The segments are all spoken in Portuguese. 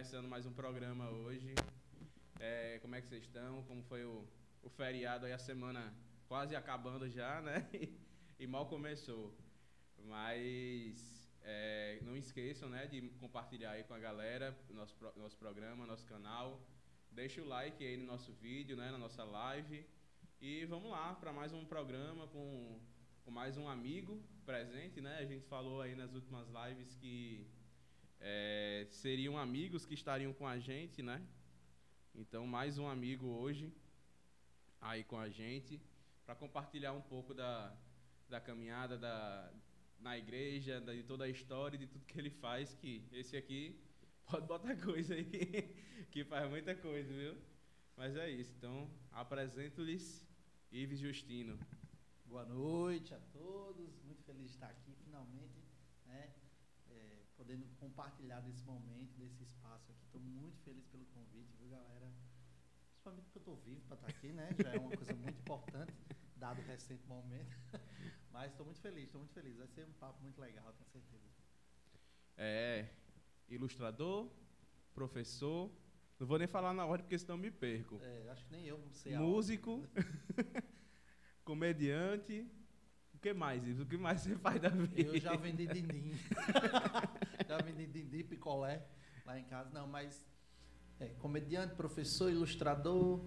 começando mais um programa hoje. É, como é que vocês estão? Como foi o, o feriado aí, a semana quase acabando já, né? E, mal começou. Mas é, não esqueçam, né, de compartilhar aí com a galera nosso, nosso programa, nosso canal. Deixa o like aí no nosso vídeo, né, na nossa live. E vamos lá para mais um programa com, com mais um amigo presente, né? A gente falou aí nas últimas lives que é, seriam amigos que estariam com a gente, né? Então, mais um amigo hoje aí com a gente para compartilhar um pouco da, da caminhada da, na igreja, de toda a história, de tudo que ele faz, que esse aqui pode botar coisa aí, que faz muita coisa, viu? Mas é isso. Então, apresento-lhes Ives Justino. Boa noite a todos. Muito feliz de estar aqui finalmente? Podendo compartilhar desse momento, desse espaço aqui. Estou muito feliz pelo convite, viu, galera? Principalmente porque eu estou vivo para estar aqui, né? Já é uma coisa muito importante, dado o recente momento. Mas estou muito feliz, estou muito feliz. Vai ser um papo muito legal, tenho certeza. É, ilustrador, professor. Não vou nem falar na ordem porque senão me perco. É, acho que nem eu sei Músico, comediante, o que mais? O que mais você faz da vida? Eu já vendi dindim. já vendi dindim, picolé lá em casa. Não, mas é, comediante, professor, ilustrador.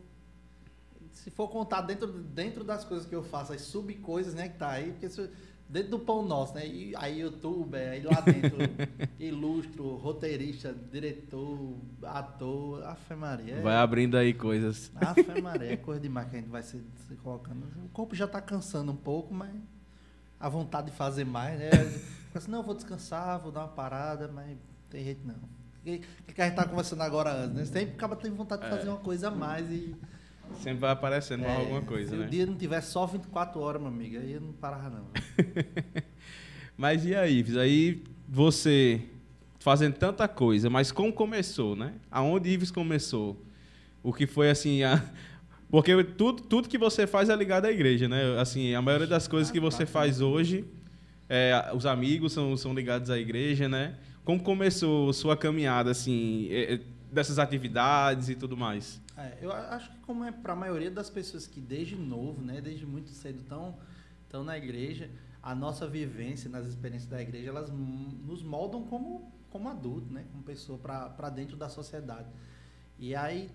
Se for contar dentro, dentro das coisas que eu faço, as sub-coisas, né, que tá aí, porque se, dentro do pão nosso, né? E aí youtuber, aí lá dentro, ilustro, roteirista, diretor, ator, Afe Maria. Vai abrindo aí coisas. Afe Maria, é coisa demais que a gente vai se, se colocando. O corpo já está cansando um pouco, mas a vontade de fazer mais, né? assim, não, vou descansar, vou dar uma parada, mas não tem jeito não. O que, a gente tá conversando agora antes, né? Sempre acaba tendo vontade de fazer é. uma coisa a mais e. Sempre vai aparecendo é, alguma coisa, se né? Se o dia não tivesse só 24 horas, meu amigo, aí eu não parava não. mas e aí, Ives? Aí você fazendo tanta coisa, mas como começou, né? Aonde Ives começou? O que foi assim a, porque tudo, tudo que você faz é ligado à igreja, né? Assim, a maioria das coisas que você faz hoje, é, os amigos são, são ligados à igreja, né? Como começou sua caminhada, assim, é, é, dessas atividades e tudo mais? É, eu acho que como é para a maioria das pessoas que desde novo, né, desde muito cedo estão, estão na igreja, a nossa vivência nas experiências da igreja, elas nos moldam como, como adulto, né, como pessoa para dentro da sociedade. E aí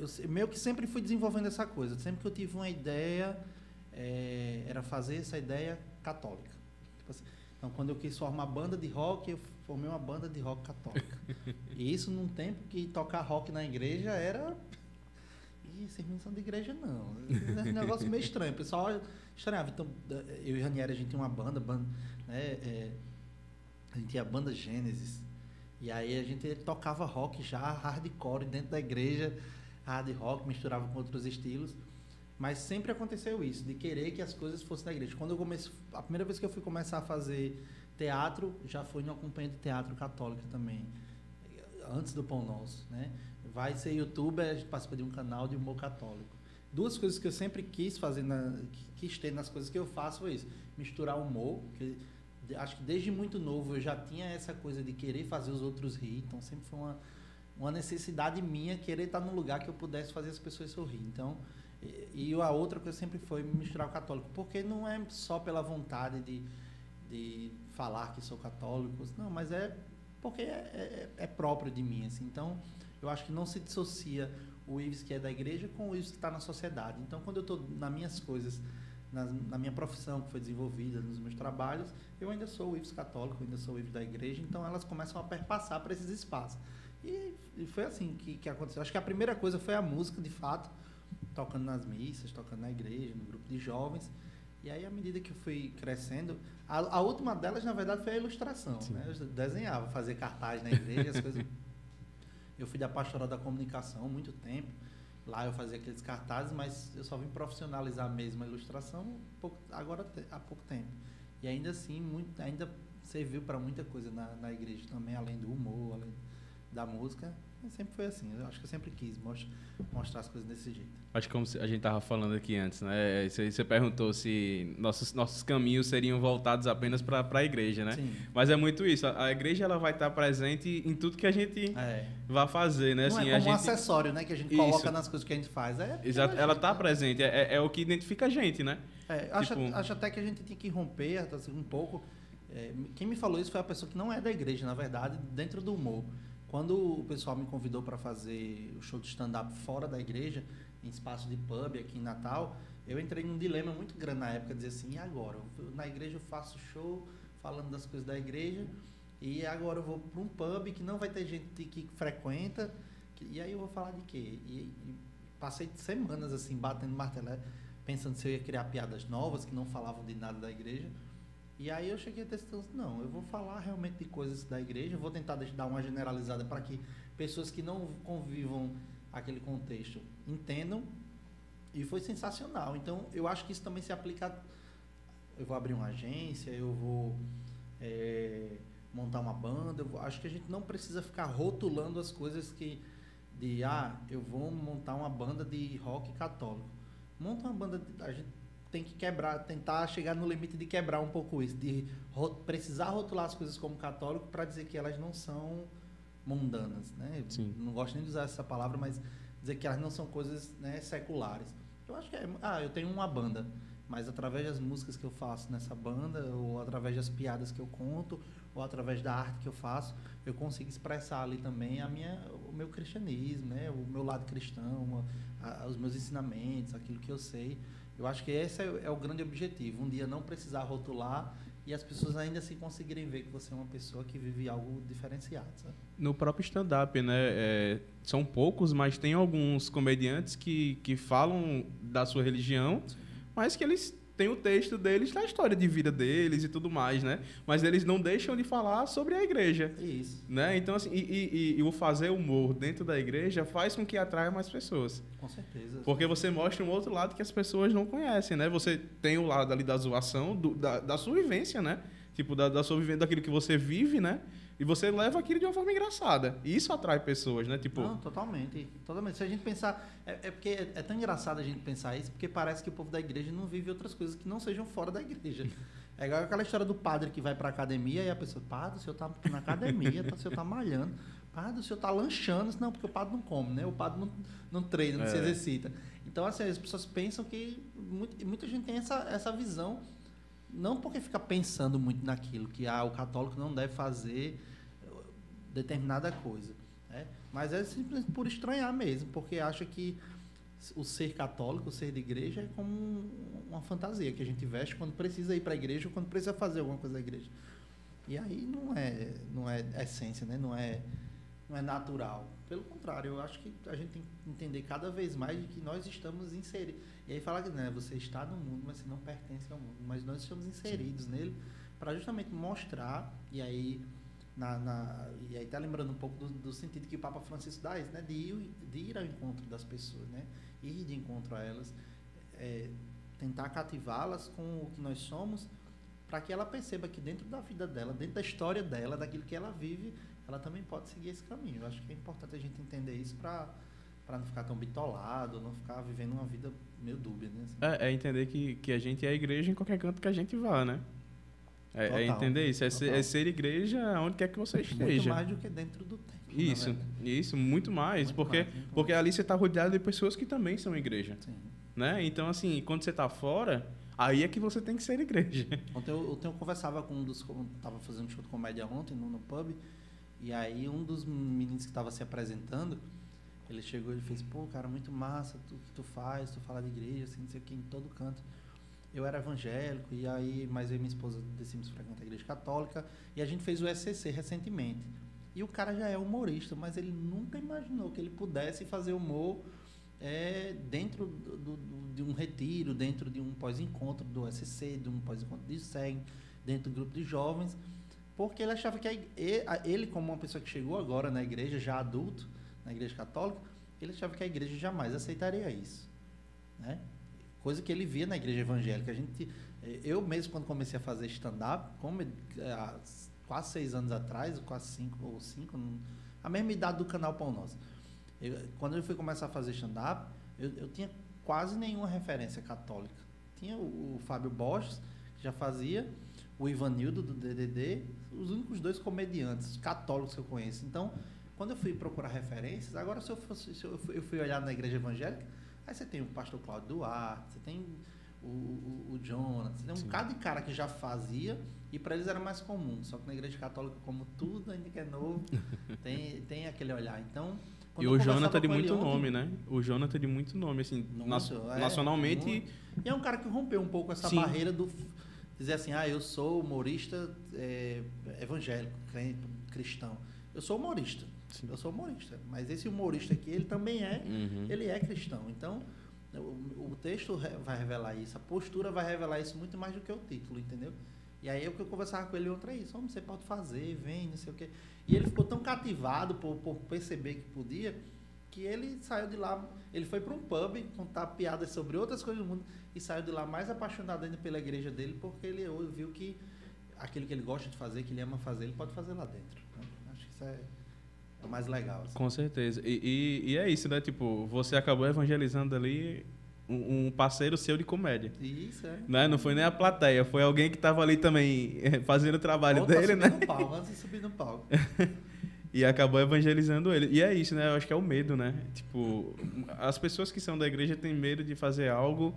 eu meio que sempre fui desenvolvendo essa coisa. Sempre que eu tive uma ideia, é, era fazer essa ideia católica. Tipo assim, então, quando eu quis formar banda de rock, eu formei uma banda de rock católica. e isso num tempo que tocar rock na igreja era. Ih, vocês não são de igreja, não. É um negócio meio estranho. O pessoal estranhava. Então, eu e Ranieri, a gente tinha uma banda, banda né, é, a gente tinha a banda Gênesis. E aí a gente tocava rock já, hardcore, dentro da igreja hard rock, misturava com outros estilos. Mas sempre aconteceu isso, de querer que as coisas fossem da igreja. Quando eu comecei, a primeira vez que eu fui começar a fazer teatro, já foi no acompanhamento de teatro católico também, antes do Pão Nosso, né? Vai ser youtuber, participa de um canal de humor católico. Duas coisas que eu sempre quis fazer, na, quis ter nas coisas que eu faço foi isso, misturar humor, que acho que desde muito novo eu já tinha essa coisa de querer fazer os outros rir, então sempre foi uma uma necessidade minha querer estar num lugar que eu pudesse fazer as pessoas sorrir. Então, e, e a outra coisa sempre foi misturar o católico, porque não é só pela vontade de, de falar que sou católico, não, mas é porque é, é, é próprio de mim. Assim. Então, eu acho que não se dissocia o Ives que é da igreja com o Ives que está na sociedade. Então, quando eu estou nas minhas coisas, na, na, minha profissão que foi desenvolvida, nos meus trabalhos, eu ainda sou o Ives católico, ainda sou o Ives da igreja, então elas começam a perpassar para esses espaços. E, e foi assim que, que aconteceu. Acho que a primeira coisa foi a música, de fato, tocando nas missas, tocando na igreja, no grupo de jovens. E aí, à medida que eu fui crescendo, a, a última delas, na verdade, foi a ilustração. Né? Eu desenhava, fazia cartaz na igreja, as coisas. Eu fui da pastoral da comunicação muito tempo. Lá eu fazia aqueles cartazes, mas eu só vim profissionalizar mesmo a ilustração pouco, agora há pouco tempo. E ainda assim, muito, ainda serviu para muita coisa na, na igreja também, além do humor, além da música. Sempre foi assim. Eu acho que eu sempre quis mostrar as coisas desse jeito. Acho que como a gente estava falando aqui antes, né? Você, você perguntou se nossos, nossos caminhos seriam voltados apenas para a igreja, né? Sim. Mas é muito isso. A, a, igreja ela vai estar presente em tudo que a gente é. vai fazer, né? Não assim, é como gente... um acessório, né? Que a gente isso. coloca nas coisas que a gente faz. É Exato. Ela está presente. É, é, é, o que identifica a gente, né? É, tipo... acho, acho até que a gente tinha que romper assim, um pouco. É, quem me falou isso foi a pessoa que não é da igreja, na verdade, dentro do humor. Quando o pessoal me convidou para fazer o show de stand-up fora da igreja, em espaço de pub aqui em Natal, eu entrei num dilema muito grande na época, dizer assim, e agora? Na igreja eu faço show falando das coisas da igreja, e agora eu vou para um pub que não vai ter gente que frequenta, e aí eu vou falar de quê? E, e passei semanas assim, batendo martelo, pensando se eu ia criar piadas novas que não falavam de nada da igreja, e aí eu cheguei a certeza, não, eu vou falar realmente de coisas da igreja, vou tentar dar uma generalizada para que pessoas que não convivam aquele contexto entendam. E foi sensacional. Então, eu acho que isso também se aplica. Eu vou abrir uma agência, eu vou é, montar uma banda. Vou, acho que a gente não precisa ficar rotulando as coisas que. De, ah, eu vou montar uma banda de rock católico. Monta uma banda. De, a gente tem que quebrar, tentar chegar no limite de quebrar um pouco isso, de ro precisar rotular as coisas como católico para dizer que elas não são mundanas, né? Não gosto nem de usar essa palavra, mas dizer que elas não são coisas né, seculares. Eu acho que é, ah, eu tenho uma banda, mas através das músicas que eu faço nessa banda, ou através das piadas que eu conto, ou através da arte que eu faço, eu consigo expressar ali também a minha, o meu cristianismo, né? O meu lado cristão, a, a, os meus ensinamentos, aquilo que eu sei. Eu acho que esse é, é, o grande objetivo. Um dia não precisar rotular e as pessoas ainda assim conseguirem ver que você é uma pessoa que vive algo diferenciado. Sabe? No próprio stand-up, né? É, são poucos, mas tem alguns comediantes que, que falam da sua religião, Sim. mas que eles tem o texto deles da história de vida deles e tudo mais, né? Mas eles não deixam de falar sobre a igreja. Isso. Né? Então, assim, e, e, e, o fazer humor dentro da igreja faz com que atraia mais pessoas. Com certeza. Porque você mostra um outro lado que as pessoas não conhecem, né? Você tem o lado ali da zoação, do, da, da sua vivência, né? Tipo, da, da sua vivência, daquilo que você vive, né? E você leva aquilo de uma forma engraçada. E isso atrai pessoas, né? Tipo... Não, totalmente. Totalmente. Se a gente pensar. É, é porque é, é, tão engraçado a gente pensar isso, porque parece que o povo da igreja não vive outras coisas que não sejam fora da igreja. É igual aquela história do padre que vai pra academia e a pessoa, padre, o senhor tá na academia, o senhor tá malhando. Padre, o senhor tá lanchando, não, porque o padre não come, né? O padre não, não treina, não é. se exercita. Então, assim, as pessoas pensam que. Muito, muita gente tem essa, essa visão, não porque fica pensando muito naquilo, que ah, o católico não deve fazer determinada coisa. Né? Mas é simplesmente por estranhar mesmo, porque acha que o ser católico, o ser de igreja, é como uma fantasia que a gente veste quando precisa ir para a igreja ou quando precisa fazer alguma coisa na igreja. E aí não é, não é essência, né? não, é, não é natural. Pelo contrário, eu acho que a gente tem que entender cada vez mais de que nós estamos inseridos. E aí fala que né, você está no mundo, mas você não pertence ao mundo. Mas nós estamos inseridos Sim. nele para justamente mostrar, e aí na, na, e aí está lembrando um pouco do, do, sentido que o Papa Francisco dá, né? de, ir, de ir ao encontro das pessoas, né? ir de encontro a elas, é, tentar cativá-las com o que nós somos, para que ela perceba que dentro da vida dela, dentro da história dela, daquilo que ela vive, ela também pode seguir esse caminho. Eu acho que é importante a gente entender isso para para não ficar tão bitolado, não ficar vivendo uma vida meio dúbia, né? Assim. É, é, entender que, que a gente é a igreja em qualquer canto que a gente vá, né? É, é, entender isso, é ser, é ser, igreja onde quer que você esteja. Muito mais do que dentro do templo. Isso, isso, muito mais. Muito porque, mais, porque ali você está rodeado de pessoas que também são igreja. Sim. Né? Então, assim, quando você está fora, aí é que você tem que ser igreja. Ontem eu, ontem eu conversava com um dos. Estava fazendo um show de comédia ontem no, no pub, e aí um dos meninos que estava se apresentando, ele chegou e fez: pô, cara, muito massa o que tu faz, tu fala de igreja, assim, não sei o que, em todo canto eu era evangélico, e aí, mas eu e minha esposa decidimos frequentar a igreja católica, e a gente fez o SCC recentemente. E o cara já é humorista, mas ele nunca imaginou que ele pudesse fazer humor é, dentro do, do, de um retiro, dentro de um pós-encontro do SCC, de um pós-encontro de SEG, dentro do grupo de jovens, porque ele achava que a, ele, como uma pessoa que chegou agora na igreja, já adulto, na igreja católica, ele achava que a igreja jamais aceitaria isso. Né? Coisa que ele via na igreja evangélica. A gente, eh, eu mesmo quando comecei a fazer stand-up, como eh, há quase seis anos atrás, quase cinco ou cinco, a mesma idade do canal Pão Nosso. Eu, quando eu fui começar a fazer stand-up, eu, eu tinha quase nenhuma referência católica. Tinha o, o Fábio Borges, que já fazia, o Ivanildo do DDD, os únicos dois comediantes católicos que eu conheço. Então, quando eu fui procurar referências, agora se eu, fosse, se eu, fui, eu fui olhar na igreja evangélica, aí você tem o pastor Cláudio Duarte, você tem o, o, o Jonas, você tem um Sim. bocado de cara que já fazia e para eles era mais comum. Só que na igreja católica, como tudo ainda que é novo, tem, tem aquele olhar. Então, e o Jonathan de muito ontem, nome, né? O Jonathan de muito nome, assim, Nossa, é, nacionalmente. Muito. E é um cara que rompeu um pouco essa Sim. barreira do dizer assim, ah, eu sou humorista é, evangélico, cristão. Eu sou humorista. Sim. Eu sou humorista. Mas esse humorista aqui, ele também é, uhum. ele é cristão. Então, o, o, texto vai revelar isso, a postura vai revelar isso muito mais do que o título, entendeu? E aí o que eu conversava com ele outra isso, como você pode fazer, vem, não sei o quê. E ele ficou tão cativado por, por perceber que podia, que ele saiu de lá, ele foi para um pub contar piadas sobre outras coisas do mundo e saiu de lá mais apaixonado ainda pela igreja dele, porque ele viu que aquilo que ele gosta de fazer, que ele ama fazer, ele pode fazer lá dentro. Né? Acho que isso é, é mais legal. Assim. Com certeza. E, e, e, é isso, né? Tipo, você acabou evangelizando ali um, um parceiro seu de comédia. Isso, é. Né? Não foi nem a plateia, foi alguém que estava ali também eh, fazendo o trabalho Outra dele, né? No palco, antes de subir no palco. e acabou evangelizando ele. E é isso, né? Eu acho que é o medo, né? Tipo, as pessoas que são da igreja têm medo de fazer algo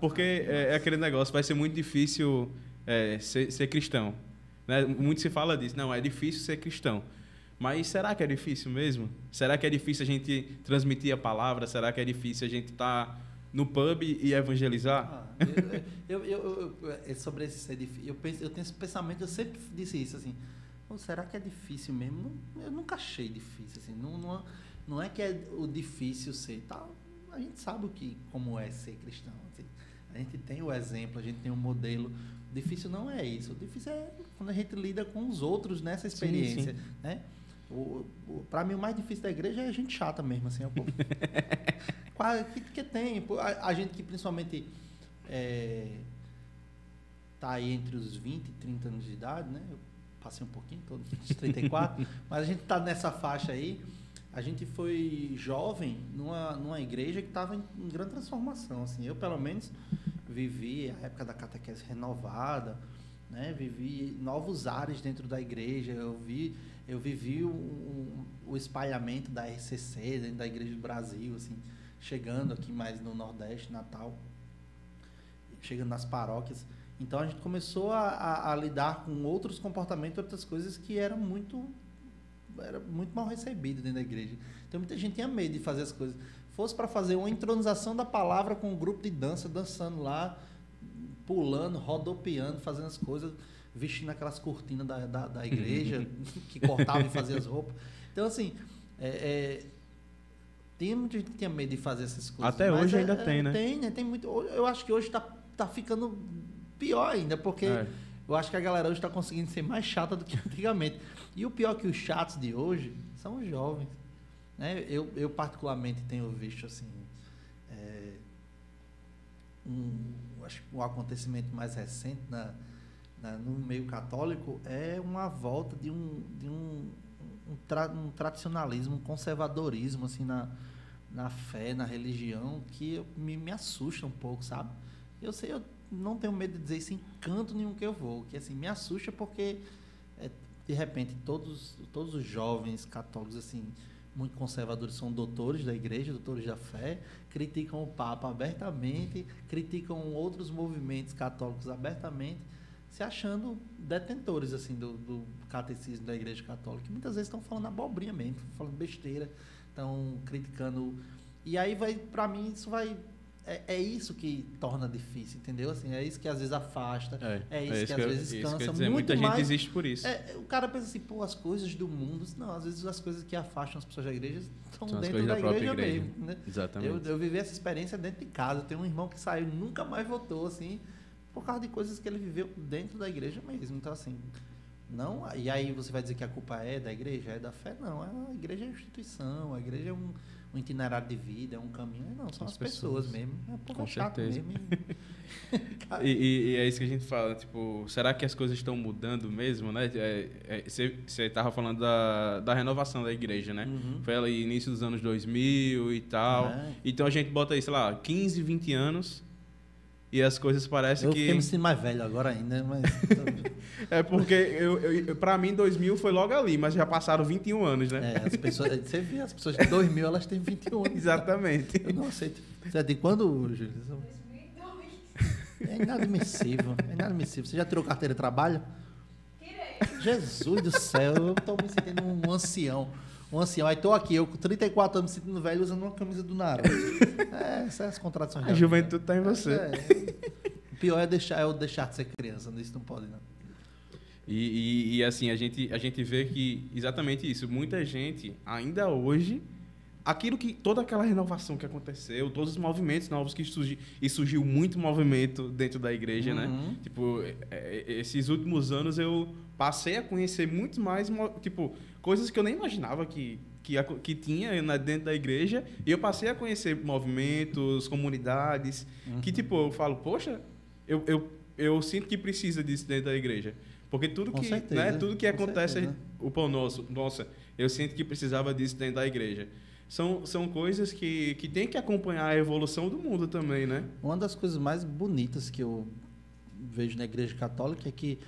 porque é, é aquele negócio, vai ser muito difícil é, ser, ser, cristão. Né? Muito se fala disso, não, é difícil ser cristão. Mas será que é difícil mesmo? Será que é difícil a gente transmitir a palavra? Será que é difícil a gente estar tá no pub e evangelizar? Ah, eu, eu, eu, é sobre esse ser difícil, eu, penso, eu tenho esse pensamento, eu sempre disse isso, assim, será que é difícil mesmo? eu nunca achei difícil, assim, não, não, não é que é o difícil ser, tá? a gente sabe o que, como é ser cristão, assim. A gente tem o exemplo, a gente tem o modelo. O difícil não é isso. O difícil é quando a gente lida com os outros nessa experiência, sim, sim. né? O, o para mim, o mais difícil da igreja é a gente chata mesmo, assim. É que, que tem? A, a, gente que principalmente é, tá aí entre os 20 e 30 anos de idade, né? Eu passei um pouquinho, todos os 34, mas a gente tá nessa faixa aí a gente foi jovem numa, numa igreja que estava em, em, grande transformação. Assim, eu, pelo menos, vivi a época da catequese renovada, né? vivi novos ares dentro da igreja. Eu, vi, eu vivi o, o, espalhamento da RCC da Igreja do Brasil, assim, chegando aqui mais no Nordeste, Natal, chegando nas paróquias. Então a gente começou a, a, a lidar com outros comportamentos, outras coisas que eram muito era muito mal recebido dentro da igreja. Então muita gente tinha medo de fazer as coisas. Fosse para fazer uma intronização da palavra com um grupo de dança, dançando lá, pulando, rodopiando, fazendo as coisas, vestindo aquelas cortinas da, da, da igreja que cortavam e faziam as roupas. Então, assim, é, é, tem muita gente que tinha medo de fazer essas coisas. Até hoje é, ainda tem, né? Tem, né? Tem muito. Eu acho que hoje está tá ficando pior ainda, porque é. eu acho que a galera hoje está conseguindo ser mais chata do que antigamente. E o pior é que os chatos de hoje são os jovens. Né? Eu, eu particularmente tenho visto assim é, um, acho um acontecimento mais recente na, na, no meio católico é uma volta de um, de um, um, tra, um tradicionalismo, um conservadorismo assim na, na fé, na religião, que me, me assusta um pouco, sabe? Eu sei, eu não tenho medo de dizer isso em canto nenhum que eu vou, que assim, me assusta porque é, de repente todos todos os jovens católicos assim muito conservadores são doutores da igreja, doutores da fé, criticam o Papa abertamente, criticam outros movimentos católicos abertamente, se achando detentores assim do, do catecismo da igreja católica. muitas vezes estão falando abobrinha mesmo, falando besteira, estão criticando. E aí vai, para mim, isso vai é, é, isso que torna difícil, entendeu? Assim, é isso que às vezes afasta, é, é isso, é isso que, que, às vezes cansa dizer, muito Muita mais. gente existe por isso. É, o cara pensa assim, pô, as coisas do mundo, não, às vezes as coisas que afastam as pessoas da igreja estão dentro da, da igreja, igreja, mesmo. Né? Exatamente. Eu, eu vivi essa experiência dentro de casa, eu tenho um irmão que saiu nunca mais voltou, assim, por causa de coisas que ele viveu dentro da igreja mesmo. Então, assim, Não, e aí você vai dizer que a culpa é da igreja? É da fé? Não, a igreja é uma instituição, a igreja é um, um itinerário de vida, é um caminho. Não, são as, as pessoas. pessoas. mesmo. É Com certeza. Mesmo. e, e, e, é isso que a gente fala, tipo, será que as coisas estão mudando mesmo, né? Você é, é, estava falando da, da renovação da igreja, né? Uhum. Foi ali início dos anos 2000 e tal. É. Então a gente bota aí, sei lá, 15, 20 anos e as coisas parecem eu que. Eu fiquei me sentindo mais velho agora ainda, mas. é porque, eu, eu, pra mim, 2000 foi logo ali, mas já passaram 21 anos, né? É, as pessoas. Você vê, as pessoas de 2000, elas têm 21 anos. Exatamente. Eu não aceito. Você é de quando, Júlio? É inadmissível. É inadmissível. Você já tirou carteira de trabalho? Tirei. Jesus do céu, eu tô me sentindo um ancião um ancião. Aí tô aqui, eu com 34 anos me sentindo velho usando uma camisa do Naruto. é, essas são as contradições. A juventude está em você. É, o pior é, deixar, eu deixar de ser criança, isso não pode não. E, e, e, assim, a gente, a gente vê que exatamente isso. Muita gente, ainda hoje, aquilo que. toda aquela renovação que aconteceu, todos os movimentos novos que surgiu. E surgiu muito movimento dentro da igreja, né? uhum. né? Tipo, é, é, esses últimos anos eu passei a conhecer muito mais, tipo, coisas que eu nem imaginava que, que, que tinha dentro da igreja. E eu passei a conhecer movimentos, comunidades, uhum. que, tipo, eu falo, poxa, eu, eu, eu sinto que precisa disso dentro da igreja. Porque tudo com que, certeza, né, tudo que acontece, o pão nosso, nossa, eu sinto que precisava disso dentro da igreja. São, são coisas que, que tem que acompanhar a evolução do mundo também, né? Uma das coisas mais bonitas que eu vejo na igreja católica é que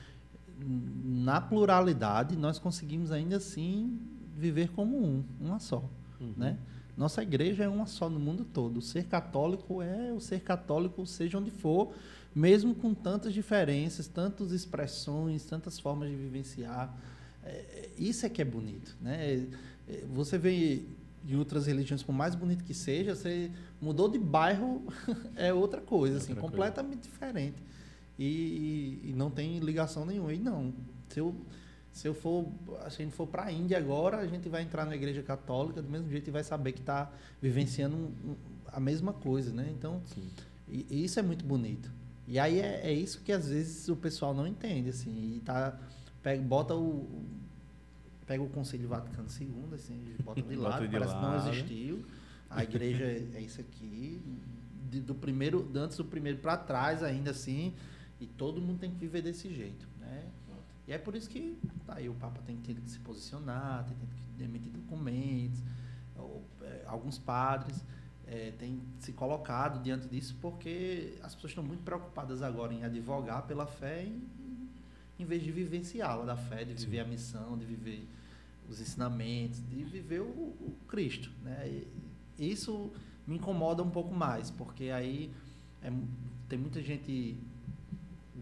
na pluralidade, nós conseguimos ainda assim viver como um, uma só. Uhum. Né? Nossa igreja é uma só no mundo todo. O ser católico é o ser católico, seja onde for, mesmo com tantas diferenças, tantas expressões, tantas formas de vivenciar. É, isso é que é bonito. Né? É, você vê em outras religiões, por mais bonito que seja, você mudou de bairro, é outra coisa, é assim, outra completamente coisa. diferente e, e, não tem ligação nenhuma. E não, se eu, se eu for, a gente for para a Índia agora, a gente vai entrar na igreja católica do mesmo jeito e vai saber que está vivenciando um, um, a mesma coisa, né? Então, e, e isso é muito bonito. E aí é, é, isso que às vezes o pessoal não entende, assim, e tá, pega, bota o, pega o Conselho Vaticano II, assim, bota de lado, de parece que não existiu. A igreja é, é isso aqui, de, do primeiro, antes do primeiro para trás ainda assim, e todo mundo tem que viver desse jeito, né? E é por isso que tá, aí o Papa tem tido que se posicionar, tem tido que emitir documentos, ou, é, alguns padres é, têm se colocado diante disso porque as pessoas estão muito preocupadas agora em advogar pela fé em, em vez de vivenciá-la da fé, de viver Sim. a missão, de viver os ensinamentos, de viver o, o Cristo, né? E isso me incomoda um pouco mais, porque aí é, tem muita gente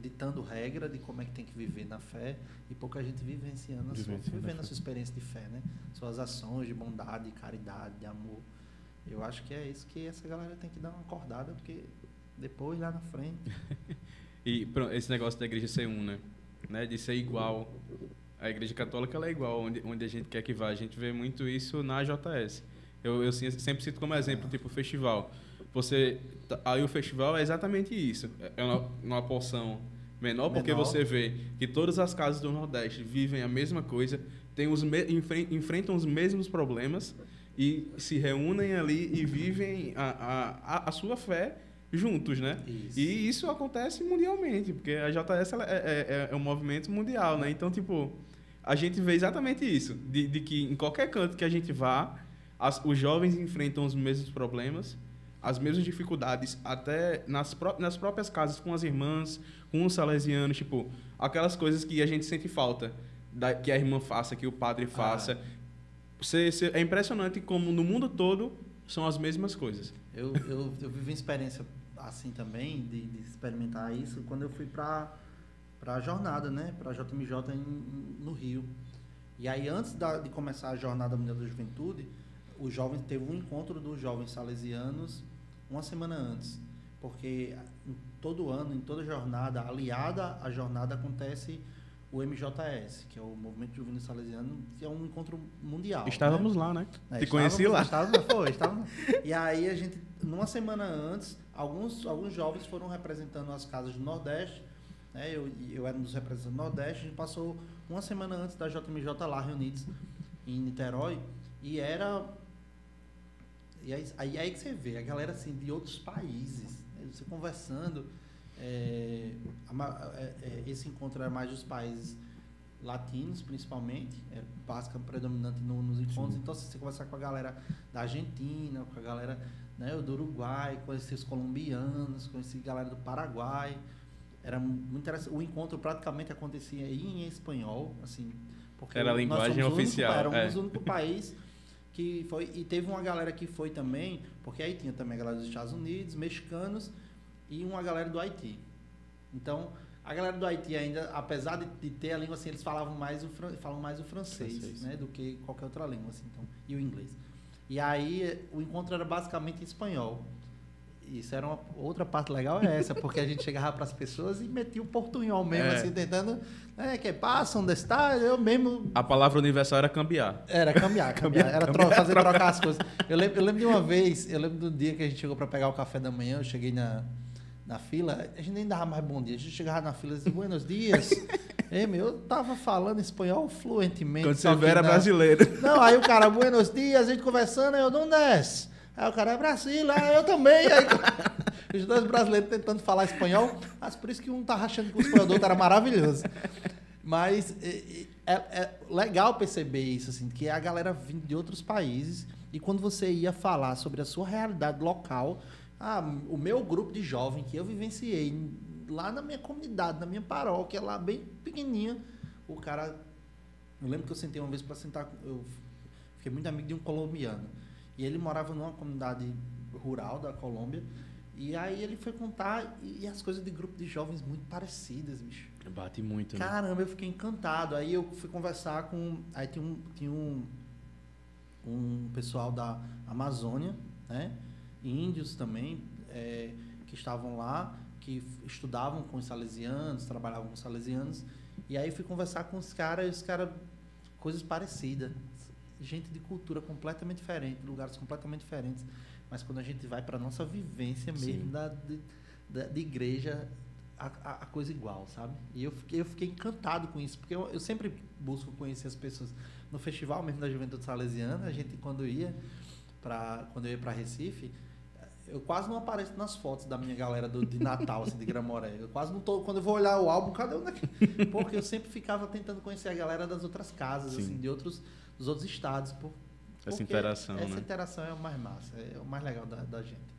ditando regra de como é que tem que viver na fé e pouca gente vivenciando, a sua, vivendo a sua experiência de fé, né? Suas ações de bondade, de caridade, de amor. Eu acho que é isso que essa galera tem que dar uma acordada, porque depois, lá na frente... e pronto, esse negócio da igreja ser um, né? né? De ser igual. A igreja católica ela é igual onde, onde a gente quer que vá. A gente vê muito isso na JS. Eu, eu sempre cito como exemplo, tipo, festival. Você, tá, aí o festival é exatamente isso. É uma, uma porção menor, porque menor. você vê que todas as casas do Nordeste vivem a mesma coisa, tem os enfrentam os mesmos problemas e se reúnem ali e vivem a, a, a sua fé juntos, né? Isso. E isso acontece mundialmente, porque a JS é, é, é, um movimento mundial, né? Então, tipo, a gente vê exatamente isso, de, de que em qualquer canto que a gente vá, as, os jovens enfrentam os mesmos problemas as mesmas dificuldades até nas, pró nas próprias casas com as irmãs, com os salesianos, tipo, aquelas coisas que a gente sente falta, da, que a irmã faça, que o padre ah. faça. Ah. Você, você, é impressionante como no mundo todo são as mesmas coisas. Eu, eu, eu vivi uma experiência assim também, de, de experimentar isso, quando eu fui para a jornada, né? Para a JMJ em, no Rio. E aí, antes da, de começar a Jornada Mundial da Juventude, os jovens teve um encontro dos jovens salesianos uma semana antes, porque todo ano, em toda jornada, aliada à jornada, acontece o MJS, que é o Movimento Juvenil Salesiano, que é um encontro mundial. Estávamos né? lá, né? É, Te conheci lá. Estávamos, foi, estávamos. e aí a gente, numa semana antes, alguns, alguns jovens foram representando as casas do Nordeste, né? Eu, eu era um dos representantes do Nordeste, a gente passou uma semana antes da JMJ lá reunidos em Niterói e era e aí, aí, aí que você vê a galera assim de outros países, né? você conversando, é, é, é, esse encontro era mais dos países latinos, principalmente, é básica predominante no, nos encontros. Sim. Então, se você conversar com a galera da Argentina, com a galera né, do Uruguai, conhecer os colombianos, conhecer a galera do Paraguai, era muito interessante. O encontro praticamente acontecia em espanhol, assim, porque era a linguagem oficial. Único, era é. o único país que foi e teve uma galera que foi também, porque aí tinha também a galera dos Estados Unidos, mexicanos e uma galera do Haiti. Então, a galera do Haiti ainda, apesar de, de ter a língua assim, eles falavam mais o falam mais o francês, francês, né, do que qualquer outra língua assim, então, e o inglês. E aí o encontro era basicamente em espanhol. Isso era uma outra parte legal é essa, porque a gente chegava para as pessoas e metia o portunhol mesmo, é. assim, tentando. É, que passa, onde está? Eu mesmo. A palavra universal era cambiar. Era cambiar, cambiar. era cambiar, fazer trocar. trocar as coisas. Eu lembro, eu lembro de uma vez, eu lembro do dia que a gente chegou para pegar o café da manhã, eu cheguei na, na fila, a gente nem dava mais bom dia, a gente chegava na fila e dizia, buenos dias. Ei, meu, eu tava falando espanhol fluentemente. Quando você era brasileiro. Não, aí o cara, buenos dias, a gente conversando, eu, não desce. Aí o cara é Brasil, ah, eu também. Aí, os dois brasileiros tentando falar espanhol, mas por isso que um tá rachando com o espanhol do outro era maravilhoso. Mas é, é, é, legal perceber isso, assim, que a galera vindo de outros países e quando você ia falar sobre a sua realidade local, ah, o meu grupo de jovem que eu vivenciei lá na minha comunidade, na minha paróquia, lá bem pequenininha, o cara. Eu lembro que eu sentei uma vez para sentar. Eu fiquei muito amigo de um colombiano. E ele morava numa comunidade rural da Colômbia. E aí ele foi contar e, as coisas de grupo de jovens muito parecidas, bicho. Bate muito, né? Caramba, eu fiquei encantado. Aí eu fui conversar com. Aí tinha um, tinha um, um pessoal da Amazônia, né? Índios também, é, que estavam lá, que estudavam com os salesianos, trabalhavam com os salesianos. E aí fui conversar com os caras e os caras, coisas parecidas gente de cultura completamente diferente, lugares completamente diferentes. Mas quando a gente vai para nossa vivência mesmo da, de, da, de igreja, a, a, coisa igual, sabe? E eu fiquei, eu fiquei encantado com isso, porque eu, eu sempre busco conhecer as pessoas. No festival mesmo da Juventude Salesiana, a gente, quando ia para quando eu ia para Recife, eu quase não apareço nas fotos da minha galera do, de Natal, assim, de Gramoré. Eu quase não tô. Quando eu vou olhar o álbum, cadê o daqui? Porque eu sempre ficava tentando conhecer a galera das outras casas, Sim. assim, de outros dos outros estados. Por, essa interação, essa né? interação é o mais massa, é o mais legal da, da gente.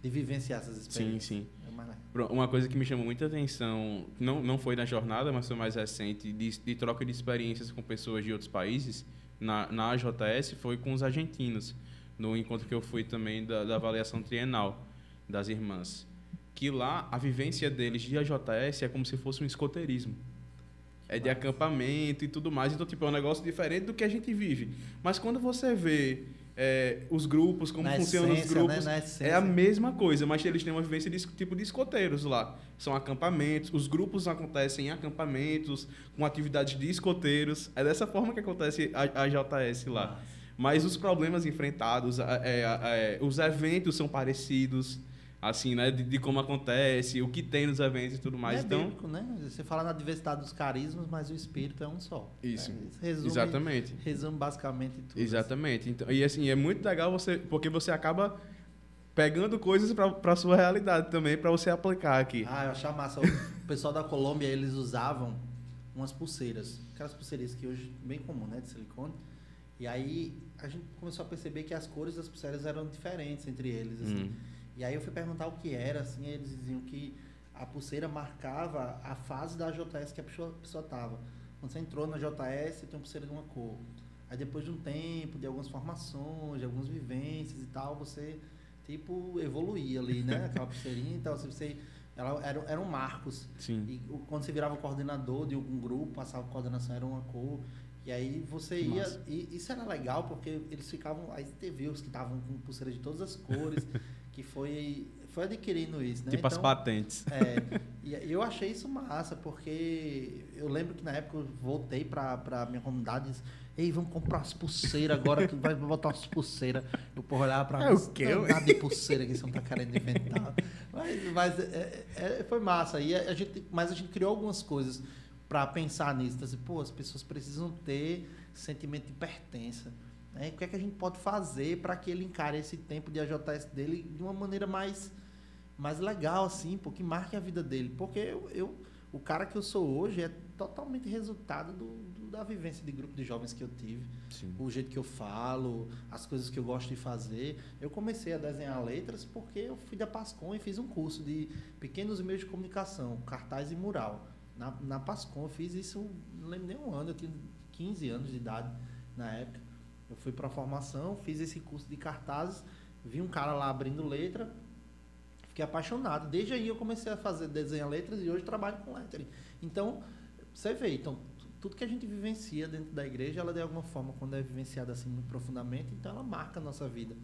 De vivenciar essas experiências. Sim, sim. É Uma coisa que me chamou muita atenção, não, não foi na jornada, mas foi mais recente, de, de troca de experiências com pessoas de outros países, na, na AJS, foi com os argentinos, no encontro que eu fui também da, da avaliação trienal das irmãs. Que lá, a vivência deles de AJS é como se fosse um escoteirismo é de acampamento e tudo mais. Então, tipo, é um negócio diferente do que a gente vive. Mas quando você vê é, os grupos, como funcionam os né? grupos, né? é a mesma coisa, mas eles têm uma vivência de tipo de escoteiros lá. São acampamentos, os grupos acontecem em acampamentos, com atividades de escoteiros. É dessa forma que acontece a, a JS lá. Nossa. Mas os problemas enfrentados, é, é, os eventos são parecidos assim, né, de, de, como acontece, o que tem nos eventos e tudo mais. É então, bíblico, né? Você fala na diversidade dos carismas, mas o espírito é um só. Isso. Né? Resume, Exatamente. Resume basicamente tudo. Assim. Exatamente. Então, e assim, é muito legal você, porque você acaba pegando coisas para sua realidade também, para você aplicar aqui. Ah, eu achava massa. O pessoal da Colômbia, eles usavam umas pulseiras, aquelas pulseiras que hoje é bem comum, né, de silicone. E aí a gente começou a perceber que as cores das pulseiras eram diferentes entre eles, assim. Hum. E aí eu fui perguntar o que era, assim, eles diziam que a pulseira marcava a fase da JS que a pessoa estava. Quando você entrou na JS, tem uma pulseira de uma cor. Aí depois de um tempo, de algumas formações, de algumas vivências e tal, você, tipo, evoluía ali, né? Aquela pulseirinha. Então, assim, você... Ela, eram, eram marcos. Sim. E quando você virava coordenador de algum grupo, passava a coordenação, era uma cor. E aí você que ia. E isso era legal, porque eles ficavam. Aí teve os que estavam com pulseira de todas as cores. que foi, foi adquirindo isso, né? Tipo então, as patentes. É, e eu achei isso massa, porque eu lembro que na época eu voltei para a minha comunidade e disse, Ei, vamos comprar umas pulseiras agora, que vai botar umas pulseiras. Eu por olhar para é o quê? Nada de pulseira que você não tá querendo inventar. Mas, mas é, é, foi massa. E a gente, mas a gente criou algumas coisas para pensar nisso. Então, assim, pô, as pessoas precisam ter sentimento de pertença. Né? O que é que a gente pode fazer para que ele encare esse tempo de AJS dele de uma maneira mais, mais legal, assim, pô, que marque a vida dele? Porque eu, eu o cara que eu sou hoje é totalmente resultado do, do, da vivência de grupo de jovens que eu tive. Sim. O jeito que eu falo, as coisas que eu gosto de fazer. Eu comecei a desenhar letras porque eu fui da Pascom e fiz um curso de pequenos meios de comunicação, cartaz e mural. Na, na Pascom eu fiz isso, não lembro nem um ano, eu tinha 15 anos de idade na época. Eu fui para formação, fiz esse curso de cartazes, vi um cara lá abrindo letra, fiquei apaixonado. Desde aí eu comecei a fazer desenhar letras e hoje trabalho com lettering. Então, você vê, então tudo que a gente vivencia dentro da igreja, ela de alguma forma, quando é vivenciada assim muito profundamente, então ela marca a nossa vida.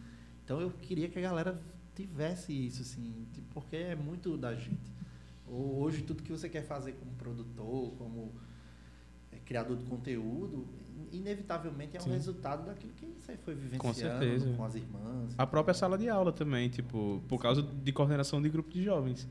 Então eu queria que a galera tivesse isso, assim, porque é muito da gente. Hoje tudo que você quer fazer como produtor, como é, criador de conteúdo, inevitavelmente é um Sim. resultado daquilo que você foi vivenciando com, certeza. com as irmãs. A própria sala de aula também, tipo, por causa de coordenação de grupo de jovens.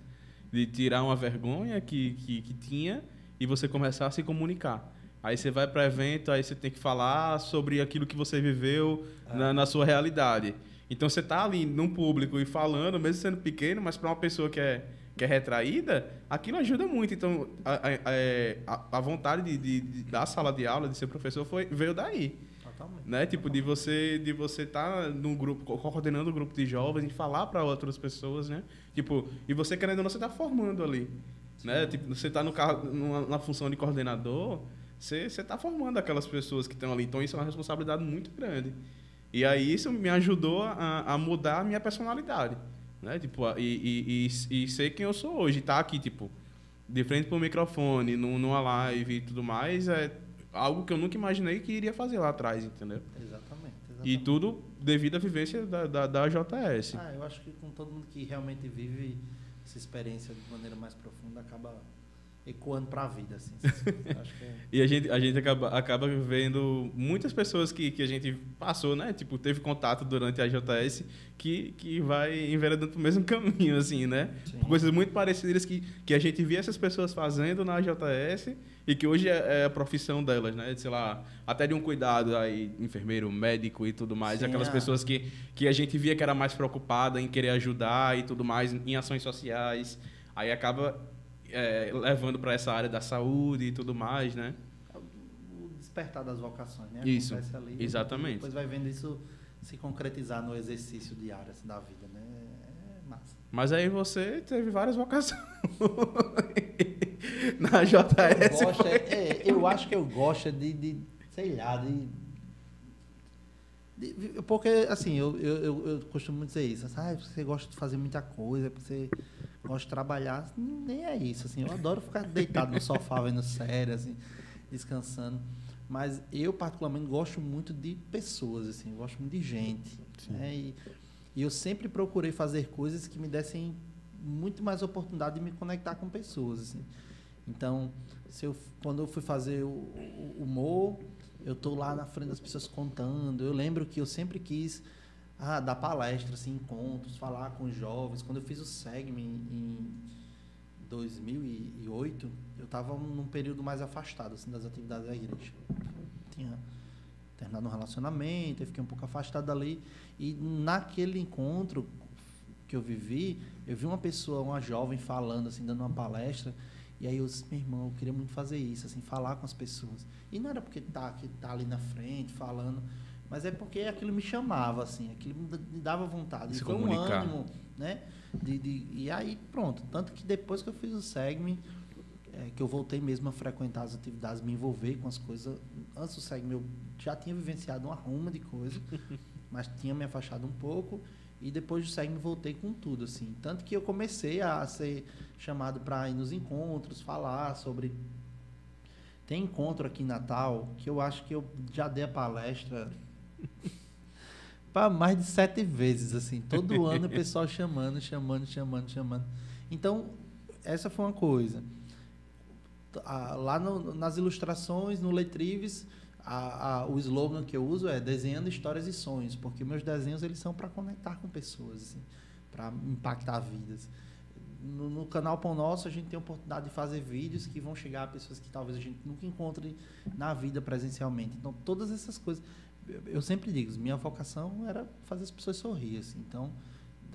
De tirar uma vergonha que, que, que tinha e você começar a se comunicar. Aí você vai para evento, aí você tem que falar sobre aquilo que você viveu ah. na, na, sua realidade. Então você tá ali num público e falando, mesmo sendo pequeno, mas para uma pessoa que é que é retraída, aquilo ajuda muito. Então, a, a, é, a vontade de, de, de, da sala de aula, de ser professor, foi, veio daí. Totalmente. Né? Tipo, de você de você estar tá num grupo, coordenando um grupo de jovens e falar para outras pessoas, né? Tipo, e você querendo ou não, você está formando ali. Né? Tipo, você está na função de coordenador, você está formando aquelas pessoas que estão ali. Então, isso é uma responsabilidade muito grande. E aí, isso me ajudou a, a mudar a minha personalidade. Né? Tipo, e, e, e, e ser quem eu sou hoje. Tá aqui, tipo, de frente para o microfone, numa live e tudo mais, é algo que eu nunca imaginei que iria fazer lá atrás, entendeu? Exatamente. exatamente. E tudo devido à vivência da, da, da JS. Ah, eu acho que com todo mundo que realmente vive essa experiência de maneira mais profunda, acaba ecoando para a vida. Assim. é... e a gente, a gente acaba, acaba vendo muitas pessoas que, que a gente passou, né? Tipo, teve contato durante a JS que, que vai enveredando para o mesmo caminho, assim, né? Coisas muito parecidas que, que a gente via essas pessoas fazendo na JS e que hoje é, é, a profissão delas, né? Sei lá, até de um cuidado aí, enfermeiro, médico e tudo mais. Sim, aquelas é. pessoas que, que a gente via que era mais preocupada em querer ajudar e tudo mais, em ações sociais. Aí acaba é, levando para essa área da saúde e tudo mais, né? O despertar das vocações, né? Isso, ali, exatamente. Depois vai vendo isso se concretizar no exercício diário assim, da vida, né? É massa. Mas aí você teve várias vocações. Na JS. Eu, gosto, é, é, eu acho que eu gosto de, de sei lá, de, de, porque, assim, eu, eu, eu, costumo dizer isso. Ah, você gosta de fazer muita coisa, você gosto de trabalhar, nem é isso, assim, eu adoro ficar deitado no sofá vendo série, assim, descansando, mas eu particularmente gosto muito de pessoas, assim, gosto muito de gente, né? e, e, eu sempre procurei fazer coisas que me dessem muito mais oportunidade de me conectar com pessoas, assim. Então, se eu, quando eu fui fazer o, o humor, eu tô lá na frente das pessoas contando, eu lembro que eu sempre quis ah, dar palestras, assim, encontros, falar com jovens. Quando eu fiz o SEGME em 2008, eu estava num período mais afastado assim, das atividades da igreja. Tinha terminado um relacionamento, eu fiquei um pouco afastado dali. E naquele encontro que eu vivi, eu vi uma pessoa, uma jovem falando, assim, dando uma palestra. E aí eu disse, meu irmão, eu queria muito fazer isso, assim, falar com as pessoas. E não era porque tá, que tá ali na frente, falando, mas é porque aquilo me chamava, assim, aquilo me dava vontade. Se e foi comunicar. um ânimo, né? De, de, e aí, pronto. Tanto que depois que eu fiz o SEGME, é, que eu voltei mesmo a frequentar as atividades, me envolver com as coisas. Antes do SEGME eu já tinha vivenciado uma ruma de coisa, mas tinha me afastado um pouco. E depois do SEGME voltei com tudo, assim. Tanto que eu comecei a ser chamado para ir nos encontros, falar sobre tem encontro aqui em Natal que eu acho que eu já dei a palestra para mais de sete vezes, assim. Todo ano o pessoal chamando, chamando, chamando, chamando. Então, essa foi uma coisa. Lá no, nas ilustrações, no Letrives, a, a, o slogan que eu uso é desenhando histórias e sonhos, porque meus desenhos eles são para conectar com pessoas, assim, para impactar vidas. no, no, canal Pão Nosso a gente tem a oportunidade de fazer vídeos que vão chegar a pessoas que talvez a gente nunca encontre na vida presencialmente. Então, todas essas coisas. Eu sempre digo, minha vocação era fazer as pessoas sorrir. Assim, então,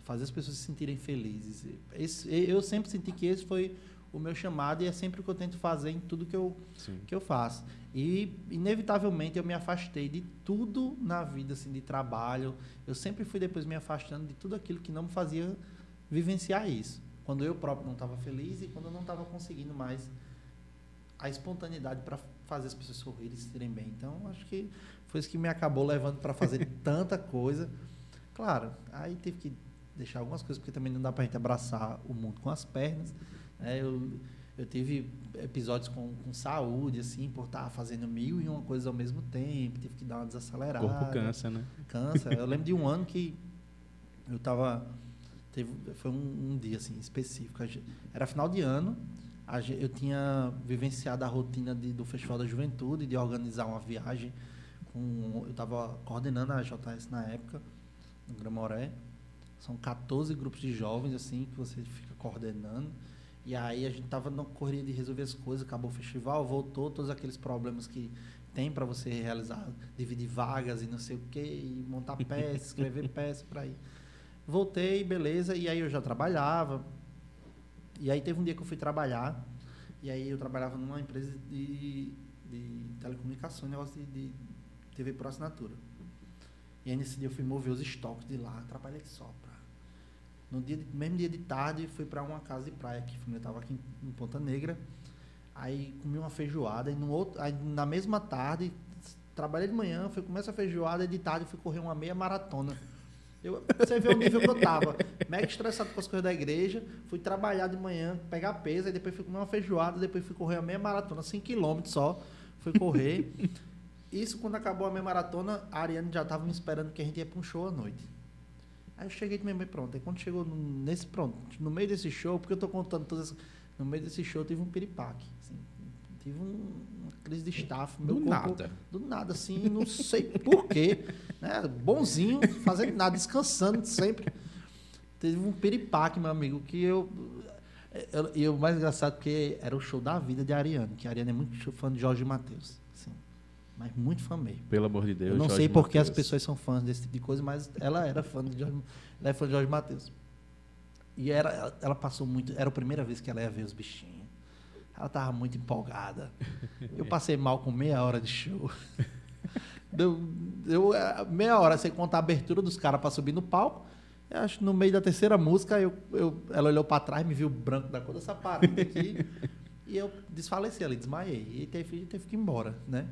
fazer as pessoas se sentirem felizes. Esse, eu sempre senti que esse foi o meu chamado e é sempre o que eu tento fazer em tudo que eu, que eu faço. E, inevitavelmente, eu me afastei de tudo na vida, assim, de trabalho. Eu sempre fui depois me afastando de tudo aquilo que não me fazia vivenciar isso. Quando eu próprio não estava feliz e quando eu não estava conseguindo mais a espontaneidade para fazer as pessoas sorrirem e se sentirem bem. Então, acho que foi isso que me acabou levando para fazer tanta coisa. Claro, aí tive que deixar algumas coisas, porque também não dá para a gente abraçar o mundo com as pernas. Né? Eu, eu tive episódios com, com saúde, assim, por estar fazendo mil e uma coisas ao mesmo tempo, tive que dar uma desacelerada. O corpo cansa, né? Cansa. Eu lembro de um ano que eu estava Teve, foi um, um, dia assim específico. Era final de ano. eu tinha vivenciado a rotina de, do Festival da Juventude, de organizar uma viagem. Com, eu estava coordenando a JS na época, no Gramoré. São 14 grupos de jovens assim que você fica coordenando. E aí a gente estava na correria de resolver as coisas, acabou o festival, voltou todos aqueles problemas que tem para você realizar, dividir vagas e não sei o quê, e montar peça, escrever peça para ir. Voltei, beleza, e aí eu já trabalhava. E aí teve um dia que eu fui trabalhar, e aí eu trabalhava numa empresa de, de telecomunicações, negócio de, de TV por assinatura. E aí nesse dia eu fui mover os estoques de lá, trabalhei só pra... No dia mesmo dia de tarde, fui para uma casa de praia, que eu estava aqui em, em, Ponta Negra. Aí comi uma feijoada, e no outro, aí, na mesma tarde, trabalhei de manhã, fui comer essa feijoada, e de tarde fui correr uma meia maratona. Eu, você vê o nível que eu tava. Mega estressado com as coisas da igreja. Fui trabalhar de manhã, pegar peso, aí depois fui comer uma feijoada, depois fui correr a meia maratona, 5 km só. Fui correr. Isso quando acabou a meia maratona, a Ariane já tava me esperando que a gente ia para um show à noite. Aí eu cheguei de mesmo pronto. Aí quando chegou nesse pronto, no meio desse show, porque eu tô contando todas no meio desse show tive um piripaque. Assim, tive um, uma crise de staff. Meu do corpo, nada. Do nada, assim, não sei porquê. Né? Bonzinho, fazendo nada, descansando sempre. Teve um piripaque, meu amigo, que eu. E o mais engraçado porque era o show da vida de Ariane, que a Ariane é muito fã de Jorge Matheus. Mas muito fã mesmo. Pelo amor de Deus. Eu não Jorge sei porque as pessoas são fãs desse tipo de coisa, mas ela era fã de Jorge, ela é fã de Jorge Matheus. E era, ela passou muito. Era a primeira vez que ela ia ver os bichinhos. Ela estava muito empolgada. Eu passei mal com meia hora de show. Deu, deu é, meia hora sem contar a abertura dos caras para subir no palco. Eu acho que no meio da terceira música, eu, eu, ela olhou para trás, me viu branco da cor dessa parede aqui. e eu desfaleci ali, desmaiei. E teve, teve que ir embora, né?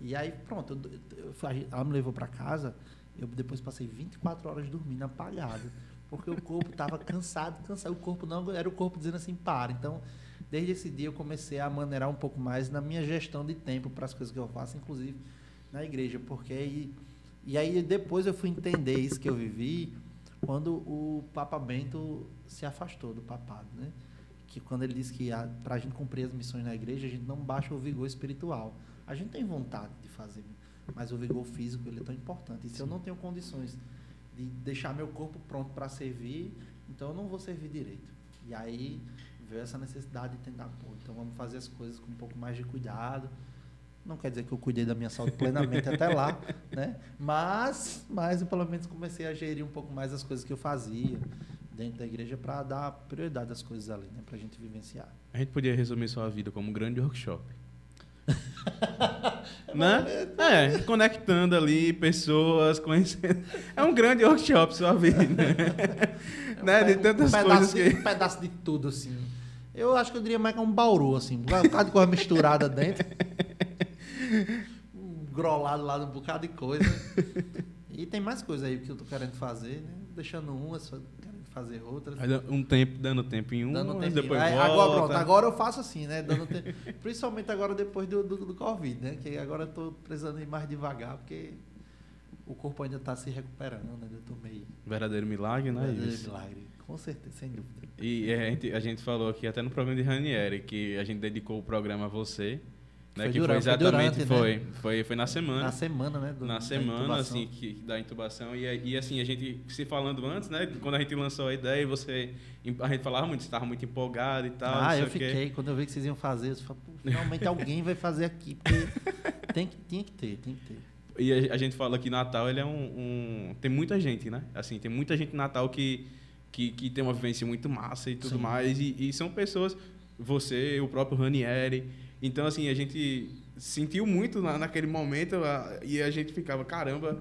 E aí, pronto, eu, eu, ela me levou para casa. Eu depois passei 24 horas dormindo apagado. Porque o corpo estava cansado, cansado. O corpo não era o corpo dizendo assim, para. Então, desde esse dia eu comecei a maneirar um pouco mais na minha gestão de tempo para as coisas que eu faço, inclusive na igreja, porque aí, e aí depois eu fui entender isso que eu vivi quando o Papa Bento se afastou do papado, né? Que quando ele disse que para a gente cumprir as missões na igreja, a gente não baixa o vigor espiritual. A gente tem vontade de fazer, mas o vigor físico ele é tão importante. E se Sim. eu não tenho condições de deixar meu corpo pronto para servir, então eu não vou servir direito. E aí veio essa necessidade de tentar, pô, então vamos fazer as coisas com um pouco mais de cuidado. Não quer dizer que eu cuidei da minha saúde plenamente até lá, né? Mas, mas eu pelo menos comecei a gerir um pouco mais as coisas que eu fazia dentro da igreja para dar prioridade às coisas ali, né? Para a gente vivenciar. A gente podia resumir sua vida como um grande workshop. né? É, conectando ali pessoas, conhecendo. É um grande workshop sua vida. É um né? De tantas um coisas que... Um pedaço de tudo, assim. Eu acho que eu diria mais que é um bauru, assim. Um bocado de coisa misturada dentro. Um grolado lá, um bocado de coisa. E tem mais coisa aí que eu tô querendo fazer, né? Deixando umas, querendo fazer outras. Um tempo, dando tempo em um, dando tempo depois em... volta. Agora, pronto, agora eu faço assim, né? Dando tempo. Principalmente agora depois do, do, do Covid, né? Que agora eu tô precisando ir mais devagar, porque o corpo ainda está se recuperando, né? Eu tô meio... Verdadeiro milagre, né? Verdadeiro Isso. milagre. Com certeza, sem dúvida. E a gente, a gente falou aqui até no programa de Ranieri que a gente dedicou o programa a você. Né, Foi que durante- foi foi exatamente, durante, né? foi, foi, foi na semana. Na semana, né? do- na semana, assim, que, da intubação. E, e assim, a gente se falando antes, né? Quando a gente lançou a ideia, você. A gente falava muito, você estava muito empolgado e tal. Ah, eu fiquei. Quando eu vi que vocês iam fazer, eu falei, "Pô, finalmente alguém vai fazer aqui. Porque tem que, tinha que ter, tem que ter. E a, a gente fala que Natal ele é um, um- Tem muita gente, né? Assim, tem muita gente em Natal que, que, que tem uma vivência muito massa e tudo Sim. mais. E, e são pessoas, você, o próprio Ranieri. Então, assim, a gente sentiu muito na, naquele momento a- e a gente ficava, caramba,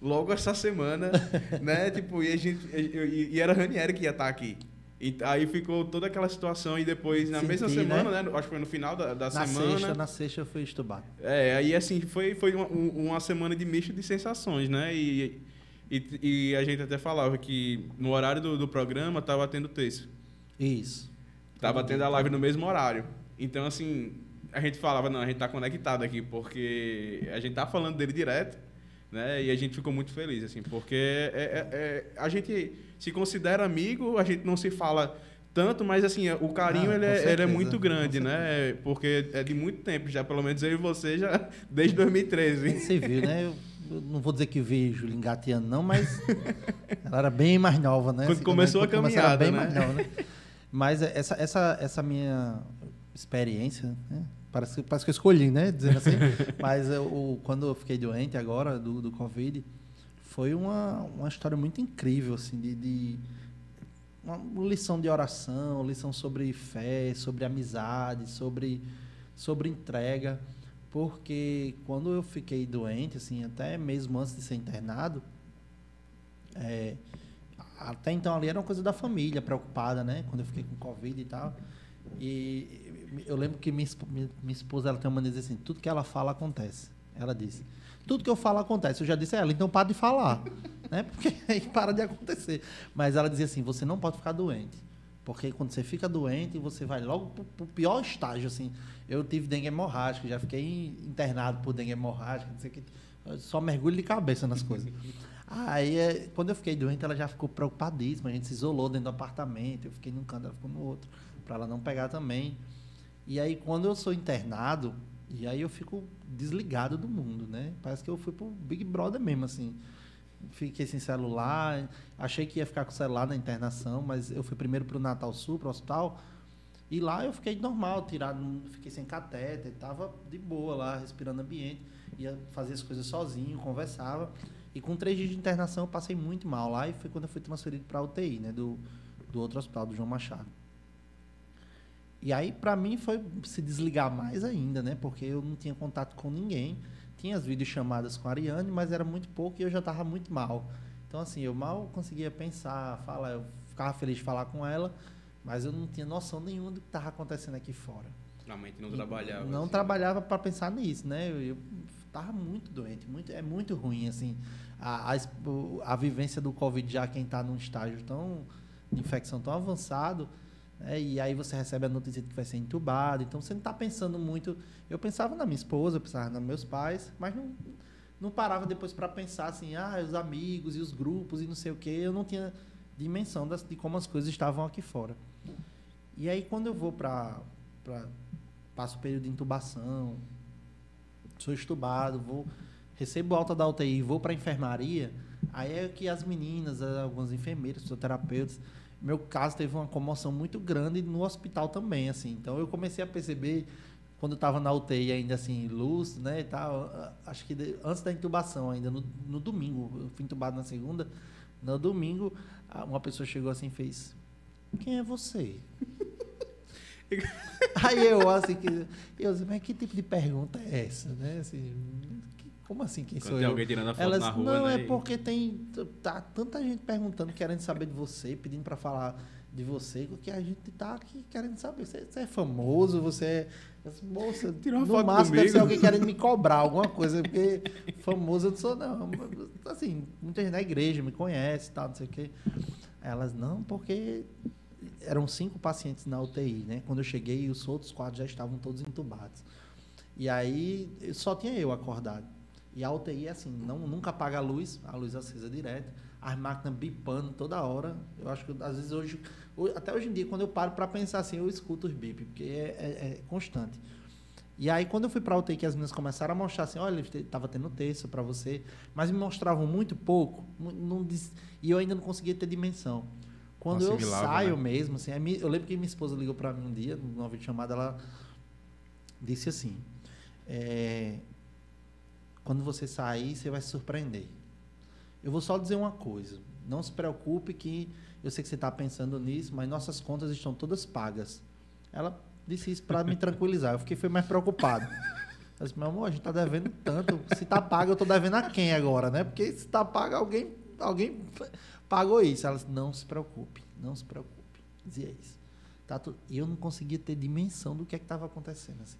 logo essa semana, né? Tipo, e, a gente, e, e era Ranieri que ia estar aqui. E aí ficou toda aquela situação e depois, na Senti, mesma né? semana, né? Acho que foi no final da, da Na semana. sexta, na sexta eu fui estubado. É, aí assim, foi, foi uma, um- uma semana de misto de sensações, né? E, e, e a gente até falava que no horário do, do programa tava tendo texto. Isso. Tava tendo a live no mesmo horário. Então, assim, a gente falava, não, a gente tá conectado aqui, porque a gente tá falando dele direto, né? E a gente ficou muito feliz, assim, porque é, é- é- a gente se considera amigo, a gente não se fala tanto, mas assim, o carinho Ah, ele, é, ele é muito grande, né? Porque é de muito tempo já, pelo menos eu e você já desde 2013. Você viu, né? Eu, eu não vou dizer que vi Julia engateando, não, mas ela era bem mais nova, né? Quando começou a quando começou, era caminhada, bem né? mais nova, né? Mas essa, essa, essa minha experiência, né? Parece, que- parece que eu escolhi, né? Dizendo assim. Mas eu, quando eu fiquei doente agora, do, do Covid, foi uma, uma história muito incrível, assim, de, de uma lição de oração, lição sobre fé, sobre amizade, sobre, sobre entrega. Porque quando eu fiquei doente, assim, até mesmo antes de ser internado, é, até então ali era uma coisa da família, preocupada, né? Quando eu fiquei com Covid e tal. E eu lembro que minha, minha esposa ela tem uma maneira de dizer assim: tudo que ela fala acontece. Ela disse: tudo que eu falo acontece. Eu já disse a ela, então para de falar, né? Porque aí para de acontecer. Mas ela dizia assim: você não pode ficar doente. Porque quando você fica doente, você vai logo para o pior estágio, assim. Eu tive dengue hemorrágica, já fiquei internado por dengue hemorrágica, não sei o que. Só mergulho de cabeça nas coisas. Aí, é, quando eu fiquei doente, ela já ficou preocupadíssima. A gente se isolou dentro do apartamento. Eu fiquei num canto, ela ficou no outro, para ela não pegar também. E aí, quando eu sou internado, e aí eu fico desligado do mundo, né? Parece que eu fui pro Big Brother mesmo, assim. Fiquei sem celular, achei que ia ficar com o celular na internação, mas eu fui primeiro pro Natal Sul, pro hospital, e lá eu fiquei normal, tirado, fiquei sem catéter, tava de boa lá, respirando ambiente, ia fazer as coisas sozinho, conversava. E com três dias de internação eu passei muito mal lá e foi quando eu fui transferido para UTI, né, do, do outro hospital, do João Machado. E aí, para mim, foi se desligar mais ainda, né? Porque eu não tinha contato com ninguém. Tinha as videochamadas com a Ariane, mas era muito pouco e eu já estava muito mal. Então, assim, eu mal conseguia pensar, falar. Eu ficava feliz de falar com ela, mas eu não tinha noção nenhuma do que estava acontecendo aqui fora. A mente não E trabalhava. Não assim. trabalhava para pensar nisso, né? Eu, eu tava muito doente, muito, é muito ruim, assim. A, a, a vivência do Covid já quem está num estágio tão de infecção tão avançado, né? e aí você recebe a notícia de que vai ser entubado, então você não está pensando muito. Eu pensava na minha esposa, eu pensava nos meus pais, mas não, não parava depois para pensar assim, ah, os amigos e os grupos e não sei o quê. Eu não tinha dimensão das, de como as coisas estavam aqui fora. E aí quando eu vou para passo o período de intubação, sou estubado, vou recebo alta da UTI, vou para a enfermaria, aí é que as meninas, algumas enfermeiras, fisioterapeutas, meu caso teve uma comoção muito grande no hospital também, assim. Então eu comecei a perceber quando eu estava na UTI ainda assim, luz, né, e tal, acho que de- antes da intubação ainda no, no domingo, eu fui intubado na segunda, no domingo uma pessoa chegou assim e fez: "Quem é você?" Aí eu, assim, que, eu disse, mas que tipo de pergunta é essa, né? Assim, como assim, quem Quando sou tem eu? alguém tirando a foto Elas, na rua, não, né? é porque tem tá tanta gente perguntando, querendo saber de você, pedindo para falar de você, que a gente tá aqui querendo saber. Você, você é famoso, você é. disse, Moça, Tira uma no foto máximo deve ser comigo." alguém querendo me cobrar alguma coisa, porque famoso eu não sou, não. Assim, muita gente na igreja me conhece e tal, não sei o quê. Elas, não, porque eram cinco pacientes na UTI, né? Quando eu cheguei, os outros quatro já estavam todos entubados. E aí só tinha eu acordado. E a UTI é assim, não, nunca apaga a luz, a luz acesa direto, as máquinas bipando toda hora. Eu acho que às vezes hoje, ho- até hoje em dia, quando eu paro para pensar assim, eu escuto os bip, porque é, é- é constante. E aí, quando eu fui para UTI, que as meninas começaram a mostrar assim, olha, estava tendo texto para você, mas me mostravam muito pouco, não, e eu ainda não conseguia ter dimensão. Quando eu saio né? mesmo, assim, eu lembro que minha esposa ligou para mim um dia, numa chamada, ela disse assim, é, quando você sair, você vai se surpreender. Eu vou só dizer uma coisa, não se preocupe que eu sei que você está pensando nisso, mas nossas contas estão todas pagas. Ela disse isso para me tranquilizar. Eu fiquei foi mais preocupado. Eu disse, meu amor, a gente tá devendo tanto. Se tá pago, eu tô devendo a quem agora, né? Porque se tá pago, alguém, alguém pagou isso. Ela disse, não se preocupe, não se preocupe. Dizia isso. Tá tudo... E eu não conseguia ter dimensão do que é estava acontecendo. Assim.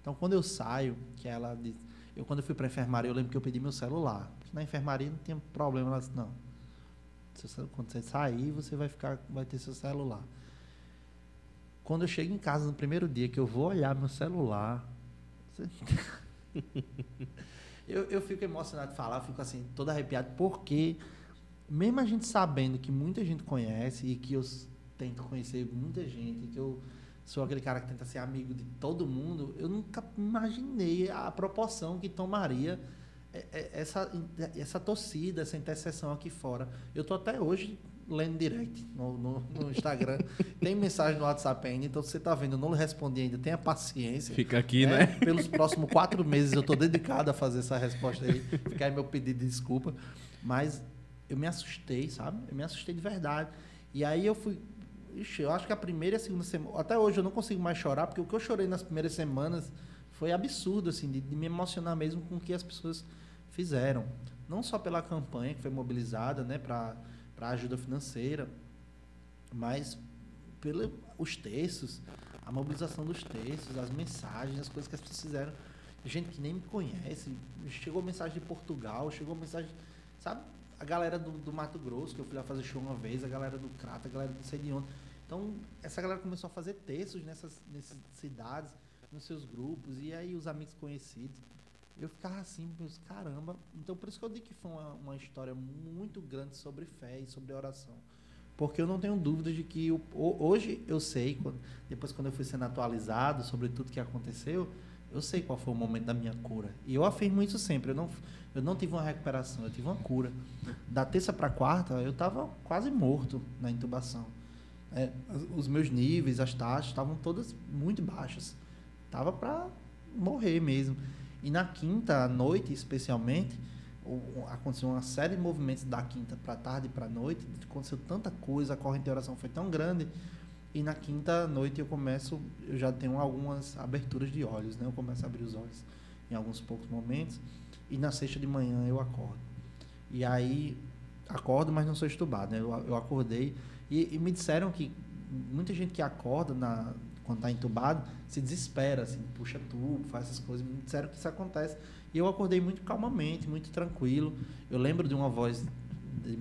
Então, quando eu saio, que ela disse... Eu, quando eu fui para a enfermaria, eu lembro que eu pedi meu celular. Na enfermaria não tinha problema. Ela disse, não. Quando você sair, você vai, ficar, vai ter seu celular. Quando eu chego em casa no primeiro dia, que eu vou olhar meu celular. eu, eu fico emocionado de falar, fico assim, todo arrepiado, porque mesmo a gente sabendo que muita gente conhece e que eu tento conhecer muita gente, que eu sou aquele cara que tenta ser amigo de todo mundo, eu nunca imaginei a proporção que tomaria é, é, essa, essa torcida, essa interseção aqui fora. Eu tô até hoje lendo direct no, no, no Instagram. Tem mensagem no WhatsApp ainda, então você está vendo, eu não respondi ainda, tenha paciência. Fica aqui, né? né? Pelos próximos quatro meses eu estou dedicado a fazer essa resposta aí. Fica aí meu pedido de desculpa. Mas eu me assustei, sabe? Eu me assustei de verdade. E aí eu fui. Ixi, eu acho que a primeira e a segunda semana. Até hoje eu não consigo mais chorar, porque o que eu chorei nas primeiras semanas foi absurdo, assim, de, de me emocionar mesmo com o que as pessoas fizeram. Não só pela campanha que foi mobilizada, né, para ajuda financeira, mas pelos textos, a mobilização dos textos, as mensagens, as coisas que as pessoas fizeram. Gente que nem me conhece. Chegou mensagem de Portugal, chegou mensagem. Sabe? A galera do, do Mato Grosso, que eu fui lá fazer show uma vez, a galera do Crata, a galera do sei de onde. Então, essa galera começou a fazer textos nessas, nessas cidades, nos seus grupos, e aí os amigos conhecidos. Eu ficava assim, meus caramba. Então, por isso que eu digo que foi uma, uma história muito grande sobre fé e sobre oração. Porque eu não tenho dúvida de que o, hoje eu sei, quando, depois quando eu fui sendo atualizado sobre tudo que aconteceu, eu sei qual foi o momento da minha cura. E eu afirmo isso sempre. Eu não, eu não tive uma recuperação, eu tive uma cura. Da terça para quarta, eu estava quase morto na intubação. É, os meus níveis, as taxas estavam todas muito baixas. Tava para morrer mesmo. E na quinta noite, especialmente, aconteceu uma série de movimentos da quinta para tarde para noite. Aconteceu tanta coisa, a corrente de oração foi tão grande. E na quinta noite eu começo, eu já tenho algumas aberturas de olhos, né? Eu começo a abrir os olhos em alguns poucos momentos. E na sexta de manhã eu acordo. E aí, acordo, mas não sou estubado, né? Eu, eu acordei e, e me disseram que muita gente que acorda na, quando está entubado, se desespera, assim, puxa tubo, faz essas coisas. Me disseram que isso acontece. E eu acordei muito calmamente, muito tranquilo. Eu lembro de uma voz de,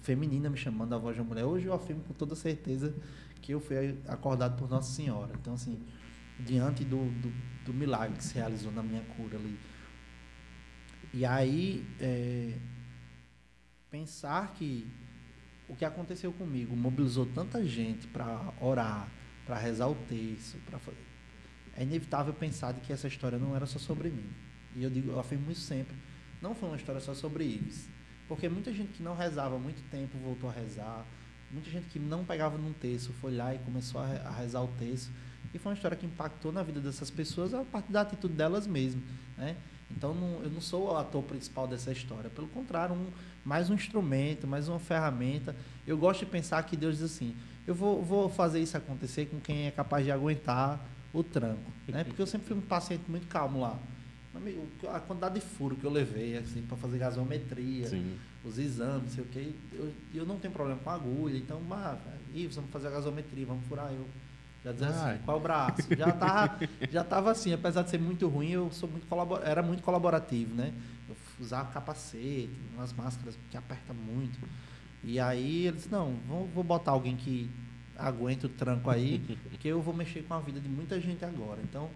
feminina me chamando, a voz de uma mulher. Hoje eu afirmo com toda certeza que eu fui acordado por Nossa Senhora. Então, assim, diante do, do, do milagre que se realizou na minha cura ali. E aí, é, pensar que o que aconteceu comigo mobilizou tanta gente para orar, para rezar o texto, para é inevitável pensar de que essa história não era só sobre mim. E eu digo, eu afirmo isso sempre. Não foi uma história só sobre Ives, porque muita gente que não rezava há muito tempo voltou a rezar, muita gente que não pegava num texto foi lá e começou a rezar o texto. E foi uma história que impactou na vida dessas pessoas a partir da atitude delas mesmas, né? Então não, eu não sou o ator principal dessa história, pelo contrário, um, mais um instrumento, mais uma ferramenta. Eu gosto de pensar que Deus diz assim: eu vou, vou fazer isso acontecer com quem é capaz de aguentar o tranco, né? Porque eu sempre fui um paciente muito calmo lá. Amigo, a quantidade de furo que eu levei, assim, para fazer gasometria, Sim. os exames, sei o que, eu, eu não tenho problema com agulha, então, mas, Ives, vamos fazer a gasometria, vamos furar eu. Já dizia assim, qual o braço? Já tava, já tava assim, apesar de ser muito ruim, eu sou muito colabor, era muito colaborativo, né? Usava capacete, umas máscaras que aperta muito. E aí eles, não, vou, vou botar alguém que aguente o tranco aí, porque eu vou mexer com a vida de muita gente agora. Então,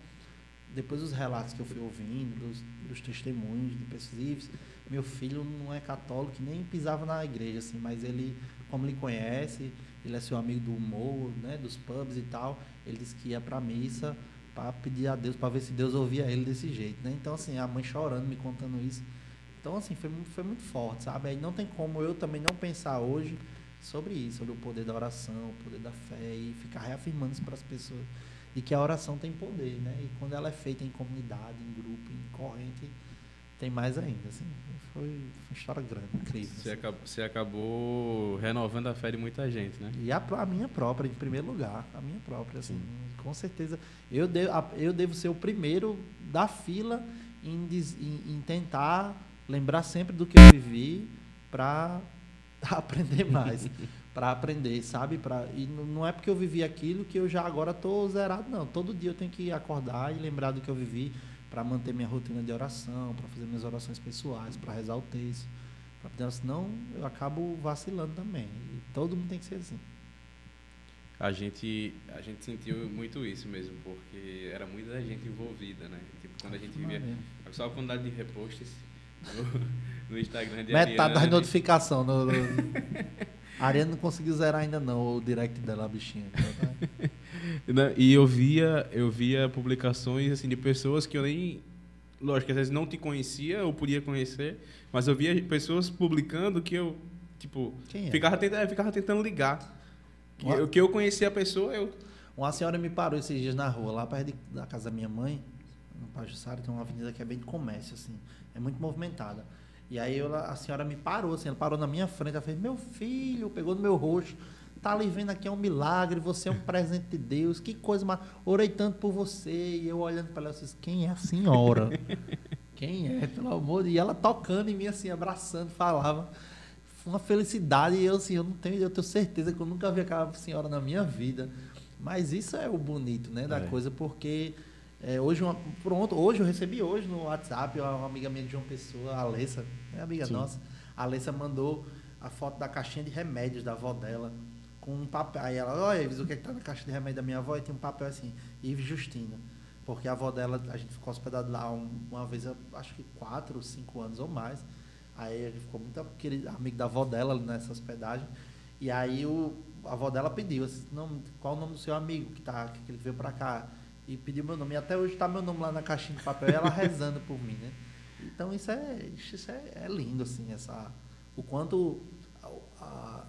depois dos relatos que eu fui ouvindo, dos, dos testemunhos de pessoas, meu filho não é católico, nem pisava na igreja, assim, mas ele, como ele conhece, ele é seu amigo do humor, né, dos pubs e tal, ele disse que ia para a missa para pedir a Deus, para ver se Deus ouvia ele desse jeito, né? Então, assim, a mãe chorando, me contando isso. Então, assim, foi, foi muito forte, sabe? Aí não tem como eu também não pensar hoje sobre isso, sobre o poder da oração, o poder da fé e ficar reafirmando isso para as pessoas. E que a oração tem poder, né? E quando ela é feita em comunidade, em grupo, em corrente, tem mais ainda, assim. Foi, foi uma história grande, incrível. Você, assim. acabou, você acabou renovando a fé de muita gente, né? E a, a, minha própria, em primeiro lugar. A minha própria, assim. Sim. Com certeza. Eu devo, eu devo ser o primeiro da fila em, em, em tentar lembrar sempre do que eu vivi para aprender mais. para aprender, sabe? Pra, e não é porque eu vivi aquilo que eu já agora estou zerado, não. Todo dia eu tenho que acordar e lembrar do que eu vivi para manter minha rotina de oração, para fazer minhas orações pessoais, para rezar o texto. Pra, senão eu acabo vacilando também. E todo mundo tem que ser assim. A gente, a gente sentiu muito isso mesmo, porque era muita gente envolvida, né? Tipo, quando a gente via só a quantidade de repostes no, no Instagram de Metade das notificações. No, no... a Ariane não conseguiu zerar ainda não o direct dela, a bichinha. e eu via, eu via publicações assim, de pessoas que eu nem. Lógico, às vezes não te conhecia ou podia conhecer, mas eu via pessoas publicando que eu, tipo, é? ficava, tentando, ficava tentando ligar. Que eu, que eu conhecia a pessoa, eu. Uma senhora me parou esses dias na rua, lá perto da casa da minha mãe, no Pajussara, tem uma avenida que é bem de comércio, assim, é muito movimentada. E aí eu, a senhora me parou, assim, ela parou na minha frente, ela fez, meu filho, pegou no meu rosto, tá ali vendo aqui é um milagre, você é um presente de Deus, que coisa, mas orei tanto por você. E eu olhando para ela, eu disse, quem é a senhora? quem é, pelo amor de Deus? E ela tocando em mim, assim, abraçando, falava. Uma felicidade, e eu, assim, eu não tenho, eu tenho certeza que eu nunca vi aquela senhora na minha vida. Mas isso é o bonito, né, da é. coisa, porque é, hoje, uma, pronto, hoje eu recebi hoje no WhatsApp uma amiga minha de João Pessoa, a Alessa, é amiga Sim. nossa. A Alessa mandou a foto da caixinha de remédios da avó dela com um papel. Aí ela, olha, Ives, o que é está na caixa de remédio da minha avó? E tem um papel assim, Ives Justina. Porque a avó dela, a gente ficou hospedado lá uma vez, acho que quatro, cinco anos ou mais. Aí a gente ficou muito querido, amigo da avó dela nessa hospedagem. E aí o, a avó dela pediu, assim, não, qual o nome do seu amigo que, tá, que ele veio para cá? E pediu meu nome. E até hoje está meu nome lá na caixinha de papel e ela rezando por mim, né? Então isso é, isso é, é lindo, assim, essa, o quanto a, a,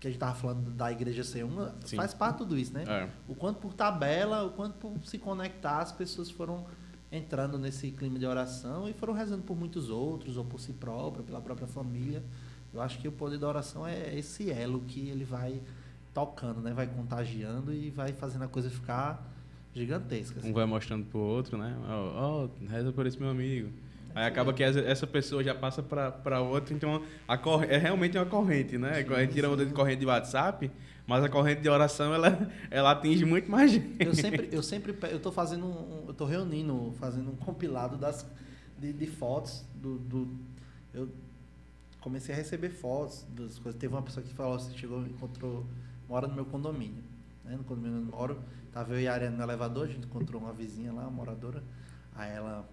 que a gente estava falando da igreja ser uma, Sim. faz parte de tudo isso, né? É. O quanto por tabela, o quanto por se conectar, as pessoas foram entrando nesse clima de oração e foram rezando por muitos outros, ou por si próprio, pela própria família. Eu acho que o poder da oração é esse elo que ele vai tocando, né? Vai contagiando e vai fazendo a coisa ficar gigantescas. Um vai mostrando pro outro, né? Ó, oh, reza por esse meu amigo. Aí acaba que essa pessoa já passa para outra, então a cor... é realmente uma corrente, né? Sim, a gente tira de corrente de WhatsApp, mas a corrente de oração ela, ela atinge muito mais gente. Eu sempre, eu sempre, eu tô fazendo, um, eu tô reunindo, fazendo um compilado das de, de fotos do, do, eu comecei a receber fotos das coisas. Teve uma pessoa que falou, você chegou, encontrou, mora no meu condomínio, né? No condomínio onde eu moro Tava eu e a Ariana no elevador, a gente encontrou uma vizinha lá, uma moradora. Aí ela,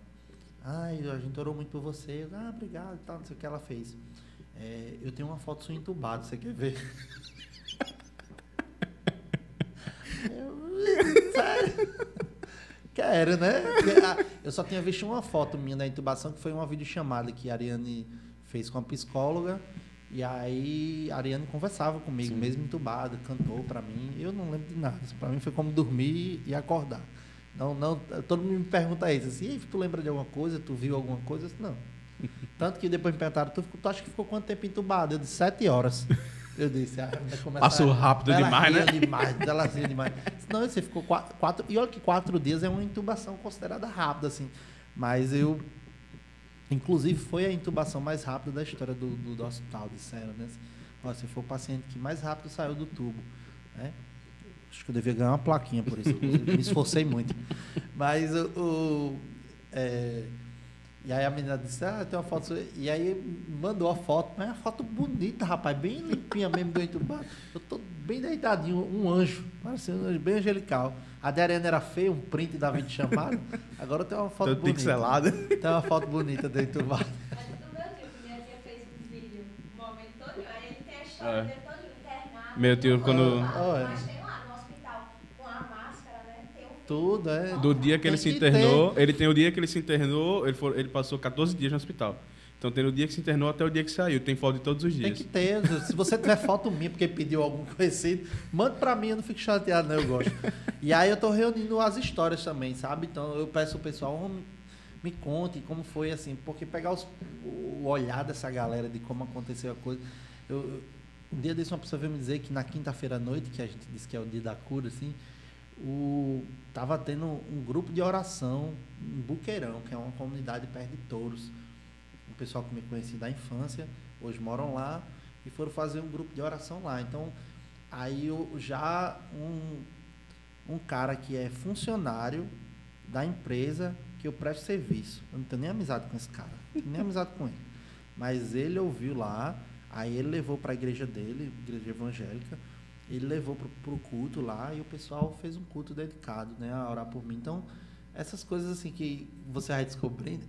ai, a gente orou muito por você. Eu, ah, obrigado tal, não sei o que ela fez. É, eu tenho uma foto sua entubado, você quer ver? eu? Quero, né? Eu só tinha visto uma foto minha da intubação, que foi uma videochamada que a Ariane fez com a psicóloga. E aí a Ariane conversava comigo, Sim. mesmo entubada, cantou para mim. Eu não lembro de nada. Para mim foi como dormir e acordar. Não, não, todo mundo me pergunta isso, assim, tu lembra de alguma coisa? Tu viu alguma coisa? Disse, não. Tanto que depois me perguntaram, tu, tu acha que ficou quanto tempo entubado? Eu disse, sete horas. Eu disse, ah, Passou rápido demais, né? demais, ela demais. Não, você ficou quatro, quatro, E olha que quatro dias é uma intubação considerada rápida, assim. Mas eu Inclusive, foi a intubação mais rápida da história do, do, do hospital, disseram, né? Você foi o paciente que mais rápido saiu do tubo, né? Acho que eu devia ganhar uma plaquinha por isso, me esforcei muito. Mas o... o é, e aí a menina disse, ah, tem uma foto. E aí mandou a foto, mas é uma foto bonita, rapaz, bem limpinha mesmo do entubado. Eu tô bem deitadinho, um anjo, parecendo um anjo bem angelical. A de Arena era feia, um print da vídeo chamado. Agora tem uma foto Tô bonita. pixelada. Tem uma foto bonita dentro do bar. Mas do meu tio, minha tia fez um vídeo, um momento todo, aí ele tem a história é. dele todo internado. Meu tio, quando... Oh, é. Mas tem lá no hospital, com a máscara, né? Tem um tudo, é. Do dia que Tem ele se que internou, ele tem o dia que ele se internou, ele, for, ele passou 14 dias no hospital. Então tem o dia que se internou até o dia que saiu. Tem foto de todos os Tem dias. que ter. Se você tiver foto minha porque pediu algum conhecido, manda pra mim, eu não fico chateado, não, eu gosto. E aí eu tô reunindo as histórias também, sabe? Então eu peço ao pessoal, "Homem, me conte como foi assim, porque pegar os- o olhar dessa galera de como aconteceu a coisa. Eu- um dia desse uma pessoa veio me dizer que na quinta-feira à noite, que a gente disse que é o dia da cura, assim, o, tava tendo um grupo de oração em Buqueirão, que é uma comunidade perto de Touros. Pessoal que me conheci da infância, hoje moram lá, e foram fazer um grupo de oração lá. Então, aí eu, já um, um cara que é funcionário da empresa que eu presto serviço. Eu não tenho nem amizade com esse cara, nem amizade com ele. Mas ele ouviu lá, aí ele levou para a igreja dele, igreja evangélica, ele levou para o culto lá e o pessoal fez um culto dedicado né, a orar por mim. Então, essas coisas assim que você vai descobrindo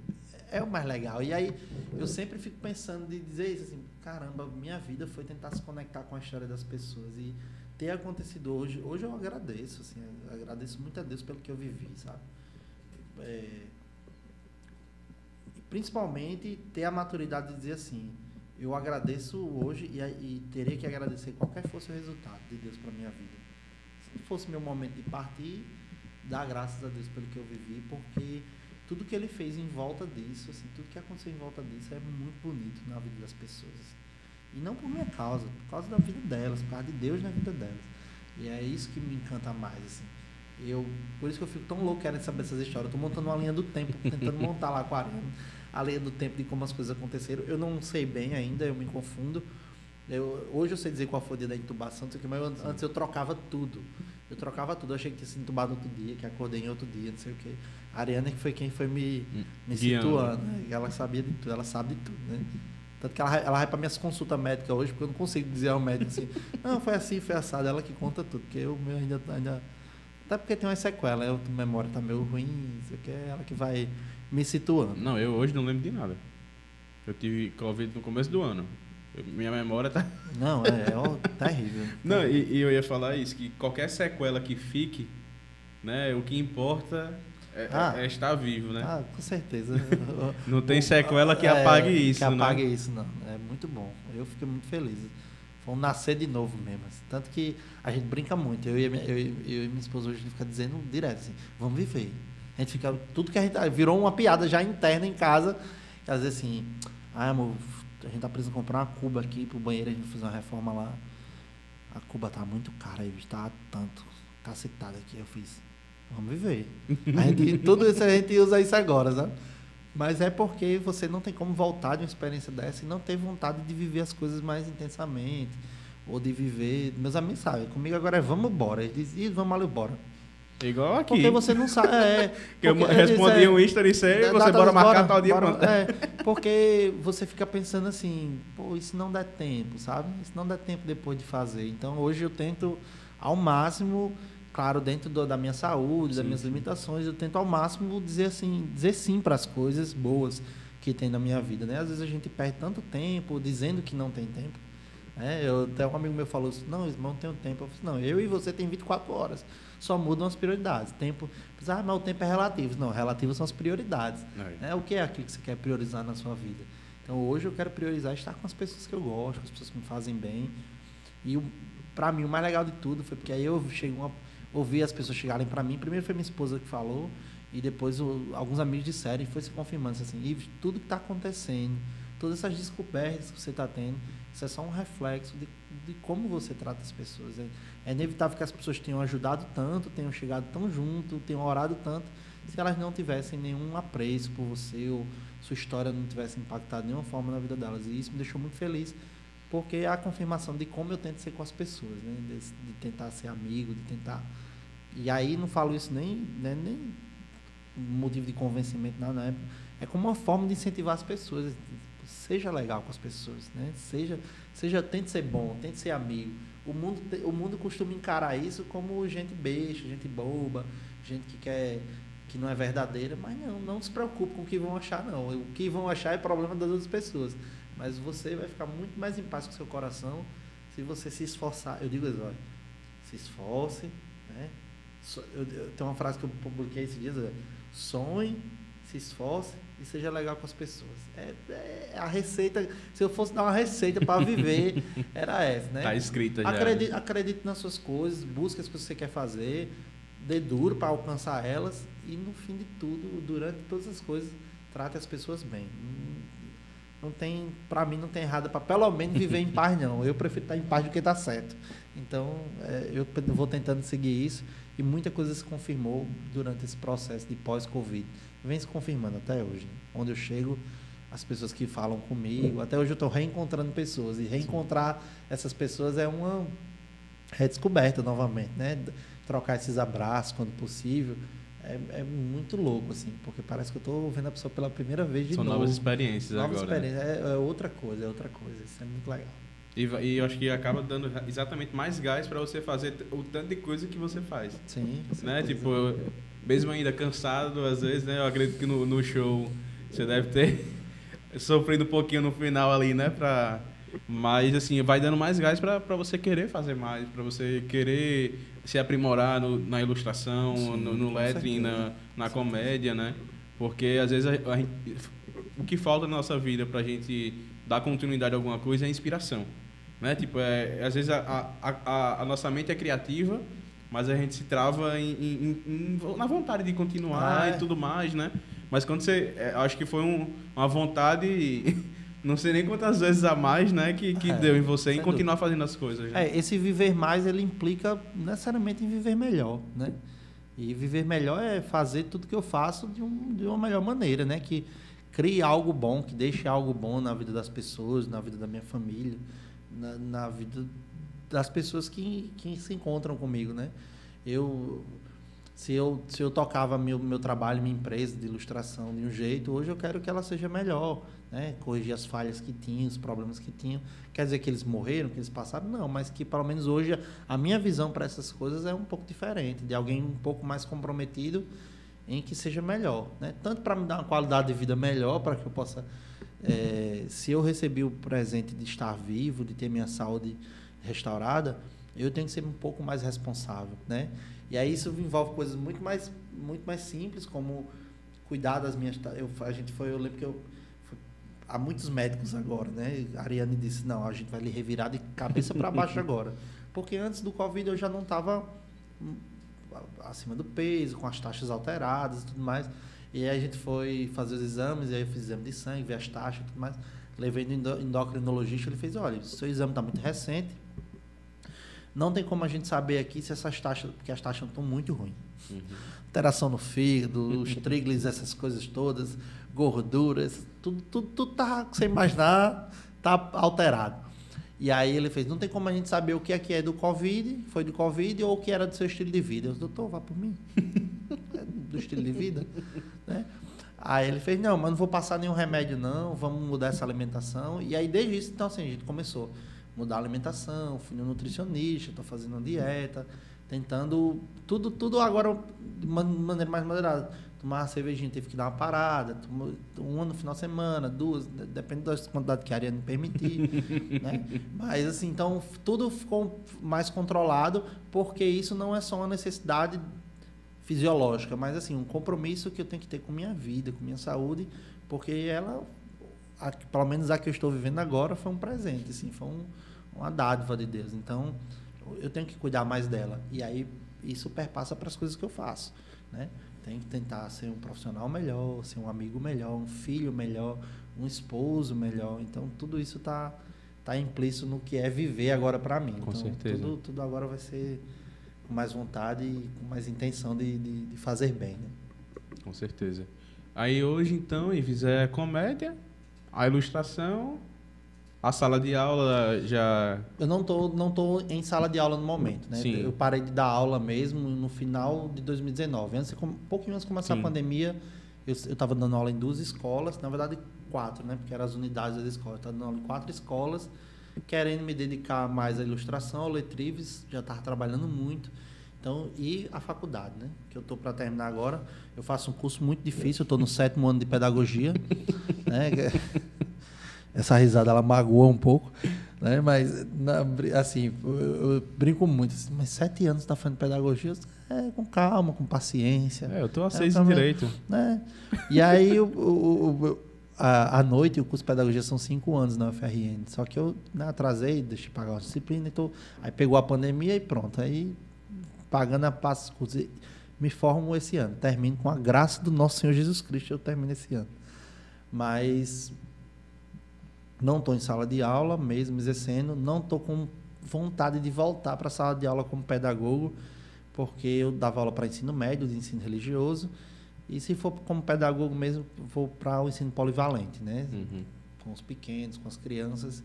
é o mais legal. E aí eu sempre fico pensando de dizer isso assim, caramba, minha vida foi tentar se conectar com a história das pessoas e ter acontecido hoje. Hoje eu agradeço, assim, agradeço muito a Deus pelo que eu vivi, sabe? É, principalmente ter a maturidade de dizer assim, eu agradeço hoje e, e terei que agradecer qualquer fosse o resultado de Deus para minha vida. Se fosse meu momento de partir, dar graças a Deus pelo que eu vivi, porque tudo que ele fez em volta disso, assim, tudo que aconteceu em volta disso é muito bonito na vida das pessoas. assim. E não por minha causa, por causa da vida delas, por causa de Deus na vida delas. E é isso que me encanta mais, assim. Eu, por isso que eu fico tão louco querendo saber essas histórias. Eu tô montando uma linha do tempo, tentando montar lá com a Ariana, a linha do tempo de como as coisas aconteceram. Eu não sei bem ainda, eu me confundo. Eu, hoje eu sei dizer qual foi o dia da intubação, não sei o que, mas eu- antes eu trocava tudo. Eu trocava tudo. Eu achei que tinha sido entubado no outro dia, que acordei em outro dia, não sei o que. A Ariana que foi quem foi me, me Guiando. situando. Né? Ela sabia de tudo, ela sabe de tudo, né? Tanto que ela, ela vai para minhas consultas médicas hoje, porque eu não consigo dizer ao médico assim, não, foi assim, foi assado. Ela que conta tudo, porque eu meu ainda, ainda. Até porque tem uma sequela, eu, a memória tá meio ruim, não sei o que, é ela que vai me situando. Não, eu hoje não lembro de nada. Eu tive Covid no começo do ano. Eu- minha memória tá. Não, é, é ó, terrível. Não, e, e eu ia falar isso, que qualquer sequela que fique, né, o que importa é, Ah. é estar vivo, né? Ah, com certeza. Não tem sequela que É, apague isso, Que né? apague isso, não. É muito bom. Eu fiquei muito feliz. Foi um nascer de novo mesmo. assim. Tanto que a gente brinca muito. Eu e, eu, eu e minha esposa hoje a gente fica dizendo direto assim, vamos viver. A gente fica. Tudo que a gente. Virou uma piada já interna em casa. Que às vezes assim, ai amor, a gente tá precisando comprar uma cuba aqui pro banheiro, a gente fez uma reforma lá. A cuba tá muito cara aí, tá tanto. Cacetada aqui. Eu fiz. Vamos viver. A gente, tudo isso a gente usa isso agora, sabe? Mas é porque você não tem como voltar de uma experiência dessa e não ter vontade de viver as coisas mais intensamente. Ou de viver. Meus amigos sabem, comigo agora é vamos embora. Eles dizem, "Ih, vamos ali embora. Igual aqui. Porque você não sabe. É, eu respondi é, um Insta e sei, você bora bora, marcar tal dia. bora, é, porque você fica pensando assim, pô, isso não dá tempo, sabe? Isso não dá tempo depois de fazer. Então hoje eu tento ao máximo, claro, dentro do- da minha saúde, das Sim, minhas sim. limitações, eu tento ao máximo dizer assim, dizer sim para as coisas boas que tem na minha vida, né? Às vezes a gente perde tanto tempo dizendo que não tem tempo. né? eu, até um amigo meu falou assim, não, irmão, não tenho tempo. Eu falei, não, eu e você tem 24 horas. Só mudam as prioridades. Tempo, ah, mas o tempo é relativo. Não, relativo são as prioridades. É. Né? O que é aquilo que você quer priorizar na sua vida? Então hoje eu quero priorizar estar com as pessoas que eu gosto, com as pessoas que me fazem bem. E para mim o mais legal de tudo foi porque aí eu cheguei uma, ouvi as pessoas chegarem para mim. Primeiro foi minha esposa que falou e depois o- alguns amigos disseram e foi se confirmando assim, Ives, tudo que está acontecendo, todas essas descobertas que você está tendo, isso é só um reflexo de, de como você trata as pessoas. É, é inevitável que as pessoas tenham ajudado tanto, tenham chegado tão junto, tenham orado tanto, se elas não tivessem nenhum apreço por você ou sua história não tivesse impactado de nenhuma forma na vida delas. E isso me deixou muito feliz, porque é a confirmação de como eu tento ser com as pessoas, né? de, de tentar ser amigo, de tentar. E aí não falo isso nem, né, nem motivo de convencimento, nada, não é, é como uma forma de incentivar as pessoas. Seja legal com as pessoas, né? Seja, seja, tente ser bom, tente ser amigo. O mundo, o mundo costuma encarar isso como gente besta, gente boba, gente que quer que não é verdadeira, mas não, não se preocupe com o que vão achar, não. O que vão achar é problema das outras pessoas. Mas você vai ficar muito mais em paz com seu coração se você se esforçar. Eu digo isso, olha, se esforce? So- eu, eu tenho uma frase que eu publiquei esses dias, é, sonhe, se esforce e seja legal com as pessoas. É, é a receita, se eu fosse dar uma receita para viver, era essa, né? Tá escrita já. Acredite, acredite nas suas coisas, busque as coisas que você quer fazer, dê duro para alcançar elas e no fim de tudo, durante todas as coisas, trate as pessoas bem. Não- tem, para mim não tem errado para pelo menos viver em paz não. Eu prefiro estar em paz do que estar certo. Então, é, eu vou tentando seguir isso e muita coisa se confirmou durante esse processo de pós-Covid. Vem se confirmando até hoje. né? Onde eu chego, as pessoas que falam comigo, até hoje eu estou reencontrando pessoas e reencontrar essas pessoas é uma redescoberta novamente, né? Trocar esses abraços quando possível é, é muito louco assim, porque parece que eu estou vendo a pessoa pela primeira vez de São novo. novas experiências Novas agora. né? experiências, é, é outra coisa, é outra coisa. Isso é muito legal. E, e eu acho que acaba dando exatamente mais gás para você fazer o tanto de coisa que você faz. Sim. Né? Tipo, eu- mesmo ainda cansado, às vezes, né? Eu acredito que no, no show você deve ter sofrido um pouquinho no final ali, né? Pra, mas, assim, vai dando mais gás para você querer fazer mais, para você querer se aprimorar no- na ilustração, Sim, no, no lettering, na, na comédia, né? Porque, às vezes, a, a gente- o que falta na nossa vida pra gente dar continuidade a alguma coisa é inspiração. Né? Tipo, é, às vezes a, a, a, a nossa mente é criativa, mas a gente se trava em, em- em- na vontade de continuar Ah, é. e tudo mais, né? Mas quando você. é, acho que foi um- uma vontade, não sei nem quantas vezes a mais, né? Que, que É, deu em você em continuar fazendo as coisas. né? É, esse viver mais ele implica necessariamente em viver melhor, né? E viver melhor é fazer tudo que eu faço de, um, de uma melhor maneira, né? Que crie algo bom, que deixe algo bom na vida das pessoas, na vida da minha família, na, na vida das pessoas que, que se encontram comigo, né? Eu se eu se eu tocava meu meu trabalho, minha empresa de ilustração de um jeito, hoje eu quero que ela seja melhor, né? Corrigir as falhas que tinha, os problemas que tinham. Quer dizer que eles morreram, que eles passaram? Não, mas que pelo menos hoje a minha visão para essas coisas é um pouco diferente, de alguém um pouco mais comprometido em que seja melhor, né? Tanto para me dar uma qualidade de vida melhor, para que eu possa é, se eu recebi o presente de estar vivo, de ter minha saúde restaurada, eu tenho que ser um pouco mais responsável, né? E aí isso envolve coisas muito mais, muito mais simples, como cuidar das minhas. Eu, a gente foi, eu lembro que eu há muitos médicos agora, né? A Ariane disse não, a gente vai lhe revirar de cabeça para baixo agora, porque antes do Covid eu já não estava acima do peso, com as taxas alteradas e tudo mais. E aí a gente foi fazer os exames, e aí eu fiz exame de sangue, vi as taxas e tudo mais. Levei no endocrinologista, ele fez, olha, seu exame está muito recente, não tem como a gente saber aqui se essas taxas, porque as taxas estão muito ruins. Uhum. Alteração no fígado, os tríglicerídeos, essas coisas todas, gorduras, tudo, tudo, tudo tá, sem imaginar, tá alterado. E aí ele fez, não tem como a gente saber o que é que é do Covid, foi do Covid, ou o que era do seu estilo de vida. Eu disse, doutor, vá por mim. Do estilo de vida. né? Aí ele fez, não, mas não vou passar nenhum remédio não, vamos mudar essa alimentação. E aí desde isso, então assim, a gente começou a mudar a alimentação, fui no nutricionista, estou fazendo uma dieta, tentando tudo, tudo agora de man- maneira mais moderada. Tomar uma cervejinha, teve que dar uma parada, uma no final de semana, duas, de- depende da quantidade que a Ariane permitir. né? Mas assim, então tudo ficou mais controlado, porque isso não é só uma necessidade fisiológica, mas assim, um compromisso que eu tenho que ter com minha vida, com minha saúde, porque ela, a- pelo menos a que eu estou vivendo agora, foi um presente, assim, foi um, uma dádiva de Deus. Então, eu tenho que cuidar mais dela. E aí, isso perpassa para as coisas que eu faço, né? Tenho que tentar ser um profissional melhor, ser um amigo melhor, um filho melhor, um esposo melhor. Então, tudo isso está tá implícito no que é viver agora para mim. Com então, certeza. Tudo, tudo agora vai ser com mais vontade e com mais intenção de, de, de fazer bem, né? Com certeza. Aí hoje, então, Ives, é comédia, a ilustração, a sala de aula já. Eu não tô, não tô em sala de aula no momento, né? Sim. Eu parei de dar aula mesmo no final de 2019. Antes, um pouquinho antes de começar Sim. a pandemia, eu estava dando aula em duas escolas, na verdade quatro, né? Porque eram as unidades das escolas. Estava dando aula em quatro escolas, querendo me dedicar mais à ilustração, ao Letrives, já estava trabalhando muito. Então, e a faculdade, né? Que eu estou para terminar agora. Eu faço um curso muito difícil, eu estou no sétimo ano de pedagogia, né? Essa risada ela magoa um pouco, Né? Mas, na, assim, eu, eu brinco muito. Assim, mas sete anos está fazendo pedagogia? É, com calma, com paciência. É, eu tô a É, seis em também. direito. né? E aí, o, o- o- a, à noite, o curso de pedagogia são cinco anos na UFRN. Só que eu né, atrasei, deixei de pagar uma disciplina. Então, aí pegou a pandemia e pronto. Aí, pagando a passo curso. E Me formo esse ano. Termino com a graça do nosso Senhor Jesus Cristo. Eu termino esse ano. Mas não estou em sala de aula, mesmo exercendo. Não estou com vontade de voltar para a sala de aula como pedagogo, porque eu dava aula para ensino médio, de ensino religioso. E se for como pedagogo mesmo, vou para o ensino polivalente, né? Uhum. Com os pequenos, com as crianças.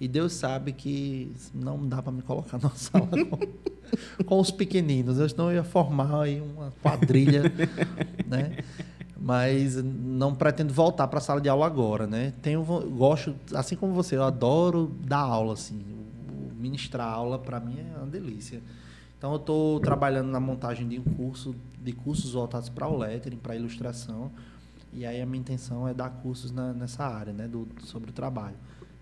E Deus sabe que não dá para me colocar na sala com, com os pequeninos. Eu eu ia formar aí uma quadrilha, né? Mas não pretendo voltar para a sala de aula agora, né? Tenho gosto, assim como você, eu adoro dar aula assim. Ministrar aula para mim é uma delícia. Então eu estou trabalhando na montagem de um curso, de cursos voltados para o lettering, para ilustração. E aí a minha intenção é dar cursos na- nessa área, né, do, sobre o trabalho.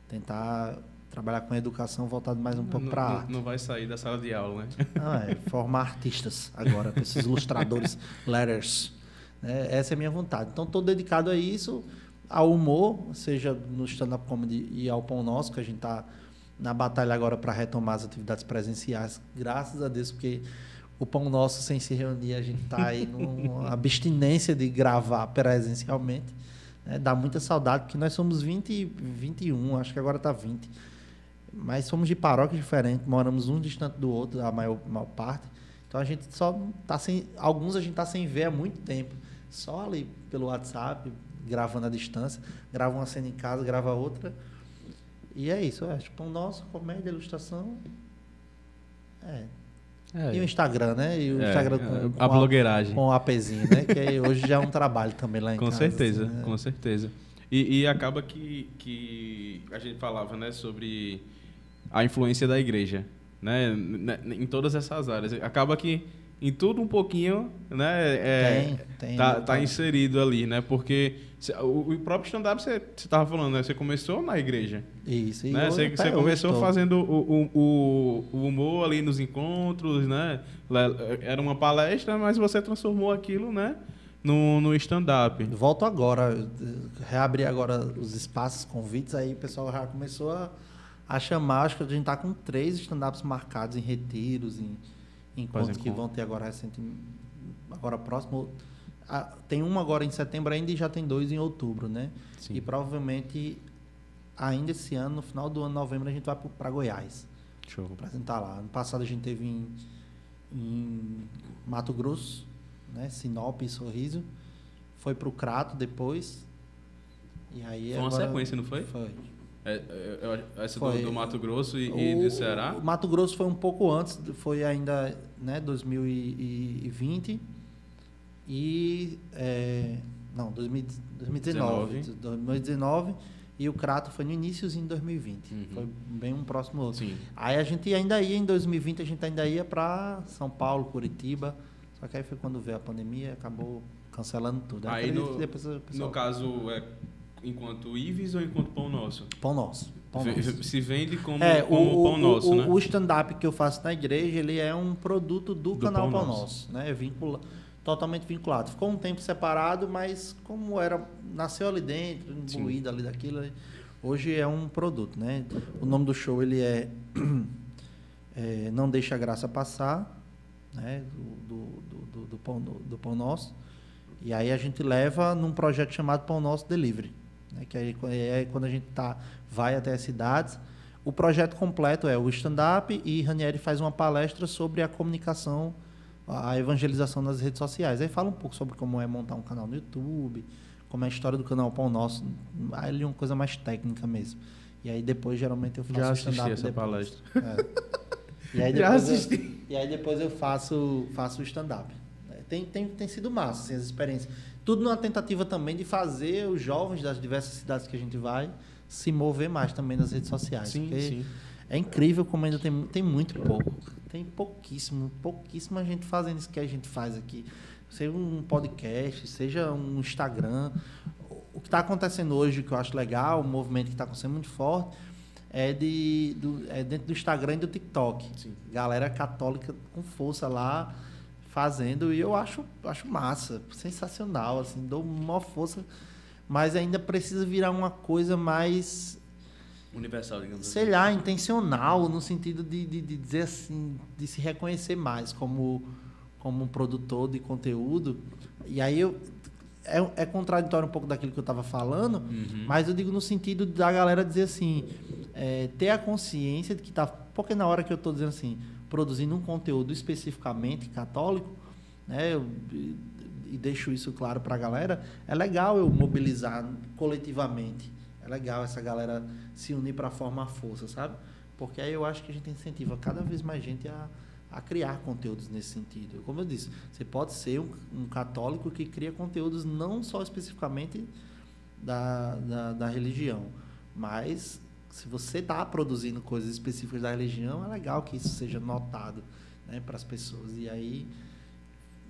Tentar trabalhar com educação voltado mais um pouco não, para a não- arte. não vai sair da sala de aula, né? Ah, é, formar artistas agora, esses ilustradores, letters. né? Essa é a minha vontade. Então, estou dedicado a isso, ao humor, seja no stand-up comedy e ao pão nosso, que a gente está na batalha agora para retomar as atividades presenciais. Graças a Deus, porque o pão nosso, sem se reunir, a gente está aí numa abstinência de gravar presencialmente. né? Dá muita saudade, porque nós somos 20, e 21, acho que agora está 20. Mas somos de paróquias diferentes, moramos um distante do outro, a maior, maior parte. Então a gente só tá sem. Alguns a gente tá sem ver há muito tempo. Só ali pelo WhatsApp, gravando à distância. Grava uma cena em casa, grava outra. E é isso, é. Tipo, o nosso, comédia, ilustração. É. É, E o Instagram, né? E o é, Instagram é, com, a com blogueiragem. com o APzinho, né? Que hoje já é um trabalho também lá em Com casa. certeza, assim, né? com certeza. E, e acaba que, que a gente falava, né, sobre a influência da igreja, né, né, em todas essas áreas. Acaba que em tudo um pouquinho, né, é, tem, tem. tá, tá inserido ali, né, porque o, próprio stand-up você estava falando, né, você começou na igreja, Isso. e né, você, você hoje começou tô. fazendo o, o, o, humor ali nos encontros, né, le- era uma palestra, mas você transformou aquilo, né, no, no stand-up. Volto agora, eh, reabri agora os espaços, convites, aí o pessoal já começou a, a chamar, acho que a gente está com três stand-ups marcados em retiros, em, em encontros que vão ter agora recente, agora próximo. Tem um agora em setembro ainda e já tem dois em outubro, né? Sim. E provavelmente ainda esse ano, no final do ano, novembro, a gente vai para Goiás Show. apresentar lá. Ano passado a gente teve em, em Mato Grosso, né? Sinop e Sorriso. Foi pro Crato depois. E aí Foi uma sequência, não foi? Foi. É, é, é, essa Foi. do, do Mato Grosso e, e do Ceará? O Mato Grosso foi um pouco antes, foi ainda, né, 2020. E é, não, 2000 2019, 2019 e o Crato foi no iníciozinho de 2020. Uhum. Foi bem um próximo outro. Sim. Aí a gente ainda ia em 2020, a gente ainda ia para São Paulo, Curitiba. Só que aí foi quando veio a pandemia, acabou cancelando tudo. Aí acredito no- pessoal- No caso, é enquanto Ives ou enquanto Pão Nosso? Pão nosso. Pão nosso. Se vende como, É, como o, Pão Nosso, o, né? o stand-up que eu faço na igreja, ele é um produto do, Do canal Pão Pão Nosso. Nosso, né? É vincula, totalmente vinculado. Ficou um tempo separado, mas como era, nasceu ali dentro, Sim. imbuído ali daquilo, hoje é um produto, né? O nome do show, ele é, é Não Deixa a Graça Passar, né? Do, do, do, do, do pão, do, do Pão Nosso. E aí a gente leva num projeto chamado Pão Nosso Delivery, né? que aí é quando a gente tá, vai até as cidades. O projeto completo é o stand-up e Ranieri faz uma palestra sobre a comunicação, a evangelização nas redes sociais. Aí fala um pouco sobre como é montar um canal no YouTube, como é a história do canal Pão Nosso. Aí é uma coisa mais técnica mesmo. E aí depois, geralmente, eu faço Já assisti stand-up essa depois. palestra. É. E aí Já depois eu- assisti. e aí depois eu faço, faço o stand-up. É, Tem, tem, tem sido massa, assim, as experiências. Tudo numa tentativa também de fazer os jovens das diversas cidades que a gente vai se mover mais também nas redes sociais. Sim, sim. É incrível como ainda tem, tem muito pouco. Tem pouquíssimo, pouquíssima gente fazendo isso que a gente faz aqui. Seja um podcast, seja um Instagram. O que está acontecendo hoje, que eu acho legal, um movimento que está acontecendo muito forte, é, de, do, é dentro do Instagram e do TikTok. Sim. Galera católica com força lá fazendo e eu acho, acho massa, sensacional, assim, dou uma força, mas ainda precisa virar uma coisa mais, Universal, digamos sei assim. lá, intencional, no sentido de, de, de dizer assim, de se reconhecer mais como, como um produtor de conteúdo. E aí eu, é, é contraditório um pouco daquilo que eu estava falando, Uhum. mas eu digo no sentido da galera dizer assim, é, ter a consciência de que tá. Porque na hora que eu estou dizendo assim, produzindo um conteúdo especificamente católico, né, eu, e, e deixo isso claro para a galera, é legal eu mobilizar coletivamente. É legal essa galera se unir para formar força, sabe? Porque aí eu acho que a gente incentiva cada vez mais gente a, a criar conteúdos nesse sentido. Como eu disse, você pode ser um, um católico que cria conteúdos não só especificamente da, da, da religião, mas se você está produzindo coisas específicas da religião, é legal que isso seja notado né, para as pessoas. E aí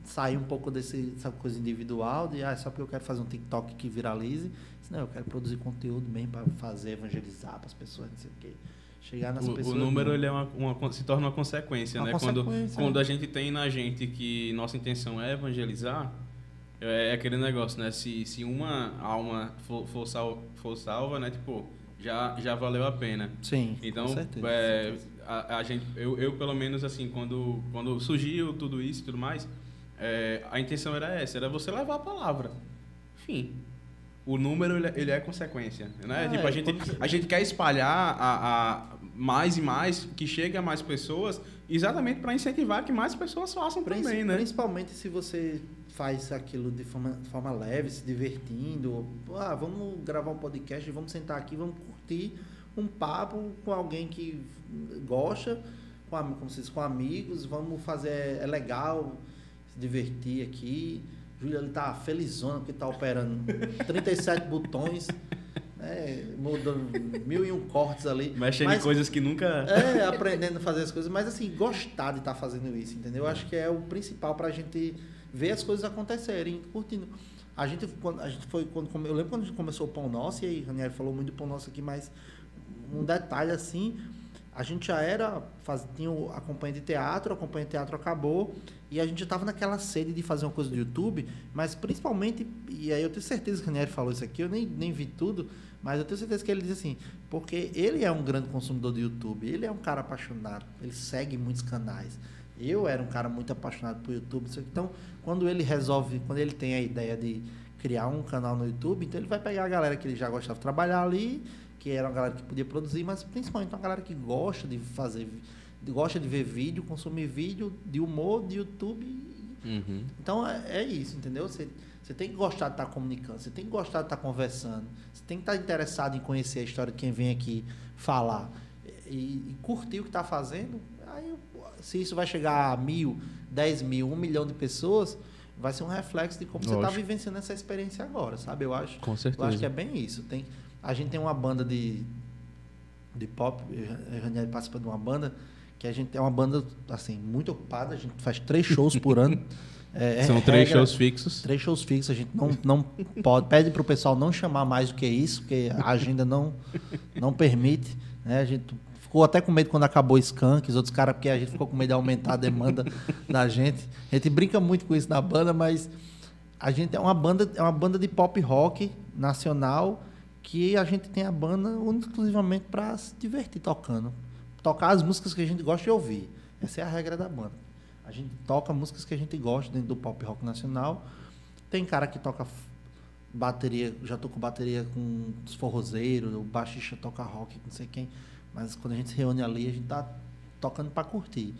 sair um pouco desse, dessa coisa individual de ah, só porque eu quero fazer um TikTok que viralize. Não, eu quero produzir conteúdo mesmo para fazer, evangelizar para as pessoas, não sei o quê. Chegar nas O, pessoas. o número ele é uma, uma- se torna uma consequência, Uma né? Quando, consequência, quando é. a gente tem na gente que nossa intenção é evangelizar, é, é aquele negócio, né? Se, se uma alma for, for, sal, for salva, né? Tipo, já, já valeu a pena. Sim, Então, com certeza. é, a, a gente, eu, eu pelo menos assim, quando, quando surgiu tudo isso e tudo mais, é, a intenção era essa, era você levar a palavra. Enfim, o número ele, é- ele é consequência, né? Ah, tipo, é, a gente, quando você- a gente quer espalhar a, a mais e mais, que chegue a mais pessoas, exatamente para incentivar que mais pessoas façam também, né? Principalmente se você faz aquilo de forma, forma leve, se divertindo. Ah, vamos gravar um podcast, vamos sentar aqui, vamos curtir um papo com alguém que gosta, com, diz, com amigos, vamos fazer, é legal se divertir aqui. Júlia ele tá felizona porque tá operando 37 botões, né, mudando mil e um cortes ali. Mexendo Mas- em coisas que nunca. é, aprendendo a fazer as coisas, mas assim, gostar de estar fazendo isso, entendeu? Eu acho que é o principal pra gente ver as coisas acontecerem, curtindo. A gente, quando, a gente foi, quando, eu lembro quando a gente começou o Pão Nosso, e aí, Ranieri falou muito do Pão Nosso aqui, mas um detalhe assim, a gente já era, faz, tinha a companhia de teatro, a companhia de teatro acabou, e a gente estava naquela sede de fazer uma coisa do YouTube, mas principalmente, e aí eu tenho certeza que o Ranieri falou isso aqui, eu nem, nem vi tudo, mas eu tenho certeza que ele diz assim, porque ele é um grande consumidor do YouTube, ele é um cara apaixonado, ele segue muitos canais. Eu era um cara muito apaixonado por YouTube, então quando ele resolve, quando ele tem a ideia de criar um canal no YouTube, então ele vai pegar a galera que ele já gostava de trabalhar ali, que era uma galera que podia produzir, mas principalmente uma galera que gosta de fazer, gosta de ver vídeo, consumir vídeo de humor, de YouTube. Uhum. Então é, é isso, entendeu? Você, você tem que gostar de estar comunicando, você tem que gostar de estar conversando, você tem que estar interessado em conhecer a história de quem vem aqui falar e, e curtir o que está fazendo. Aí, se isso vai chegar a mil, dez mil, um milhão de pessoas, vai ser um reflexo de como você está Lógico. vivenciando essa experiência agora, sabe? Eu acho, Com eu certeza. acho que é bem isso. Tem, a gente tem uma banda de, de pop, a Ranieri participa de uma banda que a gente é uma banda assim muito ocupada, a gente faz três shows por ano. É, São é três regra- shows fixos. Três shows fixos, a gente não, não pode. Pede pro pessoal não chamar mais do que isso, porque a agenda não, não permite. Né? A gente ficou até com medo quando acabou o Skank, os outros caras, porque a gente ficou com medo de aumentar a demanda da gente. A gente brinca muito com isso na banda, mas a gente é uma banda, é uma banda de pop rock nacional que a gente tem a banda exclusivamente para se divertir tocando. Tocar as músicas que a gente gosta de ouvir. Essa é a regra da banda. A gente toca músicas que a gente gosta dentro do pop rock nacional. Tem cara que toca bateria, já tocou bateria com os forrozeiros, o baixista toca rock, não sei quem. Mas quando a gente se reúne ali, a gente tá tocando para curtir.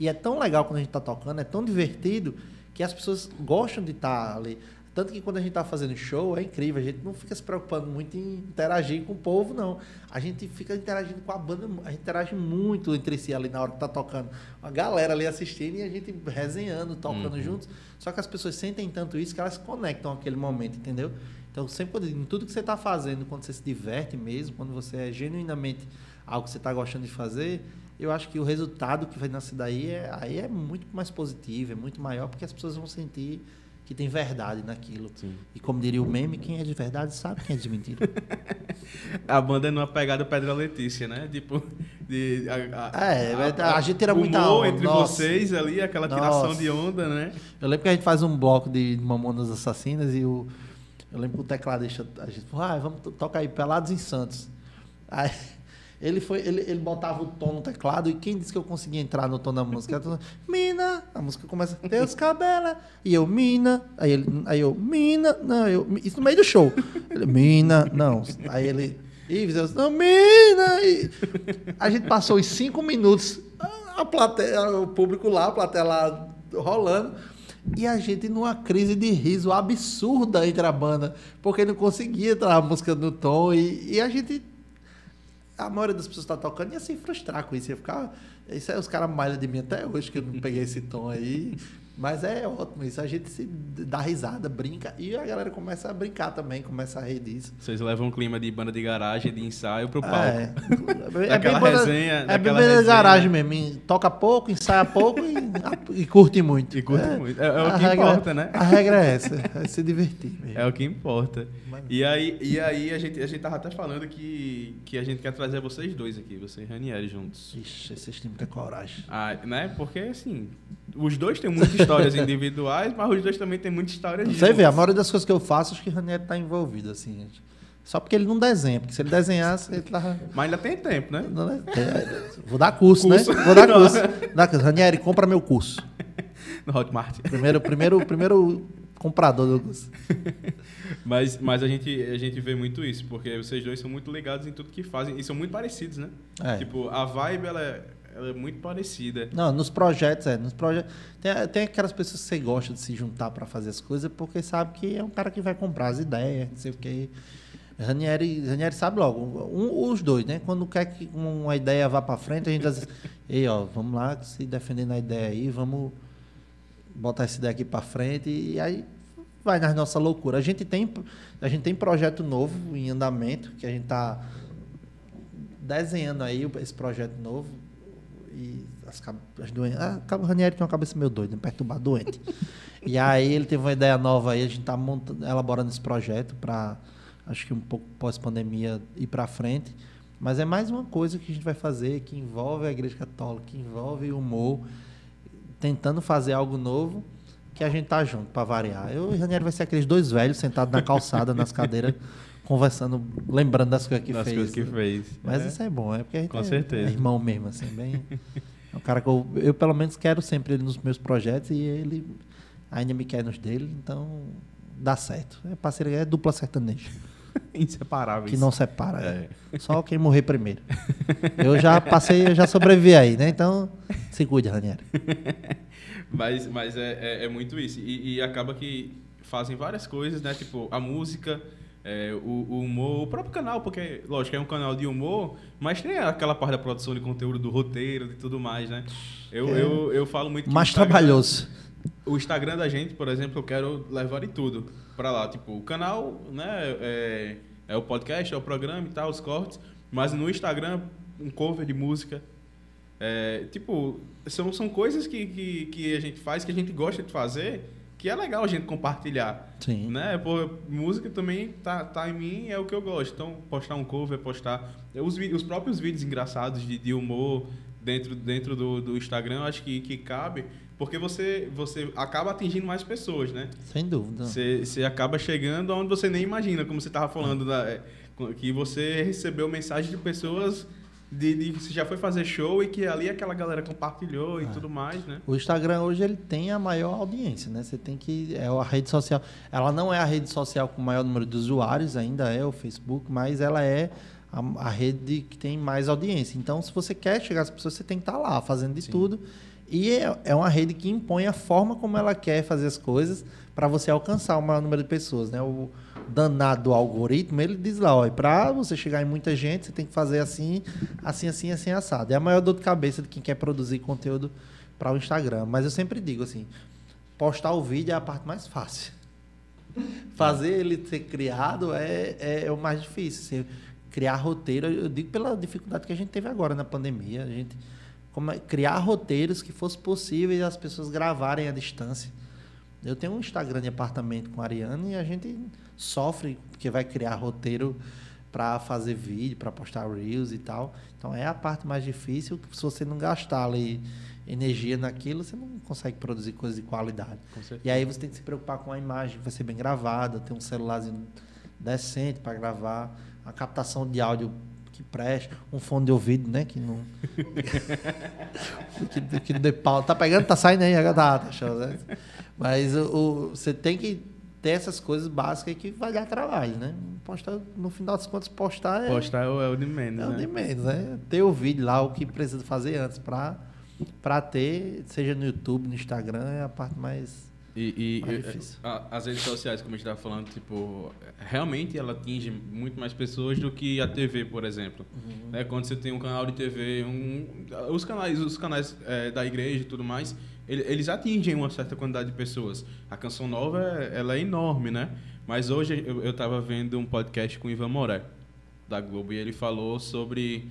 E é tão legal quando a gente tá tocando, é tão divertido que as pessoas gostam de estar ali. Tanto que quando a gente tá fazendo show, é incrível. A gente não fica se preocupando muito em interagir com o povo, não. A gente fica interagindo com a banda, a gente interage muito entre si ali na hora que tá tocando. A galera ali assistindo e a gente resenhando, tocando Uhum. juntos. Só que as pessoas sentem tanto isso que elas conectam àquele momento, entendeu? Então, sempre quando- em tudo que você está fazendo, quando você se diverte mesmo, quando você é genuinamente algo que você está gostando de fazer, eu acho que o resultado que vai nascer daí é, aí é muito mais positivo, é muito maior, porque as pessoas vão sentir que tem verdade naquilo. Sim. E como diria o meme, quem é de verdade sabe quem é de mentira. A banda é numa pegada Pedra Letícia, né? Tipo, de, a, a- É, a- a gente tira o muita humor onda, entre nossa. vocês ali, aquela tiração Nossa. de onda, né? Eu lembro que a gente faz um bloco de Mamonas Assassinas e o. Eu lembro que o tecladista, a gente falou, ah, vamos to- tocar aí, Pelados em Santos. Aí ele foi, ele, ele botava o tom no teclado e quem disse que eu conseguia entrar no tom da música? Tô, Mina, a música começa, Teus cabelos, e eu, Mina, aí ele, aí eu, Mina, não, eu, isso no meio do show. Ele, Mina, não. Aí ele, Ives, eu, não, Mina, e a gente passou os cinco minutos, a- a plateia, o público lá, a plateia lá rolando. E a gente numa crise de riso absurda entre a banda, porque não conseguia entrar a música no tom. E, e a gente. A maioria das pessoas que tá tocando ia se frustrar com isso. Ia ficar. Isso aí os caras malham de mim até hoje, que eu não peguei esse tom aí. Mas é ótimo isso. A gente se dá risada, brinca. E a galera começa a brincar também, começa a rir disso. Vocês levam um clima de banda de garagem, de ensaio pro palco. É, Daquela banda- resenha, É bem banda de garagem mesmo. e Toca pouco, ensaia pouco e, e curte muito. E curte É, muito. É, é o que regra- importa, né? A regra é essa, é se divertir mesmo. É o que importa. E aí, e aí a, gente, a gente tava até falando que, que a gente quer trazer vocês dois aqui, você e Ranieri juntos. Ixi, vocês têm muita coragem. Ah, né? Porque, assim, os dois têm muitas histórias individuais, mas os dois também têm muita história Você juntos. vê, a maioria das coisas que eu faço, acho que o Ranieri tá envolvido, assim, gente. Só porque ele não desenha, porque se ele desenhasse, ele tava. Mas ainda tem tempo, né? né? É, Vou dar curso, Curso. né? Vou dar curso. Dá curso. Ranieri, compra meu curso. No Hotmart. Primeiro, primeiro, primeiro comprador do curso. Mas, mas a, gente, a gente vê muito isso, porque vocês dois são muito ligados em tudo que fazem e são muito parecidos, né? É. Tipo, a vibe, ela é, ela é muito parecida. Não, nos projetos, é. Nos projetos. Tem, tem aquelas pessoas que você gosta de se juntar para fazer as coisas, porque sabe que é um cara que vai comprar as ideias, não sei o quê. Ranieri, Ranieri sabe logo, um, os dois, né? Quando quer que uma ideia vá para frente, a gente diz, ei, ó, vamos lá, se defendendo a ideia aí, vamos botar essa ideia aqui para frente e aí vai nas nossa loucura. A gente tem a gente tem projeto novo em andamento que a gente tá desenhando aí esse projeto novo e as, as doentes, ah, o Ranieri tem uma cabeça meio doida, perturbado, doente. e aí ele teve uma ideia nova aí, a gente tá montando, elaborando esse projeto para acho que um pouco pós-pandemia ir para frente. Mas é mais uma coisa que a gente vai fazer que envolve a Igreja Católica, que envolve o humor, tentando fazer algo novo que a gente tá junto para variar. Eu e o Ranieri vai ser aqueles dois velhos sentados na calçada, nas cadeiras, conversando, lembrando das coisas que das fez. coisas que fez. Mas É. isso é bom, é porque a gente Com é, certeza. é irmão mesmo, assim, bem. É um cara que eu, eu, pelo menos, quero sempre ele nos meus projetos e ele ainda me quer nos dele, então dá certo. É parceria, é dupla sertaneja, Inseparáveis. que não separa. É. é. Só quem morrer primeiro. Eu já passei, eu já sobrevivi aí, né? Então, se cuide, Ranieri. Mas, mas é, é, é muito isso. E, e acaba que fazem várias coisas, né? Tipo, a música, é, o, o humor, o próprio canal, porque, lógico, é um canal de humor, mas tem aquela parte da produção de conteúdo, do roteiro e tudo mais, né? Eu, É. eu, eu falo muito Mais Instagram- trabalhoso. O Instagram da gente, por exemplo, eu quero levar de tudo pra lá. Tipo, o canal, né? É, é o podcast, é o programa e tal, os cortes. Mas no Instagram, um cover de música. É, tipo, são, são coisas que, que, que a gente faz, que a gente gosta de fazer, que é legal a gente compartilhar. Sim. Né? Pô, música também tá, tá em mim, é o que eu gosto. Então, postar um cover, postar os, vi- os próprios vídeos engraçados de, de humor dentro, dentro do, do Instagram, eu acho que, que cabe, porque você, você acaba atingindo mais pessoas, né? Sem dúvida. Você, você acaba chegando aonde você nem imagina, como você estava falando, da, é, que você recebeu mensagem de pessoas de, de você já foi fazer show e que ali aquela galera compartilhou e É. tudo mais, né? O Instagram hoje ele tem a maior audiência, né? Você tem que é a rede social. Ela não é a rede social com o maior número de usuários, ainda é o Facebook, mas ela é a, a rede que tem mais audiência. Então, se você quer chegar às pessoas, você tem que estar lá fazendo de Sim. tudo. E é, é uma rede que impõe a forma como ela quer fazer as coisas para você alcançar o maior número de pessoas, né? O danado do algoritmo, ele diz lá, ó, para você chegar em muita gente, você tem que fazer assim, assim, assim, assim, assado. É a maior dor de cabeça de quem quer produzir conteúdo para o Instagram. Mas eu sempre digo assim, postar o vídeo é a parte mais fácil. Fazer ele ser criado é, é, é o mais difícil. Você criar roteiro, eu digo pela dificuldade que a gente teve agora na pandemia, a gente como é- criar roteiros que fosse possível as pessoas gravarem à distância. Eu tenho um Instagram de apartamento com a Ariane e a gente sofre porque vai criar roteiro para fazer vídeo, para postar reels e tal. Então é a parte mais difícil. Se você não gastar ali energia naquilo, você não consegue produzir coisas de qualidade. E aí você tem que se preocupar com a imagem que vai ser bem gravada, ter um celularzinho decente para gravar, a captação de áudio que presta, um fone de ouvido, né, que não que, que de pau. Tá pegando, tá saindo aí, tá, tá show, né? Mas o, o, você tem que ter essas coisas básicas que vai dar trabalho, né? Postar, no final das contas, postar é. Postar é o, é o de menos. É né? o de menos, né? Ter o vídeo lá, o que precisa fazer antes para ter, seja no YouTube, no Instagram, é a parte mais. E, e a, as redes sociais, como a gente estava falando, tipo, realmente ela atinge muito mais pessoas do que a TV, por exemplo. Uhum. Né? Quando você tem um canal de TV, um, os canais, os canais é, da igreja e tudo mais, eles atingem uma certa quantidade de pessoas. A Canção Nova, ela é enorme, né? Mas hoje eu estava vendo um podcast com o Ivan Moré, da Globo, e ele falou sobre,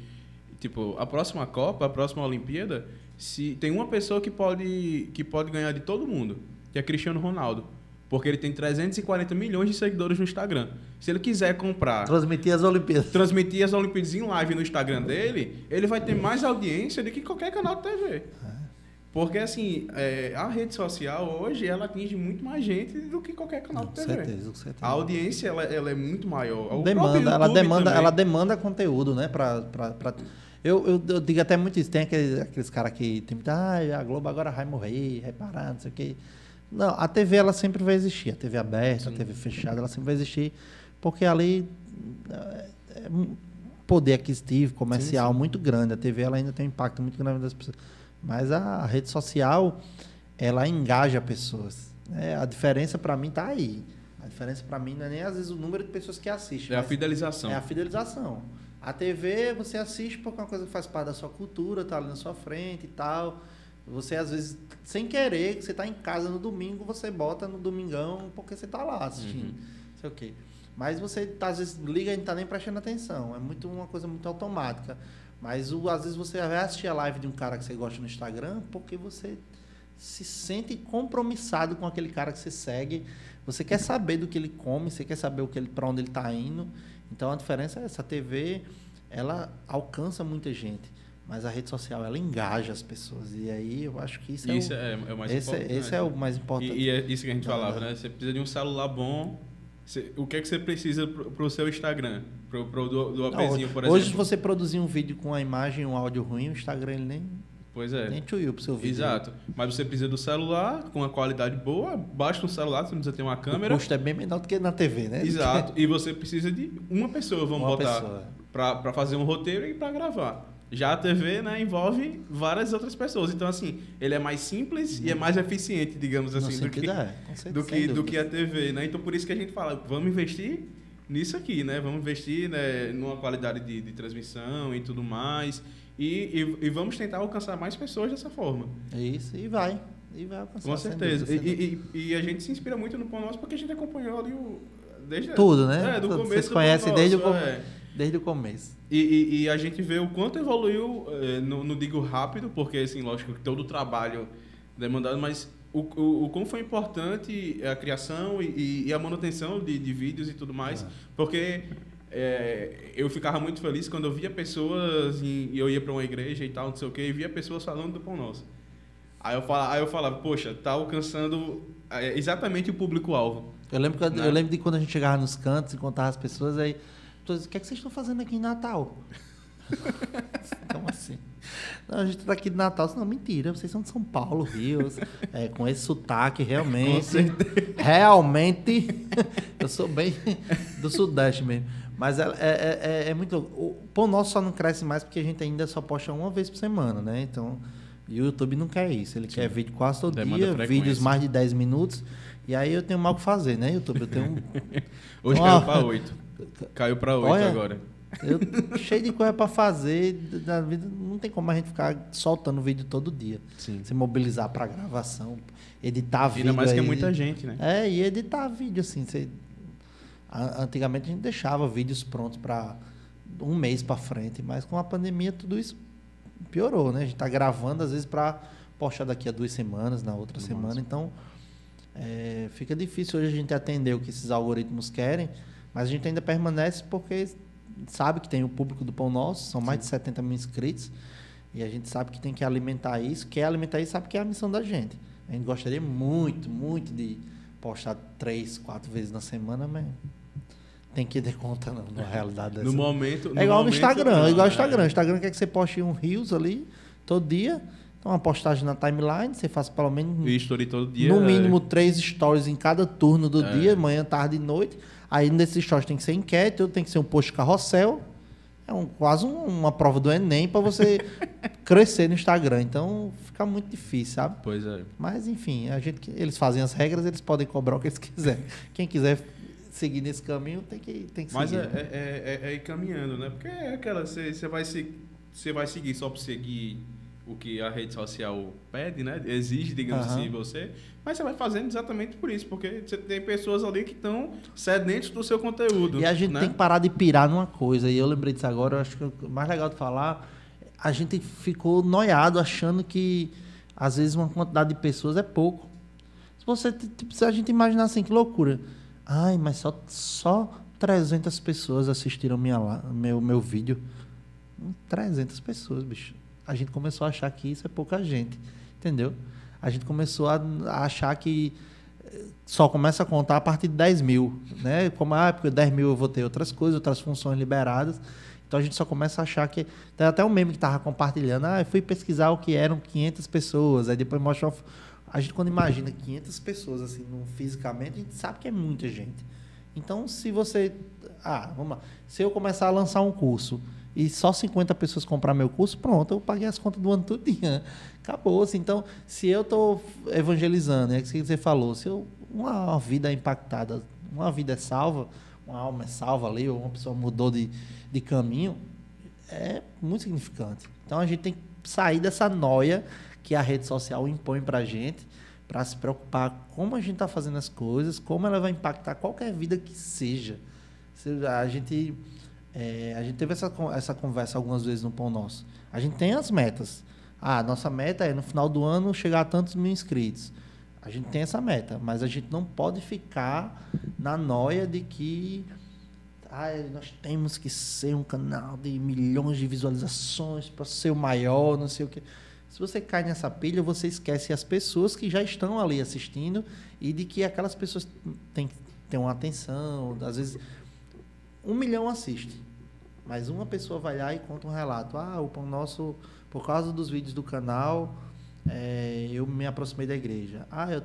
tipo, a próxima Copa, a próxima Olimpíada, se tem uma pessoa que pode, que pode ganhar de todo mundo, que é Cristiano Ronaldo. Porque ele tem 340 milhões de seguidores no Instagram. Se ele quiser comprar. Transmitir as Olimpíadas. Transmitir as Olimpíadas em live no Instagram dele, ele vai ter mais audiência do que qualquer canal de TV. É. Porque, assim, é, a rede social hoje, ela atinge muito mais gente do que qualquer canal de TV. Com certeza, com certeza. A audiência, ela, ela é muito maior. O demanda, ela demanda, ela demanda conteúdo, né? Pra, pra, pra... Eu, eu, eu, digo até muito isso. Tem aqueles, aqueles caras que tem ah, a Globo agora vai morrer, reparar, não sei o quê. Não, a TV, ela sempre vai existir. A TV aberta, Sim. a TV fechada, ela sempre vai existir. Porque ali é, é poder aquisitivo, comercial sim, sim. muito grande. A TV, ela ainda tem um impacto muito grande das pessoas. Mas a rede social, ela engaja pessoas. Né? A diferença para mim está aí. A diferença para mim não é nem às vezes o número de pessoas que assistem. É a fidelização. É a fidelização. A TV você assiste porque é uma coisa que faz parte da sua cultura, tá ali na sua frente e tal. Você às vezes, sem querer, você está em casa no domingo, você bota no domingão porque você está lá assistindo. Uhum. Sei o quê. Mas você tá, às vezes liga e não está nem prestando atenção. É muito uma coisa muito automática. Mas o, às vezes você vai assistir a live de um cara que você gosta no Instagram porque você se sente compromissado com aquele cara que você segue. Você quer saber do que ele come, você quer saber o que ele para onde ele está indo. Então a diferença é essa. A TV ela alcança muita gente, mas a rede social ela engaja as pessoas. E aí eu acho que isso, isso é, o, é, é o mais esse, importante. Esse é o mais importante. E, e é isso que a gente falava, né? Você precisa de um celular bom o que é que você precisa para o seu Instagram? Pro, pro, do, do APzinho, por exemplo? Hoje, se você produzir um vídeo com a imagem um áudio ruim, o Instagram ele nem. Pois é. Nem tchuiu pro seu vídeo. Exato. Mas você precisa do celular com uma qualidade boa, basta um celular, você não precisa ter uma câmera. O custo é bem menor do que na TV, né? Exato. e você precisa de uma pessoa, vamos uma botar, para fazer um roteiro e para gravar. Já a TV né, envolve várias outras pessoas. Então, assim, ele é mais simples e é mais eficiente, digamos assim, do que, é, do, que, do que a TV. Né? Então, por isso que a gente fala, vamos investir nisso aqui, né? Vamos investir né, numa qualidade de, de transmissão e tudo mais. E, e, e, vamos tentar alcançar mais pessoas dessa forma. Isso, e vai. E vai alcançar. Com certeza. Dúvida, e, e, a gente se inspira muito no Pão Nosso porque a gente acompanhou ali o... Desde, Tudo, né? É, do começo Vocês conhecem desde o começo. É. Desde o começo. E, e, e, a gente vê o quanto evoluiu, eh, não, não, digo rápido, porque, assim, lógico, todo o trabalho demandado, mas o, o, o quão foi importante a criação e, e a manutenção de, de, vídeos e tudo mais, é. porque é, eu ficava muito feliz quando eu via pessoas, e eu ia para uma igreja e tal, não sei o quê, e via pessoas falando do Pão Nosso. Aí eu falava, aí eu falava poxa, tá alcançando eh, exatamente o público-alvo. Eu lembro, que, né? eu lembro de quando a gente chegava nos cantos e contava as pessoas, aí o que, é que vocês estão fazendo aqui em Natal? Como assim? Não, a gente está aqui de Natal. Não, mentira, vocês são de São Paulo, Rio. É, com esse sotaque, realmente. realmente. eu sou bem do Sudeste mesmo. Mas é, é, é, é muito. O pão nosso só não cresce mais porque a gente ainda só posta uma vez por semana, né? Então, o YouTube não quer isso. Ele Sim. quer vídeo quase todo Demanda dia, vídeos mais de 10 minutos. E aí eu tenho mal o que fazer, né, YouTube? Eu tenho. Hoje caiu para 8. Caiu para 8 agora. Eu, cheio de coisa para fazer. Na vida, não tem como a gente ficar soltando vídeo todo dia. Sim. Se mobilizar para gravação, editar vídeo. Ainda mais que é muita gente, né? É, e editar vídeo, assim. Você, antigamente a gente deixava vídeos prontos para um mês para frente, mas com a pandemia tudo isso piorou, né? A gente está gravando, às vezes, para postar daqui a duas semanas, na outra Nossa. semana. Então, É, fica difícil hoje a gente atender o que esses algoritmos querem, mas a gente ainda permanece porque sabe que tem o público do Pão Nosso, são mais de 70 mil inscritos, e a gente sabe que tem que alimentar isso, quer alimentar isso, sabe que é a missão da gente. A gente gostaria muito, muito de postar três, quatro vezes na semana, mas tem que dar conta não, na realidade dessa. No momento. É igual no Instagram, não, é igual no é. Instagram. O Instagram quer que você poste um Reels ali todo dia. Então, uma postagem na timeline, você faz pelo menos, E story todo dia. no é. mínimo, três stories em cada turno do É. dia, manhã, tarde e noite. Aí, nesses stories tem que ser enquete, tem que ser um post carrossel. É um, quase um- uma prova do Enem para você crescer no Instagram. Então, fica muito difícil, sabe? Pois é. Mas, enfim, a gente, eles fazem as regras, eles podem cobrar o que eles quiserem. Quem quiser seguir nesse caminho tem que, tem que Mas é, seguir. né? é, é, é ir caminhando, né? Porque é aquela, você você vai, se, você vai seguir só para seguir o que a rede social pede, né? Exige, digamos Aham. assim, você. Mas você vai fazendo exatamente por isso, porque você tem pessoas ali que estão sedentos do seu conteúdo. E a gente né? tem que parar de pirar numa coisa. E eu lembrei disso agora, eu acho que o mais legal de falar, a gente ficou noiado achando que às vezes uma quantidade de pessoas é pouco. Se você tipo, se a gente imaginar assim, que loucura. Ai, mas só só 300 pessoas assistiram minha meu meu vídeo. Hum, 300 pessoas, bicho. A gente começou a achar que isso é pouca gente, entendeu? A gente começou a, a achar que eh, só começa a contar a partir de 10 mil, né? Como, ah, porque 10 mil eu vou ter outras coisas, outras funções liberadas. Então a gente só começa a achar que. Tem até um meme que tava compartilhando. Ah, eu fui pesquisar o que eram 500 pessoas. Aí depois mostra. A gente, quando imagina 500 pessoas, assim, no, fisicamente, a gente sabe que é muita gente. Então, se você. Ah, vamos lá. Se eu começar a lançar um curso e só 50 pessoas comprar meu curso, pronto, eu paguei as contas do ano todinho. Acabou. Assim. Então, se eu estou evangelizando, é isso que você falou, se eu, uma vida é impactada, uma vida é salva, uma alma é salva ali, ou uma pessoa mudou de, de caminho, é muito significante. Então, a gente tem que sair dessa noia que a rede social impõe para a gente, para se preocupar como a gente está fazendo as coisas, como ela vai impactar qualquer vida que seja. Se A gente, é, a gente teve essa, essa conversa algumas vezes no Pão Nosso. A gente tem as metas. Ah, nossa meta é no final do ano chegar a tantos mil inscritos. A gente tem essa meta, mas a gente não pode ficar na noia de que ah, nós temos que ser um canal de milhões de visualizações para ser o maior, não sei o quê. Se você cai nessa pilha, você esquece as pessoas que já estão ali assistindo e de que aquelas pessoas têm que ter uma atenção. Às vezes, um milhão assiste, mas uma pessoa vai lá e conta um relato. Ah, o Pão Nosso, por causa dos vídeos do canal, eh, eu me aproximei da igreja. Ah, eu,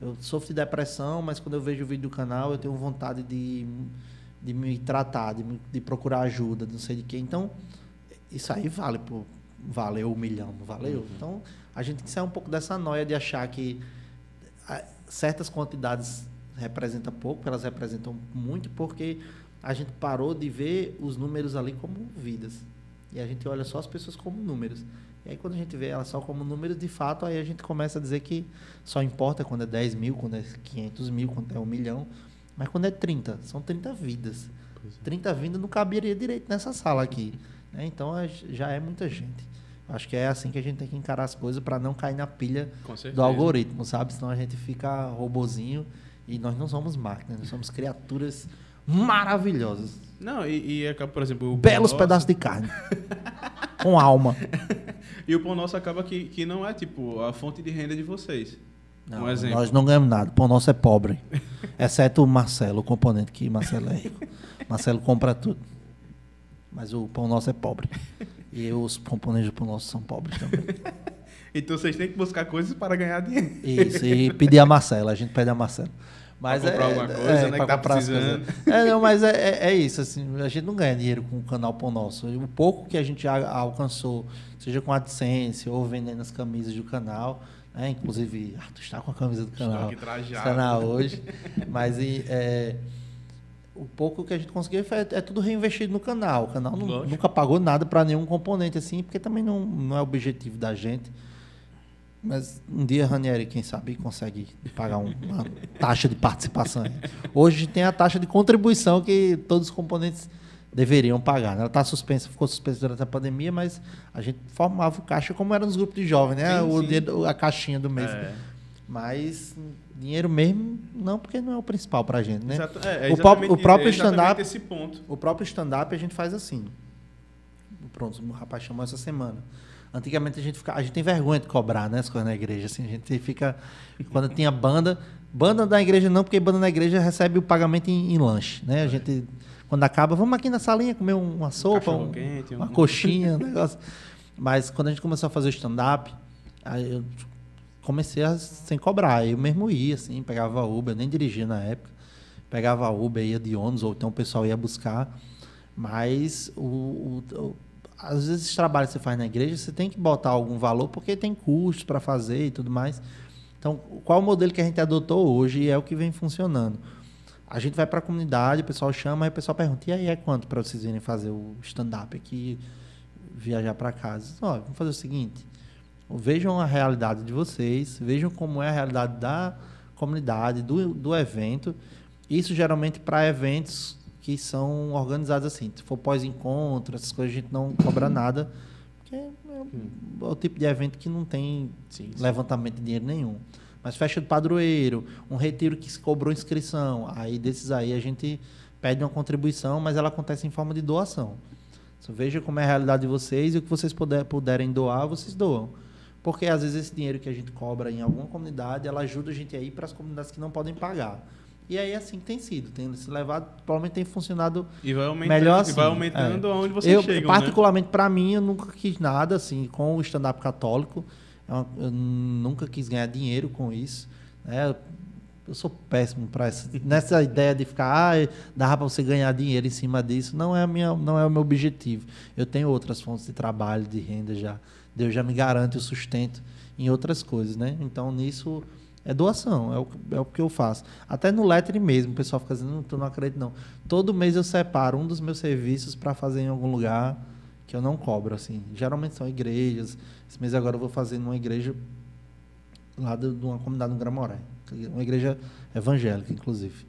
eu sofro de depressão, mas quando eu vejo o vídeo do canal, eu tenho vontade de, de me tratar, de, de procurar ajuda, não sei de quê. Então, isso aí vale, pô, valeu um milhão, não valeu? Então, a gente tem que sair um pouco dessa noia de achar que certas quantidades representam pouco, elas representam muito, porque a gente parou de ver os números ali como vidas. E a gente olha só as pessoas como números. E aí, quando a gente vê elas só como números, de fato, aí a gente começa a dizer que só importa quando é 10 mil, quando é 500 mil, quando é um milhão. Mas quando é 30, são 30 vidas. 30 vidas não caberia direito nessa sala aqui. né? Então, já é muita gente. Acho que é assim que a gente tem que encarar as coisas para não cair na pilha do algoritmo, sabe? Senão a gente fica robozinho e nós não somos máquinas, nós somos criaturas maravilhosas. Não, e, e acaba, por exemplo, o Belos Pão Nosso- pedaços de carne. com alma. E o pão nosso acaba que, que não é tipo a fonte de renda de vocês. Não, um exemplo. Nós não ganhamos nada. O nosso é pobre. Exceto o Marcelo, o componente que Marcelo é rico. Marcelo compra tudo. Mas o pão nosso é pobre. E os componentes do pão nosso são pobres também. Então vocês têm que buscar coisas para ganhar dinheiro. Isso, e pedir a Marcelo. A gente pede a Marcelo. Mas Pra comprar é, alguma coisa, é, né, pra que tá precisando. É, não, mas é, é, é isso, assim, a gente não ganha dinheiro com o canal Pão Nosso. O pouco que a gente a- alcançou, seja com AdSense ou vendendo as camisas do canal, né? Inclusive, Arthur está com a camisa do canal. canal hoje. Mas e, é, o pouco que a gente conseguiu foi, é tudo reinvestido no canal. O canal Lógico. nunca pagou nada para nenhum componente assim, porque também não, não é o objetivo da gente. Mas um dia, Ranieri, quem sabe, consegue pagar um- uma taxa de participação. Hoje a tem a taxa de contribuição que todos os componentes deveriam pagar. né? Ela está suspensa, ficou suspensa durante a pandemia, mas a gente formava o caixa como era nos grupos de jovens, né? Sim, sim. dinheiro- a caixinha do mês. É. Mas dinheiro mesmo, não, porque não é o principal pra gente, né? Exato- é, é O próprio- o próprio stand-up-. O próprio stand-up a gente faz assim. Pronto, o rapaz chamou essa semana. Antigamente a gente fica, a gente tem vergonha de cobrar, né, as coisas na igreja. Assim, a gente fica. Quando tinha banda. Banda da igreja não, porque banda na igreja recebe o pagamento em, em lanche. Né? A gente, quando acaba, vamos aqui na salinha comer um- uma sopa, um- um- uma coxinha, um negócio. Mas quando a gente começou a fazer o stand-up, eu comecei a, sem cobrar. Eu mesmo ia, assim, pegava Uber, eu nem dirigia na época. Pegava Uber, ia de ônibus, ou então o pessoal ia buscar. Mas o- o- às vezes esses trabalhos que você faz na igreja, você tem que botar algum valor, porque tem custos para fazer e tudo mais. Então, qual o modelo que a gente adotou hoje e é o que vem funcionando? A gente vai para a comunidade, o pessoal chama, aí o pessoal pergunta: e aí é quanto para vocês virem fazer o stand-up aqui, viajar para casa? Ó, vamos fazer o seguinte: vejam a realidade de vocês, vejam como é a realidade da comunidade, do, do evento. Isso geralmente para eventos que são organizados assim. Se for pós-encontro, essas coisas, a gente não cobra nada, porque é o, é o tipo de evento que não tem Sim, sim. levantamento de dinheiro nenhum. Mas festa do padroeiro, um retiro que se cobrou inscrição, aí desses aí a gente pede uma contribuição, mas ela acontece em forma de doação. Então, veja como é a realidade de vocês e o que vocês puder, puderem doar, vocês doam. Porque às vezes esse dinheiro que a gente cobra em alguma comunidade, ela ajuda a gente a ir para as comunidades que não podem pagar. E aí é assim tem sido, tem se levado, provavelmente tem funcionado E vai aumentando, Melhor e vai assim, aumentando aonde vocês eu, chegam, né? particularmente para mim, eu nunca quis nada assim com o stand-up católico. É uma- Eu nunca quis ganhar dinheiro com isso. né? Eu sou péssimo para essa nessa ideia de ficar, ah, dava para você ganhar dinheiro em cima disso. Não é a minha, não é o meu objetivo. Eu tenho outras fontes de trabalho, de renda já. Deus já me garante o sustento em outras coisas, né? Então nisso é doação, é o, é o que eu faço. Até no Letre mesmo, o pessoal fica dizendo, não, tu não acredito não. Todo mês eu separo um dos meus serviços para fazer em algum lugar que eu não cobro, assim. Geralmente são igrejas. Esse mês agora eu vou fazer numa igreja lá de, de uma comunidade no Gramoré. Uma igreja evangélica, inclusive.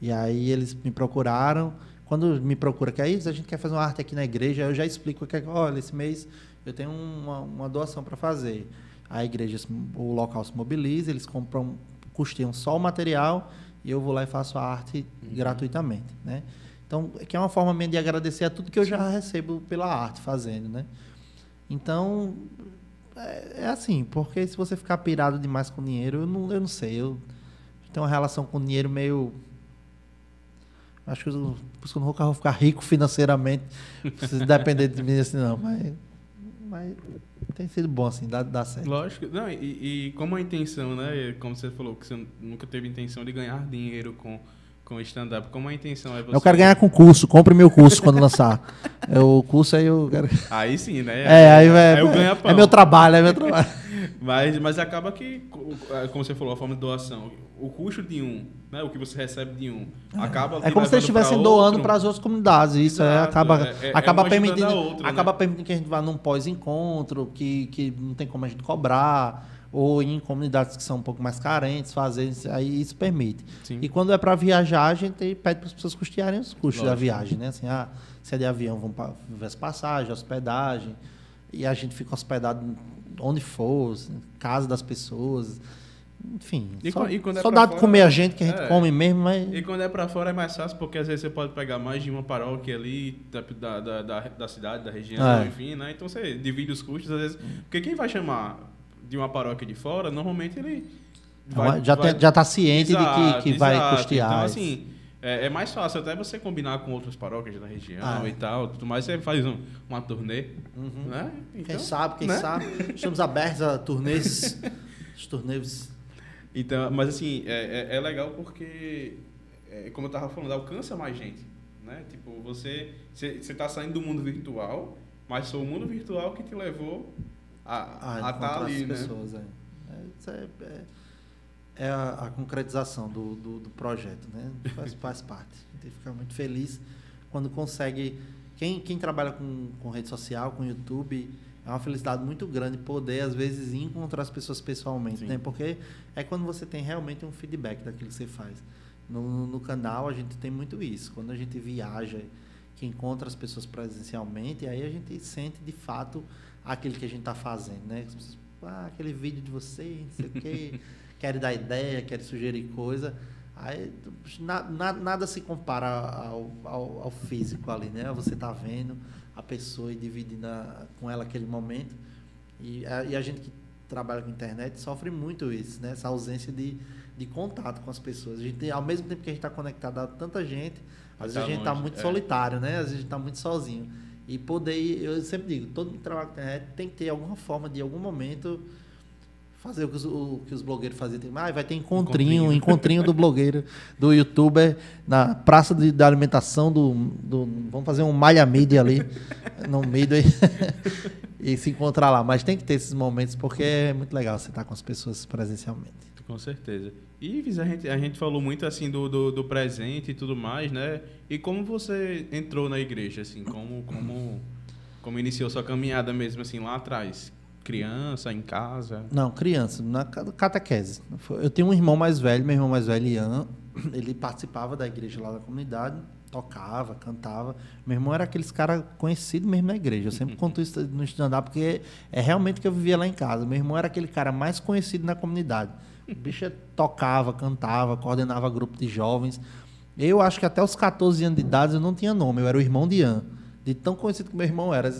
E aí eles me procuraram. Quando me procura, que é isso, a gente quer fazer uma arte aqui na igreja, eu já explico que, olha, esse mês eu tenho uma, uma doação para fazer. A igreja, o local se mobiliza, eles compram, custeiam só o material e eu vou lá e faço a arte gratuitamente, né? Então, que é uma forma minha de agradecer a tudo que eu já recebo pela arte fazendo, né? Então, é, é assim, porque se você ficar pirado demais com dinheiro, eu não, eu não sei, eu tenho uma relação com dinheiro meio Acho que eu, por isso que eu nunca vou ficar rico financeiramente, se depender de mim assim, não. Mas, mas tem sido bom, assim, dá, dá certo. Lógico. Não, e, e como a intenção, né? Como você falou, que você nunca teve intenção de ganhar dinheiro com, com stand-up. Como a intenção é você... Eu quero ganhar com curso, compre meu curso quando lançar. É, o curso aí eu quero. Aí sim, né? É, aí vai. Aí eu ganho é meu trabalho, é meu trabalho. Mas, mas acaba que, é, como você falou, a forma de doação, o custo de um, né, o que você recebe de um, acaba É como se eles estivessem doando para as outras comunidades. Isso é, Exato, acaba, é- é- acaba é ajudando permitindo, outra, né? acaba permitindo que a gente vá num pós-encontro, que, que não tem como a gente cobrar, ou em comunidades que são um pouco mais carentes, fazer isso, aí isso permite. Sim. E quando é para viajar, a gente pede para as pessoas custearem os custos da Lógico. viagem, né? Assim, ah, se é de avião, vão para as passagens, hospedagem, e a gente fica hospedado onde for, assim, casa das pessoas, enfim. E só e é só dá de comer a gente que a gente é. come mesmo, mas E quando é pra fora é mais fácil, porque às vezes você pode pegar mais de uma paróquia ali, da, da, da, da, da cidade, da região, É. enfim, né? Então você divide os custos, às vezes. Porque quem vai chamar de uma paróquia de fora, normalmente ele. vai- já, vai- tem, já tá ciente de que, Exato, que vai exato. custear. Então, isso. É, é mais fácil até você combinar com outras paróquias da região Ah. e tal, tudo mais. Você faz um- uma turnê, Uhum. né? Quem Então, sabe, quem né? sabe. Estamos abertos a turnês. Os turnês. Então, mas assim, é, é, é legal porque, é, como eu tava falando, alcança mais gente, né? Tipo, você, você, você tá saindo do mundo virtual, mas foi o mundo virtual que te levou a Ah, a estar encontrar ali, as né? pessoas. É. É, isso é, a, a concretização do, do, do projeto, né? Faz, faz parte. A gente fica muito feliz quando consegue. Quem, quem trabalha com, com rede social, com YouTube, é uma felicidade muito grande poder, às vezes, encontrar as pessoas pessoalmente, Sim. né? Porque é quando você tem realmente um feedback daquilo que você faz. No, no canal, a gente tem muito isso. Quando a gente viaja, que encontra as pessoas presencialmente, aí a gente sente, de fato, aquilo que a gente está fazendo, né? ah, aquele vídeo de você, não sei o quê, querem dar ideia, querem sugerir coisa. Aí na, na, nada se compara ao, ao, ao, físico ali, né? Você tá vendo a pessoa e dividindo a, com ela aquele momento. E a, e a gente que trabalha com internet sofre muito isso, né? Essa ausência de, de contato com as pessoas. A gente, ao mesmo tempo que a gente está conectado a tanta gente, às vezes tá a gente está muito é. solitário, né? Às vezes a gente está muito sozinho. E poder, eu sempre digo, todo mundo que trabalha com internet tem que ter alguma forma de, algum momento, fazer o que os, o que os blogueiros faziam. Ah, vai ter encontrinho, encontrinho, encontrinho do blogueiro, do youtuber, na praça de, da alimentação do, do. Vamos fazer um malha mídia ali, no meio aí, e se encontrar lá. Mas tem que ter esses momentos, porque é muito legal você estar com as pessoas presencialmente. Com certeza. E a gente, a gente falou muito assim do, do, do, presente e tudo mais, né? E como você entrou na igreja, assim, como, como, como iniciou sua caminhada mesmo, assim, lá atrás? Criança, em casa? Não, criança, na catequese. Eu tenho um irmão mais velho, meu irmão mais velho, Ian, ele participava da igreja lá da comunidade, tocava, cantava. Meu irmão era aqueles cara conhecido mesmo na igreja. Eu sempre conto isso no stand-up, porque é realmente que eu vivia lá em casa. Meu irmão era aquele cara mais conhecido na comunidade o bicho tocava, cantava, coordenava grupo de jovens. Eu acho que até os 14 anos de idade eu não tinha nome, eu era o irmão de Ian. De tão conhecido que meu irmão era.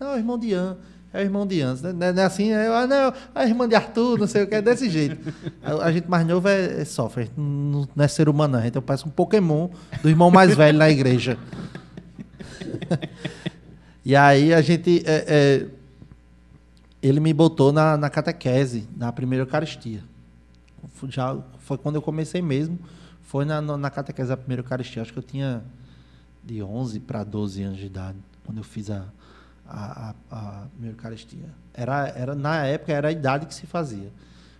Não, o irmão de Ian. É o irmão de Ian. Não é, assim, é, ah, não, é o irmão de Arthur, não sei o que, é desse jeito. A, a gente mais novo é, é software, não, não é ser humano, não. A gente parece um Pokémon do irmão mais velho na igreja. e aí a gente. É, é, ele me botou na, na catequese, na primeira Eucaristia já foi quando eu comecei mesmo, foi na, na catequese da primeira Eucaristia. Acho que eu tinha de 11 para 12 anos de idade, quando eu fiz a, a, a, a Eucaristia. Era, era, na época era a idade que se fazia.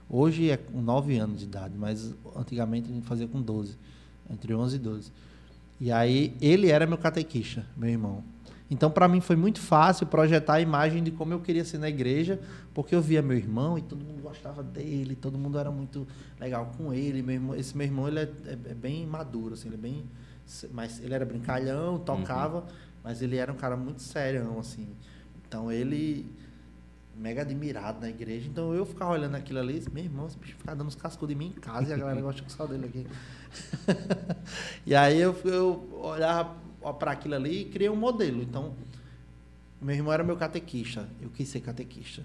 Hoje é com 9 anos de idade, mas antigamente a gente fazia com 12, entre 11 e 12. E aí ele era meu catequista, meu irmão. Então, para mim foi muito fácil projetar a imagem de como eu queria ser na igreja, porque eu via meu irmão e todo mundo gostava dele, todo mundo era muito legal com ele. Meu irmão, esse meu irmão ele é, é, é, bem maduro, assim, ele é bem, mas ele era brincalhão, tocava, uhum. Mas ele era um cara muito sério, assim. Então ele mega admirado na igreja. Então eu ficava olhando aquilo ali, disse, meu irmão, esse bicho fica dando uns cascudos em mim em casa e a galera gosta de sal dele aqui. e aí eu, eu olhava para aquilo ali e criei um modelo. Então, meu irmão era meu catequista, eu quis ser catequista.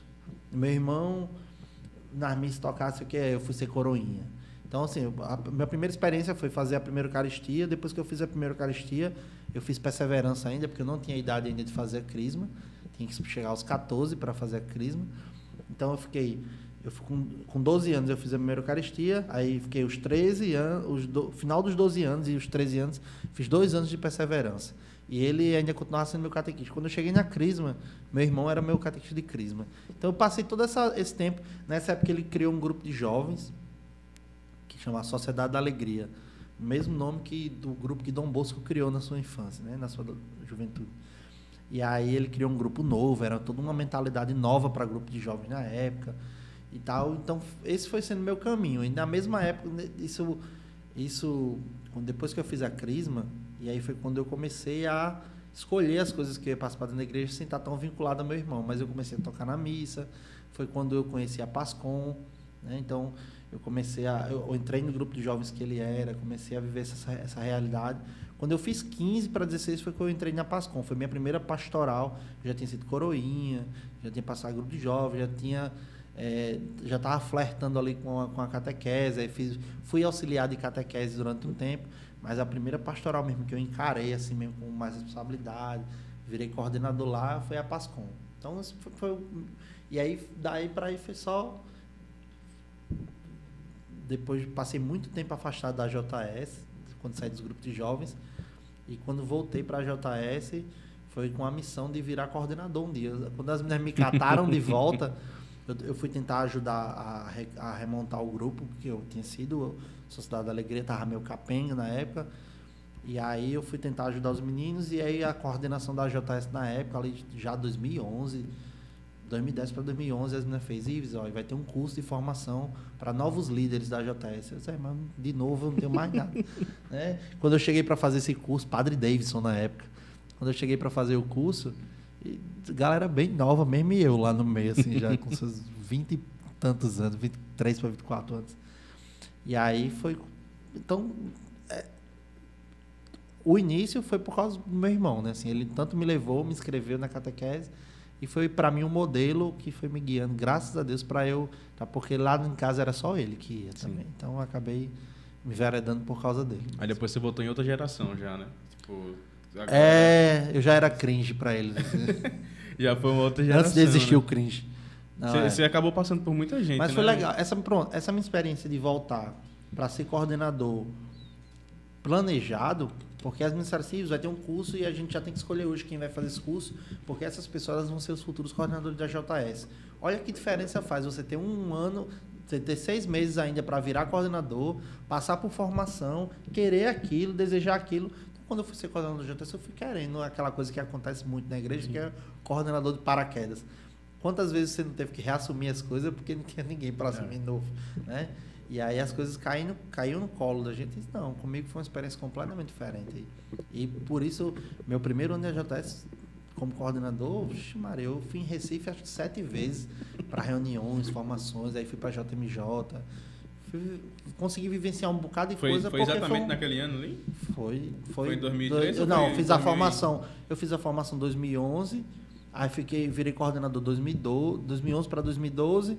Meu irmão, nas missas tocasse o que eu fui ser coroinha. Então, assim, a minha primeira experiência foi fazer a primeira Eucaristia. Depois que eu fiz a primeira Eucaristia, eu fiz perseverança ainda, porque eu não tinha idade ainda de fazer a crisma. Tinha que chegar aos 14 para fazer a crisma. Então, eu fiquei eu com, com 12 anos eu fiz a primeira Eucaristia, aí fiquei os 13 anos, os final dos 12 anos e os 13 anos, fiz dois anos de perseverança. E ele ainda continuava sendo meu catequista. Quando eu cheguei na Crisma, meu irmão era meu catequista de Crisma. Então eu passei todo essa, esse tempo. Nessa época ele criou um grupo de jovens que chama Sociedade da Alegria. O mesmo nome que do grupo que Dom Bosco criou na sua infância, né? na sua juventude. E aí ele criou um grupo novo, era toda uma mentalidade nova para grupo de jovens na época e tal. Então, esse foi sendo meu caminho. E na mesma época, né, isso, isso depois que eu fiz a Crisma, e aí foi quando eu comecei a escolher as coisas que eu ia participar da igreja sem estar tão vinculado ao meu irmão. Mas eu comecei a tocar na missa, foi quando eu conheci a Pascom, né? Então, eu comecei a... Eu entrei no grupo de jovens que ele era, comecei a viver essa, essa realidade. Quando eu fiz 15 para 16 foi quando eu entrei na Pascom. Foi minha primeira pastoral. Eu já tinha sido coroinha, já tinha passado grupo de jovens, já tinha é, já estava flertando ali com a, com a catequese, fiz, fui auxiliar de catequese durante um tempo, mas a primeira pastoral mesmo que eu encarei assim mesmo com mais responsabilidade, virei coordenador lá, foi a Pascom. Então foi, foi e aí daí para aí foi só depois passei muito tempo afastado da JS, quando saí dos grupos de jovens, e quando voltei para a JS, foi com a missão de virar coordenador um dia. Quando as meninas me cataram de volta, eu, eu fui tentar ajudar a, a, remontar o grupo, que eu tinha sido, Sociedade da Alegria estava meio capenga na época. E aí eu fui tentar ajudar os meninos e aí a coordenação da JS na época, ali já 2011, 2010 para 2011, as meninas fez, Ives, ó, vai ter um curso de formação para novos líderes da JS. Eu disse, mas de novo eu não tenho mais nada. né? Quando eu cheguei para fazer esse curso, Padre Davidson na época, quando eu cheguei para fazer o curso, e galera bem nova, mesmo eu lá no meio, assim, já com seus 20 e tantos anos, 23 para 24 anos. E aí foi. Então. é, o início foi por causa do meu irmão, né? Assim, ele tanto me levou, me inscreveu na catequese e foi para mim um modelo que foi me guiando, graças a Deus, para eu. Tá? Porque lá em casa era só ele que ia Sim. também. Então eu acabei me veredando por causa dele. Aí depois você voltou em outra geração já, né? Tipo, agora É, eu já era cringe para ele. já foi uma outra geração. Antes de existir né? o cringe. Não, Você, é. você acabou passando por muita gente, Mas né? foi legal. Essa, pronto, essa minha experiência de voltar para ser coordenador planejado, porque as administrativas vai ter um curso e a gente já tem que escolher hoje quem vai fazer esse curso, porque essas pessoas vão ser os futuros coordenadores da JS. Olha que diferença faz você ter um ano, você ter seis meses ainda para virar coordenador, passar por formação, querer aquilo, desejar aquilo. Então, quando eu fui ser coordenador da JS, eu fui querendo aquela coisa que acontece muito na igreja, que é coordenador de paraquedas. Quantas vezes você não teve que reassumir as coisas porque não tinha ninguém para assumir novo, né? E aí as coisas caíram, caíram no colo da gente. Não, comigo foi uma experiência completamente diferente. E por isso, meu primeiro ano de AJS como coordenador, Maria, eu fui em Recife acho que sete vezes para reuniões, formações, aí fui para JMJ. Fui, consegui vivenciar um bocado de Foi, coisa foi exatamente foi um- naquele ano ali? foi, foi. Em 2013 eu, ou não, eu fiz a 2000? formação. Eu fiz a formação em 2011, aí fiquei, virei coordenador 2012, 2011 para 2012,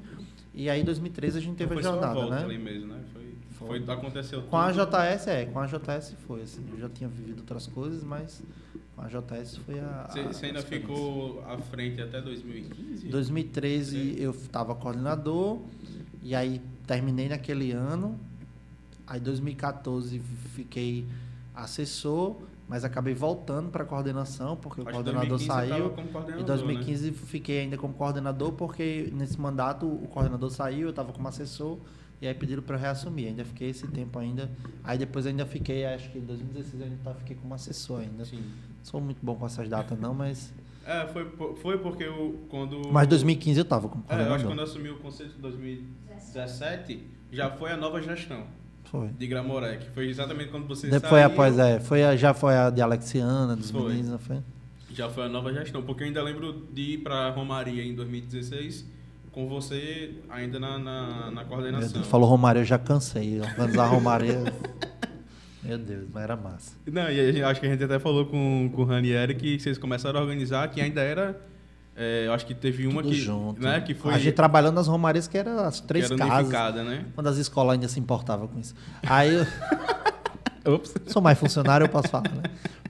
e aí em 2013 a gente teve a jornada, né? ali mesmo, né? Foi, Foi. foi- aconteceu Com a tudo. JS, é, com a JS foi assim. Eu já tinha vivido outras coisas, mas com a JS foi a. Você, a ainda ficou à frente até 2015? Em 2013 eu estava coordenador, e aí terminei naquele ano. Aí em 2014 fiquei assessor, mas acabei voltando para coordenação, porque o Acho que coordenador 2015 você saiu. coordenador, Em 2015 fiquei ainda como coordenador, porque nesse mandato o coordenador saiu, eu estava como assessor, e aí pediram para eu reassumir. Ainda fiquei esse tempo ainda. Aí depois ainda fiquei, acho que em 2016 eu ainda tá- fiquei como assessor ainda. Né? Sim. Sou muito bom com essas datas não, mas... É, foi, foi porque eu, quando... Mas 2015 eu estava como É, eu acho que coordenador. quando eu assumi o conselho em 2017, já foi a nova gestão Foi. de Gramoré, que foi exatamente quando você Depois após, é, foi a, já foi a de Alexiana, dos Foi. meninos, não foi? Já foi a nova gestão, porque eu ainda lembro de ir pra Romaria em 2016 com você ainda na, na, na coordenação. Deus, falou Romário, eu já cansei. Organizar a Romário. Meu Deus, mas era massa. Não, e gente- acho que a gente até falou com, com o Ranieri que vocês começaram a organizar, que ainda era. É, eu acho que teve uma Tudo que. junto. Né, que foi. A gente trabalhando nas Romarias, que eram as que três era casas. né? Quando as escolas ainda se importavam com isso. Aí eu sou mais funcionário, eu posso falar, né?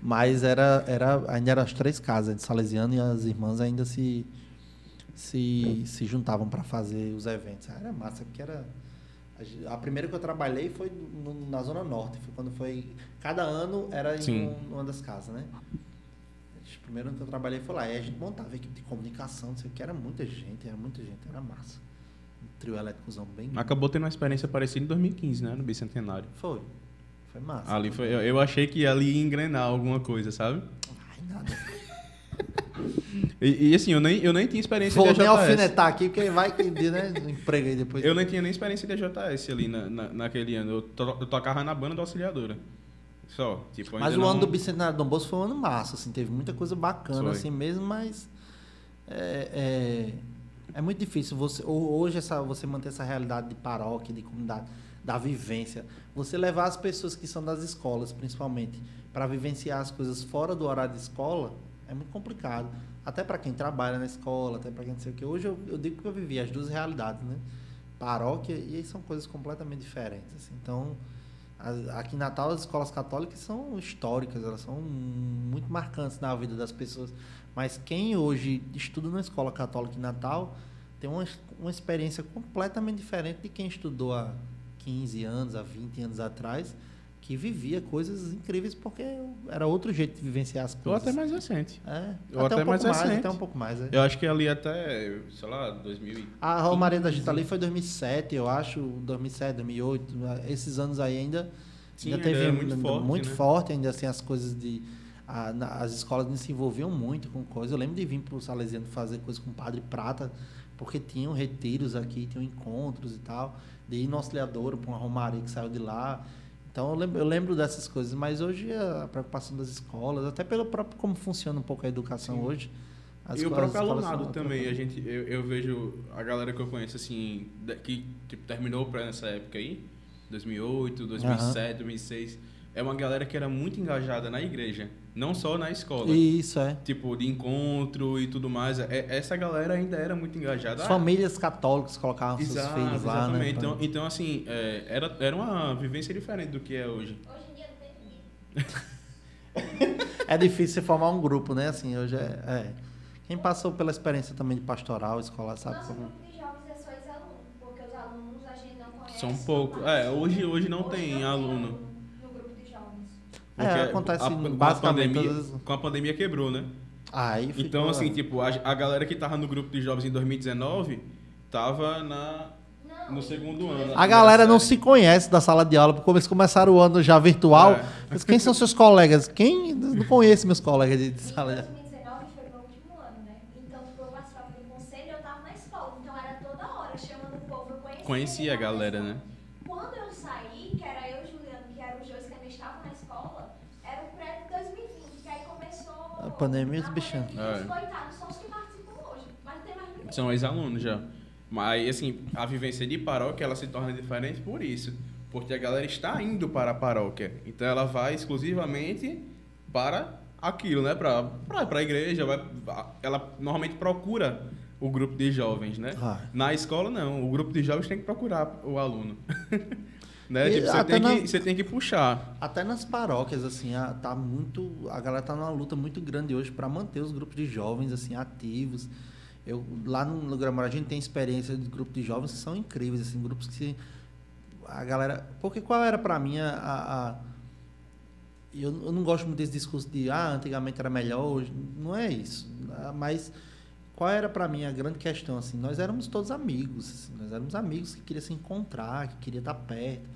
Mas era, era, ainda eram as três casas, de Salesiano e as irmãs ainda se, se, se juntavam para fazer os eventos. Era massa, porque era. a primeira que eu trabalhei foi no- na Zona Norte. Foi quando foi. Cada ano era em um- uma das casas, né? Primeiro ano que eu trabalhei foi lá. E a gente montava equipe de comunicação, não sei o que, era muita gente, era muita gente, era massa. Um trio elétricozão bem. Acabou tendo uma experiência parecida em 2015, né? No Bicentenário. Foi. Foi massa. Ali foi, eu, eu achei que ali ia engrenar alguma coisa, sabe? Ai, nada. E, e, assim, eu nem, eu nem tinha experiência Vou de nem AJS. alfinetar aqui, porque vai que né? Emprego aí depois. Eu nem tinha nem experiência de AJS ali na, na, naquele ano. Eu, to, eu tocava na banda da auxiliadora. Só. Tipo, Mas o ano não- do Bicentenário do Dom Bosco foi um ano massa, assim, teve muita coisa bacana, Foi. assim mesmo, mas é, é, é muito difícil você ho- hoje essa, você manter essa realidade de paróquia, de comunidade, da vivência, você levar as pessoas que são das escolas, principalmente, para vivenciar as coisas fora do horário de escola, é muito complicado. Até para quem trabalha na escola, até para quem não sei o que. Hoje eu, eu digo que eu vivi as duas realidades, né? Paróquia e aí são coisas completamente diferentes. assim. Então, aqui em Natal, as escolas católicas são históricas, elas são muito marcantes na vida das pessoas. Mas quem hoje estuda na escola católica em Natal tem uma, uma experiência completamente diferente de quem estudou há 15 anos, há 20 anos atrás, que vivia coisas incríveis porque era outro jeito de vivenciar as Ou coisas. até mais recente. É, ou até, até um mais pouco mais, recente. até um pouco mais. É. Eu acho que ali até, sei lá, 2000 e- A Romaria da Gita ali foi 2007, eu acho, 2007, 2008, esses anos aí ainda, Sim, ainda teve era muito forte, muito né? forte, ainda assim as coisas de a- na- as escolas ainda se envolviam muito com coisas. Eu lembro de vir para o Salesiano fazer coisas com o Padre Prata, porque tinham retiros aqui, tinham encontros e tal, de ir no auxiliador para uma Romaria que saiu de lá. Então eu lembro, eu lembro dessas coisas, mas hoje a preocupação das escolas, até pelo próprio como funciona um pouco a educação Sim. hoje, As e o próprio as escolas alunado também, a gente, eu, eu vejo a galera que eu conheço, assim, que tipo, terminou pré nessa época aí, 2008, 2007, 2006, é uma galera que era muito engajada na igreja, não só na escola. Isso, é. Tipo, de encontro e tudo mais. É- essa galera ainda era muito engajada. As Ah, famílias católicas colocavam seus Exato, filhos lá, né? exatamente. pra- Então, então, assim, é, era, era uma vivência diferente do que é hoje. Hoje em dia não tem ninguém. É difícil você formar um grupo, né? Assim, hoje é, é. Quem passou pela experiência também de pastoral, escolar, sabe Nosso como. grupo de jovens é só ex-alunos, porque os alunos a gente não conhece. São pouco. mais. É, hoje, hoje não Hoje tem aluno. No grupo de jovens. É, acontece a- com a pandemia, todas as- com a pandemia quebrou, né? Aí ficou- Então, assim, tipo, a, a galera que tava no grupo de jovens em 2019 tava na, no segundo ano. A galera não se conhece da sala de aula, porque eles começaram o ano já virtual. É. Mas quem são seus colegas? Quem não conhece meus colegas de de sala de aula? 2019 foi meu último A pandemia, os a bichinhos. É. Os coitados, só os que participam hoje. Mas não tem mais. São ex-alunos já. Mas, assim, a vivência de paróquia, ela se torna diferente por isso. Porque a galera está indo para a paróquia. Então, ela vai exclusivamente para aquilo, né? Para a igreja. Vai, ela normalmente procura o grupo de jovens, né? Ah. Na escola, não. O grupo de jovens tem que procurar o aluno. né? E Tipo, você, até tem na- que, você tem que puxar. Até nas paróquias, assim, a, tá muito. A galera tá numa luta muito grande hoje para manter os grupos de jovens, assim, ativos. Eu, lá no lugar a gente tem experiência de grupos de jovens que são incríveis, assim, grupos que a galera. Porque qual era para mim a. a- a- eu, eu não gosto muito desse discurso de ah, antigamente era melhor, hoje. Não é isso. Mas qual era para mim a grande questão? Assim, nós éramos todos amigos, assim, nós éramos amigos que queriam se encontrar, que queriam estar perto.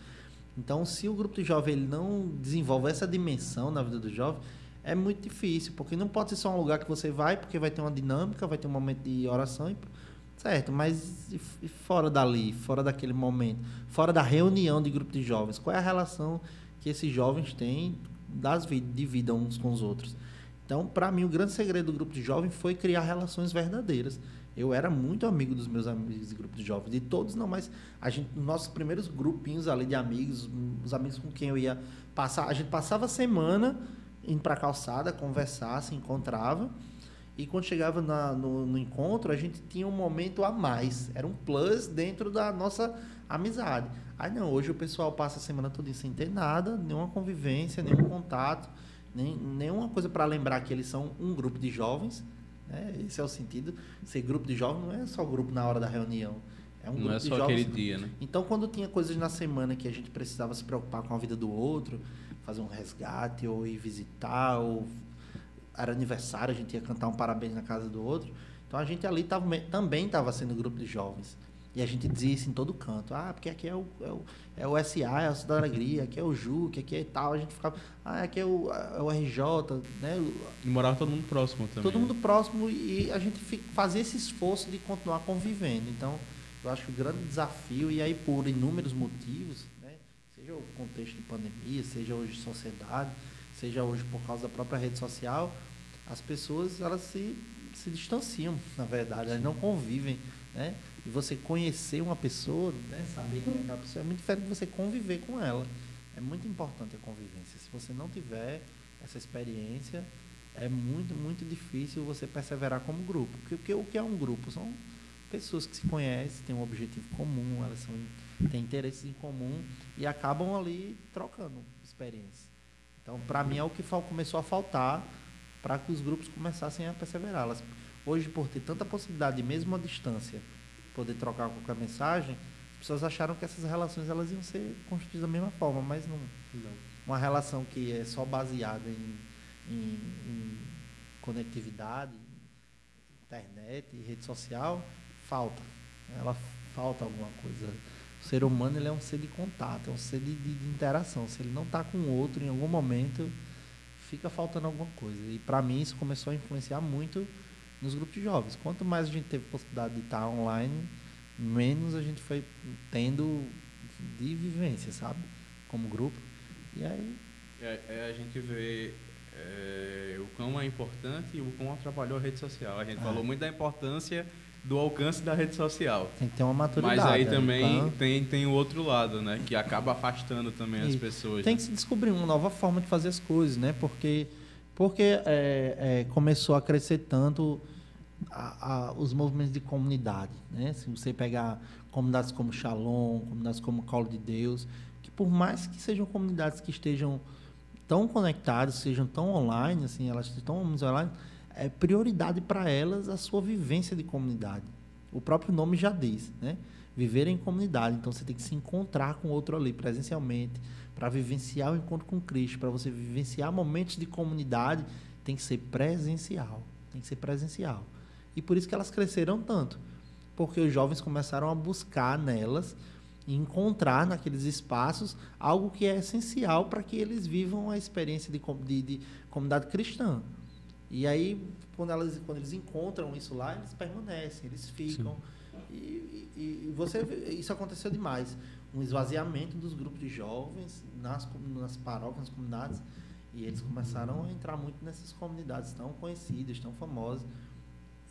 Então, se o grupo de jovem ele não desenvolve essa dimensão na vida do jovem, é muito difícil, porque não pode ser só um lugar que você vai, porque vai ter uma dinâmica, vai ter um momento de oração, e, certo? Mas e fora dali, fora daquele momento, fora da reunião de grupo de jovens, qual é a relação que esses jovens têm das vi- de vida uns com os outros? Então, para mim, o grande segredo do grupo de jovens foi criar relações verdadeiras. Eu era muito amigo dos meus amigos de grupo de jovens, de todos não, mas a gente, nos nossos primeiros grupinhos ali de amigos, os amigos com quem eu ia passar, a gente passava a semana indo para a calçada, conversar, se encontrava, e quando chegava na- no, no encontro, a gente tinha um momento a mais, era um plus dentro da nossa amizade. Aí não, hoje o pessoal passa a semana toda sem ter nada, nenhuma convivência, nenhum contato, nem, nenhuma coisa para lembrar que eles são um grupo de jovens, né? Esse é o sentido. Ser grupo de jovens não é só grupo na hora da reunião. É um Não grupo é de só jovens aquele dia, né? então, quando tinha coisas na semana que a gente precisava se preocupar com a vida do outro, fazer um resgate, ou ir visitar, ou era aniversário, a gente ia cantar um parabéns na casa do outro. Então, a gente ali tava, também estava sendo grupo de jovens. E a gente dizia isso em todo canto. Ah, porque aqui é o, é o, é o SA, é o Cidade da Alegria, aqui é o JUC, aqui é tal. A gente ficava, ah, aqui é o, é o RJ, né? E morava todo mundo próximo também. Todo mundo próximo e a gente fazia esse esforço de continuar convivendo. Então, eu acho que o grande desafio, e aí por inúmeros motivos, né, seja o contexto de pandemia, seja hoje sociedade, seja hoje por causa da própria rede social, as pessoas elas se, se distanciam, na verdade, elas não convivem. Né? E você conhecer uma pessoa, né, saber quem é aquela pessoa, é muito diferente de você conviver com ela. É muito importante a convivência. Se você não tiver essa experiência, é muito, muito difícil você perseverar como grupo. Porque, porque o que é um grupo? São pessoas que se conhecem, têm um objetivo comum, elas são, têm interesses em comum e acabam ali trocando experiência. Então, para mim, é o que começou a faltar para que os grupos começassem a perseverar. Elas, hoje, por ter tanta possibilidade, mesmo à distância, poder trocar qualquer mensagem, as pessoas acharam que essas relações elas iam ser construídas da mesma forma, mas não. Uma relação que é só baseada em, em, em conectividade, internet rede social, falta. Ela falta alguma coisa. O ser humano ele é um ser de contato, é um ser de, de, de interação. Se ele não está com o outro em algum momento, fica faltando alguma coisa. E para mim isso começou a influenciar muito nos grupos de jovens. Quanto mais a gente teve possibilidade de estar online, menos a gente foi tendo de vivência, sabe? Como grupo. E aí É, é, a gente vê É, o quão é importante e o quão atrapalhou a rede social. A gente É. falou muito da importância do alcance da rede social. Tem que ter uma maturidade. Mas aí né? também Então, tem, tem o outro lado, né? Que acaba afastando também as E pessoas. Tem né? que se descobrir uma nova forma de fazer as coisas, né? Porque, porque é, é, começou a crescer tanto a- a- os movimentos de comunidade, né? Se você pegar comunidades como Shalom, comunidades como Colo de Deus, que por mais que sejam comunidades que estejam tão conectadas, sejam tão online, assim, elas estão online, é prioridade para elas a sua vivência de comunidade. O próprio nome já diz, né? Viver em comunidade. Então você tem que se encontrar com outro ali presencialmente para vivenciar o encontro com Cristo, para você vivenciar momentos de comunidade, tem que ser presencial, tem que ser presencial. E por isso que elas cresceram tanto, porque os jovens começaram a buscar nelas e encontrar naqueles espaços algo que é essencial para que eles vivam a experiência de, de, de comunidade cristã. E aí, quando, elas, quando eles encontram isso lá, eles permanecem, eles ficam. E, e- e você isso aconteceu demais. Um esvaziamento dos grupos de jovens nas, nas paróquias, nas comunidades. E eles começaram a entrar muito nessas comunidades tão conhecidas, tão famosas.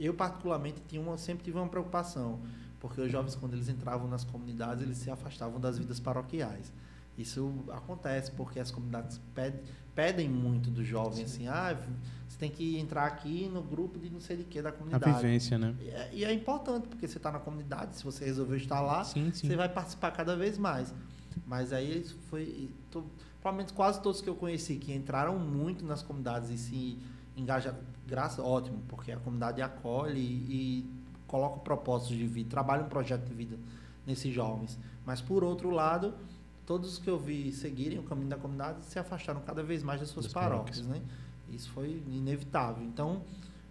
Eu, particularmente, tinha uma, sempre tive uma preocupação, porque os jovens, quando eles entravam nas comunidades, eles se afastavam das vidas paroquiais. Isso acontece porque as comunidades pedem, pedem muito do jovem, assim, ah, você tem que entrar aqui no grupo de não sei de que da A comunidade. vivência, né? E é, e é importante, porque você está na comunidade, se você resolveu estar lá, Sim, sim. você vai participar cada vez mais. Mas aí isso foi. to- provavelmente quase todos que eu conheci que entraram muito nas comunidades e se engajaram. Graças, ótimo, porque a comunidade acolhe e, e coloca propósitos de vida, trabalha um projeto de vida nesses jovens. Mas por outro lado, todos os que eu vi seguirem o caminho da comunidade se afastaram cada vez mais das suas Das paróquias, né? Isso foi inevitável. Então,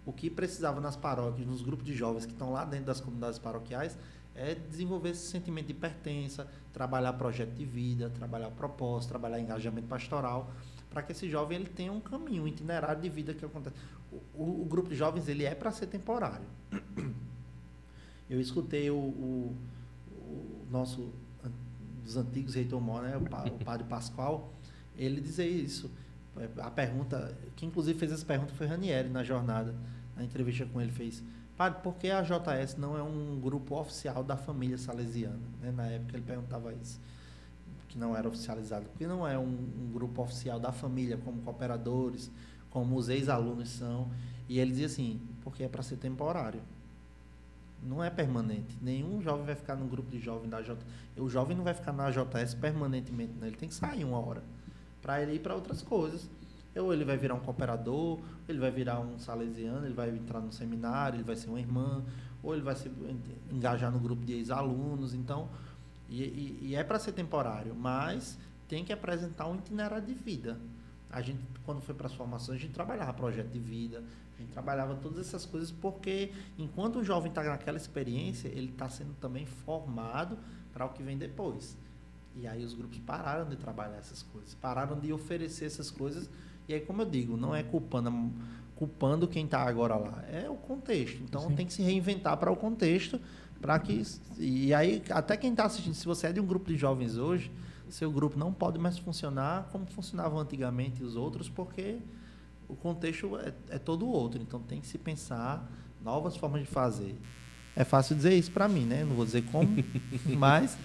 o que precisava nas paróquias, nos grupos de jovens que estão lá dentro das comunidades paroquiais, é desenvolver esse sentimento de pertença, trabalhar projeto de vida, trabalhar propósito, trabalhar engajamento pastoral, para que esse jovem ele tenha um caminho, um itinerário de vida que acontece. O, o- grupo de jovens ele é para ser temporário. Eu escutei o, o- o nosso dos antigos reitor mor, né, o padre Pascoal, ele dizer isso. É, A pergunta, que inclusive fez essa pergunta foi Ranieri na jornada, na entrevista com ele fez. Padre, por que a JS não é um grupo oficial da família salesiana? Né? Na época ele perguntava isso, que não era oficializado. Por que não é um, um grupo oficial da família, como cooperadores, como os ex-alunos são? E ele dizia assim, porque é para ser temporário. Não é permanente. Nenhum jovem vai ficar num grupo de jovem da JS. O jovem não vai ficar na JS permanentemente, né? ele tem que sair uma hora para ele ir para outras coisas. Ou ele vai virar um cooperador, ele vai virar um salesiano, ele vai entrar no seminário, ele vai ser uma irmã, ou ele vai se engajar no grupo de ex-alunos. Então, e, e- e é para ser temporário, mas tem que apresentar um itinerário de vida. A gente, quando foi para as formações, a gente trabalhava projeto de vida, a gente trabalhava todas essas coisas, porque enquanto o jovem está naquela experiência, ele está sendo também formado para o que vem depois. E aí os grupos pararam de trabalhar essas coisas, pararam de oferecer essas coisas. E aí, como eu digo, não é culpando, culpando quem está agora lá, é o contexto. Então Sim. tem que se reinventar para o contexto, para que e aí até quem está assistindo, se você é de um grupo de jovens hoje, seu grupo não pode mais funcionar como funcionavam antigamente os outros, porque o contexto é, é todo outro. Então tem que se pensar novas formas de fazer. É fácil dizer isso para mim, né? Não vou dizer como, mas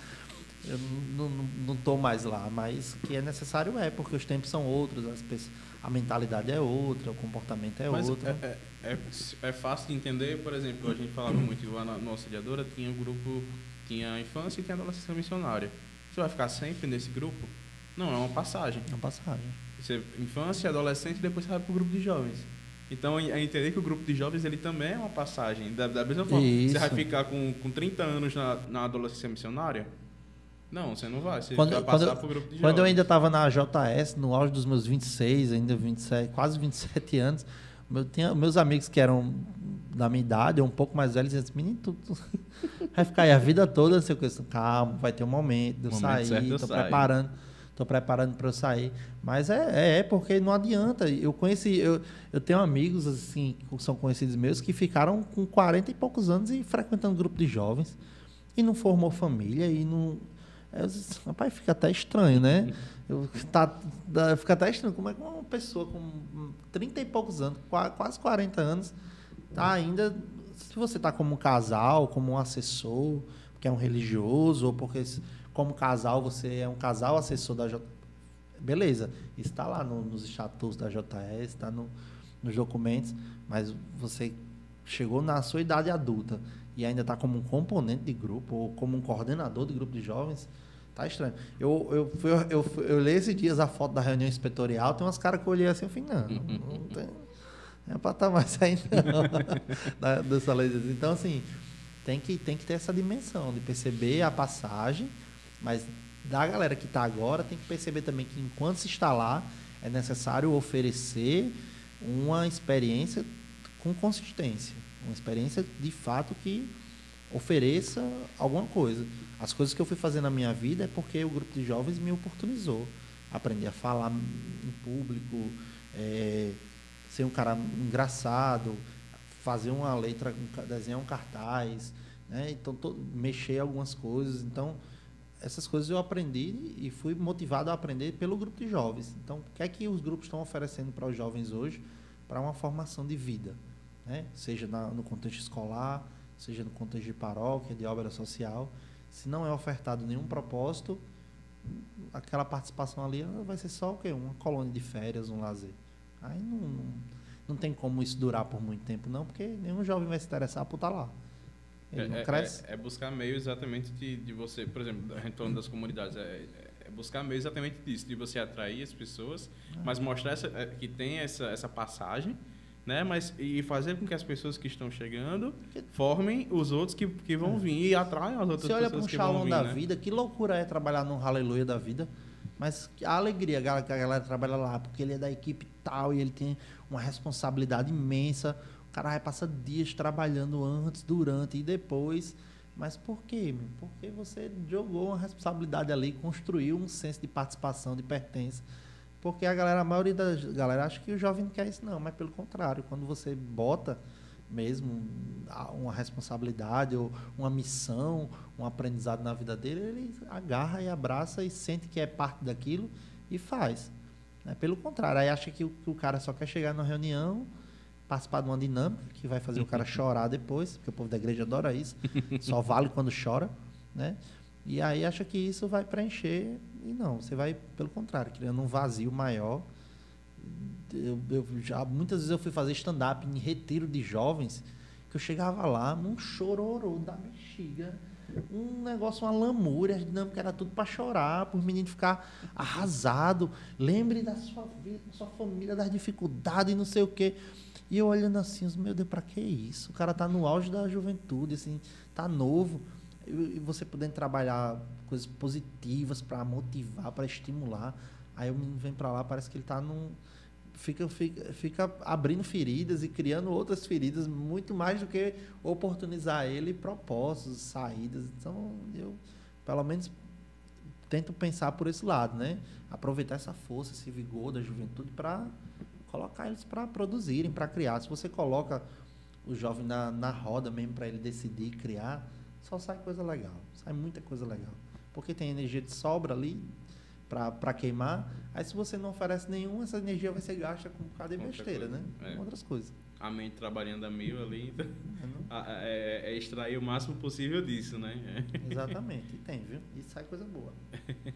eu não- estou mais lá. Mas que é necessário é, porque os tempos são outros, as pessoas, a mentalidade é outra, o comportamento é Mas outro. é, é, é, é fácil de entender, por exemplo, a gente falava muito lá na nossa auxiliadora, tinha o grupo, tinha a infância e tinha a adolescência missionária. Você vai ficar sempre nesse grupo? Não, é uma passagem. É uma passagem. Você, infância, adolescente, depois você vai para o grupo de jovens. Então, é entender que o grupo de jovens ele também é uma passagem. Da, da mesma forma, você vai Isso. ficar com, com 30 anos na, na adolescência missionária? Não, você não vai. Você Quando- vai passar eu- para o grupo de Quando eu jovens. ainda estava na JS, no auge dos meus 26, ainda 27, quase 27 anos, tinha, meus amigos que eram da minha idade, ou um pouco mais velhos, diziam assim, menino, tu, tu vai ficar aí a vida toda, não sei o que. Calma, vai ter um momento de eu Momento sair, estou preparando, estou preparando para eu sair. Mas é, é, é porque não adianta. Eu conheci, eu, eu tenho amigos assim, que são conhecidos meus, que ficaram com 40 e poucos anos e frequentando grupo de jovens, e não formou família, e não disse, rapaz, fica até estranho, né? Eu, tá, dá- fica até estranho. Como é que uma pessoa com 30 e poucos anos, qua- quase 40 anos, tá ainda. Se você tá como um casal, como um assessor, que é um religioso, ou porque como casal você é um casal assessor da J. Beleza, está lá no- nos estatutos da JS, está no, nos documentos, mas você chegou na sua idade adulta e ainda está como um componente de grupo ou como um coordenador de grupo de jovens, tá estranho. Eu, eu, fui, eu, fui- eu olhei esses dias a foto da reunião inspetorial, tem umas caras que eu olhei assim, eu falei, não, não tem, não é para estar mais aí não, da- dessa lei. Então, assim, tem que, tem que ter essa dimensão de perceber a passagem, mas da galera que está agora, tem que perceber também que enquanto se está lá, é necessário oferecer uma experiência com consistência. Uma experiência de fato que ofereça alguma coisa. As coisas que eu fui fazer na minha vida é porque o grupo de jovens me oportunizou. Aprender a falar em público, eh, ser um cara engraçado, fazer uma letra, desenhar um cartaz, né? Então, to- mexer algumas coisas. Então, essas coisas eu aprendi e fui motivado a aprender pelo grupo de jovens. Então, o que é que os grupos estão oferecendo para os jovens hoje para uma formação de vida? Né? Seja na- no contexto escolar, seja no contexto de paróquia, de obra social. Se não é ofertado nenhum propósito, aquela participação ali vai ser só o quê? Uma colônia de férias, um lazer. Aí não, não, não tem como isso durar por muito tempo, não, porque nenhum jovem vai se interessar por estar lá. Ele não é, cresce. é- é buscar meio exatamente de, de você, por exemplo, retorno das comunidades, é, é- é buscar meio exatamente disso, de você atrair as pessoas, mas mostrar essa, é, que tem essa, essa passagem, né? Mas e fazer com que as pessoas que estão chegando formem os outros que, que vão vir e atraiam as outras Você olha para pessoas um Shalom vir, da né? vida, que loucura é trabalhar num Aleluia da vida. Mas que a alegria que a galera trabalha lá, porque ele é da equipe tal e ele tem uma responsabilidade imensa. O cara vai passar dias trabalhando antes, durante e depois. Mas por quê? meu? Porque você jogou uma responsabilidade ali, construiu um senso de participação, de pertença. Porque a galera, a maioria da galera acha que o jovem não quer isso, não. Mas pelo contrário, quando você bota mesmo uma responsabilidade ou uma missão, um aprendizado na vida dele, ele agarra e abraça e sente que é parte daquilo e faz. né? Pelo contrário, aí acha que o, que o cara só quer chegar numa reunião, participar de uma dinâmica que vai fazer o cara chorar depois, porque o povo da igreja adora isso, só vale quando chora, né? E aí acha que isso vai preencher e não, você vai pelo contrário, criando um vazio maior. Eu, eu já muitas vezes eu fui fazer stand-up em retiro de jovens que eu chegava lá, um chororô da bexiga, um negócio, uma lamúria, a dinâmica era tudo para chorar, para os meninos ficar arrasado. Lembre da sua vida, da sua família, das dificuldades não sei o quê. E eu olhando assim, meu Deus, para que isso? O cara tá no auge da juventude, assim, tá novo. E você podendo trabalhar coisas positivas para motivar, para estimular. Aí o menino vem para lá, parece que ele tá num fica, fica, fica abrindo feridas e criando outras feridas, muito mais do que oportunizar ele propósitos, saídas. Então, eu, pelo menos, tento pensar por esse lado, né? Aproveitar essa força, esse vigor da juventude para colocar eles para produzirem, para criar. Se você coloca o jovem na, na roda mesmo para ele decidir criar, só sai coisa legal, sai muita coisa legal. Porque tem energia de sobra ali para queimar. Aí se você não oferece nenhum, essa energia vai ser gasta com um bocado de besteira, coisa, né? é. Com outras coisas. A mente trabalhando a mil ali, então, não? a- a- é, é extrair o máximo possível disso, né? Exatamente, e tem, viu? E sai coisa boa.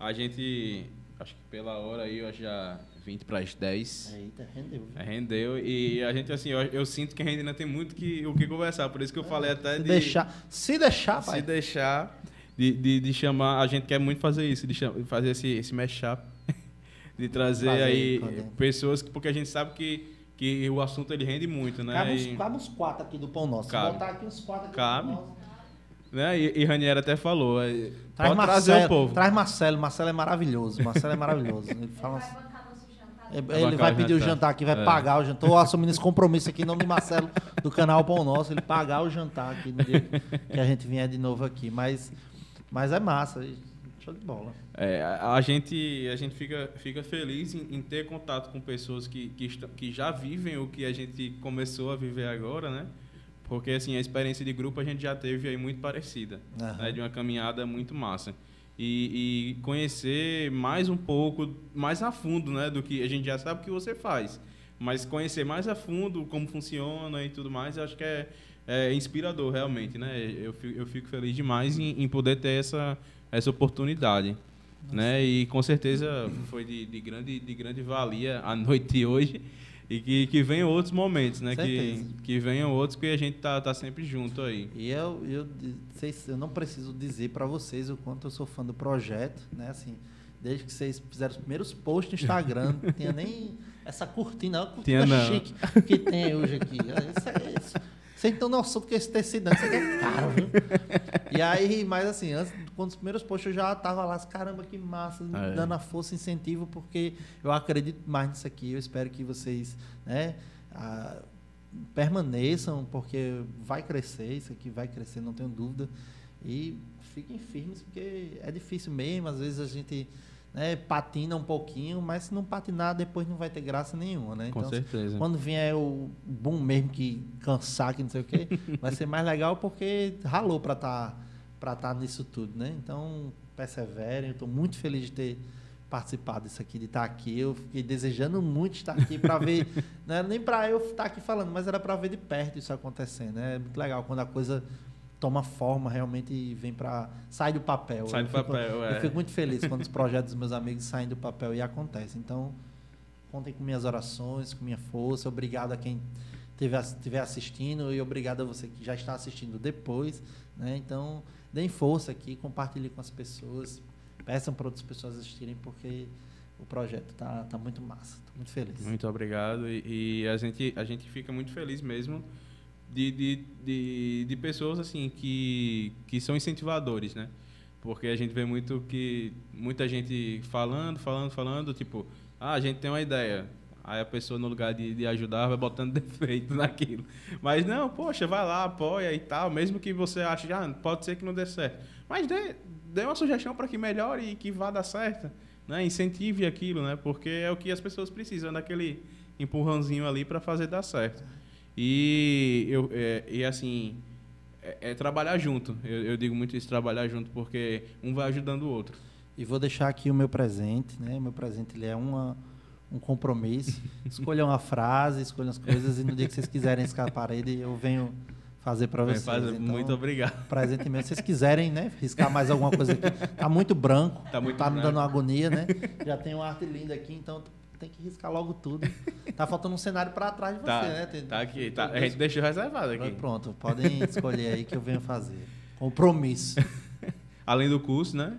A gente, acho que pela hora aí, eu já 20 para as 10. Eita, rendeu. viu? É, Rendeu e a gente, assim, eu, eu sinto que a gente ainda tem muito que, o que conversar. Por isso que eu falei até Se de. deixar, se deixar, se pai. deixar, de, de, de chamar. A gente quer muito fazer isso, de cham- fazer esse, esse mashup. De trazer Fazer, aí fazer. pessoas que. Porque a gente sabe que, que o assunto ele rende muito, né? Cabe uns, E- cabe uns quatro aqui do pão nosso. Cabe. Botar aqui uns quatro aqui Cabe. do pão nosso. né? E, e Ranieri até falou. é, Traz pode Marcelo, trazer o povo. Traz Marcelo. Marcelo é maravilhoso. Marcelo é maravilhoso. Ele Ele fala vai assim, bancar nosso jantar. Ele bancar vai o pedir o jantar. jantar aqui, vai É. pagar o jantar. Estou assumindo esse compromisso aqui em nome de Marcelo, do canal Pão Nosso, ele pagar o jantar aqui no dia que a gente vier de novo aqui. Mas, mas é massa, show de bola. É, a, a gente, a gente fica, fica feliz em, em ter contato com pessoas que, que, estão- que já vivem o que a gente começou a viver agora, né? Porque, assim, a experiência de grupo a gente já teve aí muito parecida, Aham. né? De uma caminhada muito massa. e, e conhecer mais um pouco, mais a fundo, né, do que a gente já sabe que você faz. Mas conhecer mais a fundo como funciona e tudo mais, eu acho que é, é inspirador realmente, né? Eu fico, eu fico feliz demais em, em poder ter essa, essa oportunidade. Né? E com certeza foi de, de, grande, de grande valia a noite de hoje. E que, que venham outros momentos, né? Que, que venham outros que a gente tá, tá sempre junto aí. E eu, eu, vocês, eu não preciso dizer para vocês o quanto eu sou fã do projeto, né? Assim, desde que vocês fizeram os primeiros posts no Instagram, não tinha nem essa cortina, a cortina tinha chique que tem hoje aqui. Isso é isso. Vocês não tem noção do que esse tecido, isso aqui é caro, viu? E aí, mas assim, antes, quando os primeiros posts eu já tava lá, caramba, que massa, é. dando a força, incentivo, porque eu acredito mais nisso aqui. Eu espero que vocês, né, a, permaneçam, porque vai crescer, isso aqui vai crescer, não tenho dúvida. E fiquem firmes, porque é difícil mesmo, às vezes a gente né, patina um pouquinho, mas se não patinar, depois não vai ter graça nenhuma, né? Com então, certeza. Quando vier o boom mesmo que cansar, que não sei o quê, vai ser mais legal porque ralou para estar tá, para estar tá nisso tudo, né? Então, perseverem. Eu estou muito feliz de ter participado disso aqui, de estar tá aqui. Eu fiquei desejando muito estar aqui para ver, não era nem para eu estar aqui falando, mas era para ver de perto isso acontecendo, né? É muito legal quando a coisa toma forma realmente e vem para sai do papel. Sai do papel, é. Eu fico muito feliz quando os projetos dos meus amigos saem do papel e acontecem. Então, contem com minhas orações, com minha força. Obrigado a quem estiver assistindo e obrigado a você que já está assistindo depois, né? Então, deem força aqui, compartilhem com as pessoas, peçam para outras pessoas assistirem porque o projeto tá, tá muito massa. Tô muito feliz. Muito obrigado e, e a gente a gente fica muito feliz mesmo de, de, de, de, pessoas assim que, que são incentivadores, né? Porque a gente vê muito que muita gente falando, falando, falando, tipo, ah, a gente tem uma ideia. Aí a pessoa, no lugar de, de ajudar, vai botando defeito naquilo. Mas não, poxa, vai lá, apoia e tal, mesmo que você ache, ah, pode ser que não dê certo. Mas dê, dê uma sugestão para que melhore e que vá dar certo. Né? Incentive aquilo, né? Porque é o que as pessoas precisam, daquele empurrãozinho ali para fazer dar certo. E, eu, é, e assim, é, é trabalhar junto. Eu, eu, digo muito isso, trabalhar junto, porque um vai ajudando o outro. E vou deixar aqui o meu presente, né? O meu presente ele é uma, um compromisso. Escolha uma frase, escolha as coisas, e no dia que vocês quiserem riscar a parede, eu venho fazer para vocês. Faz, então, muito obrigado. Presente mesmo. Se vocês quiserem, né? Riscar mais alguma coisa aqui. Tá muito branco. Tá, muito tá me dando agonia, né? Já tem uma arte linda aqui, então tem que riscar logo tudo. Tá faltando um cenário para trás de você, tá, né? Tem, tá aqui, tá. a gente deixou reservado aqui. Pronto, podem escolher aí que eu venho fazer. Compromisso. Além do curso, né?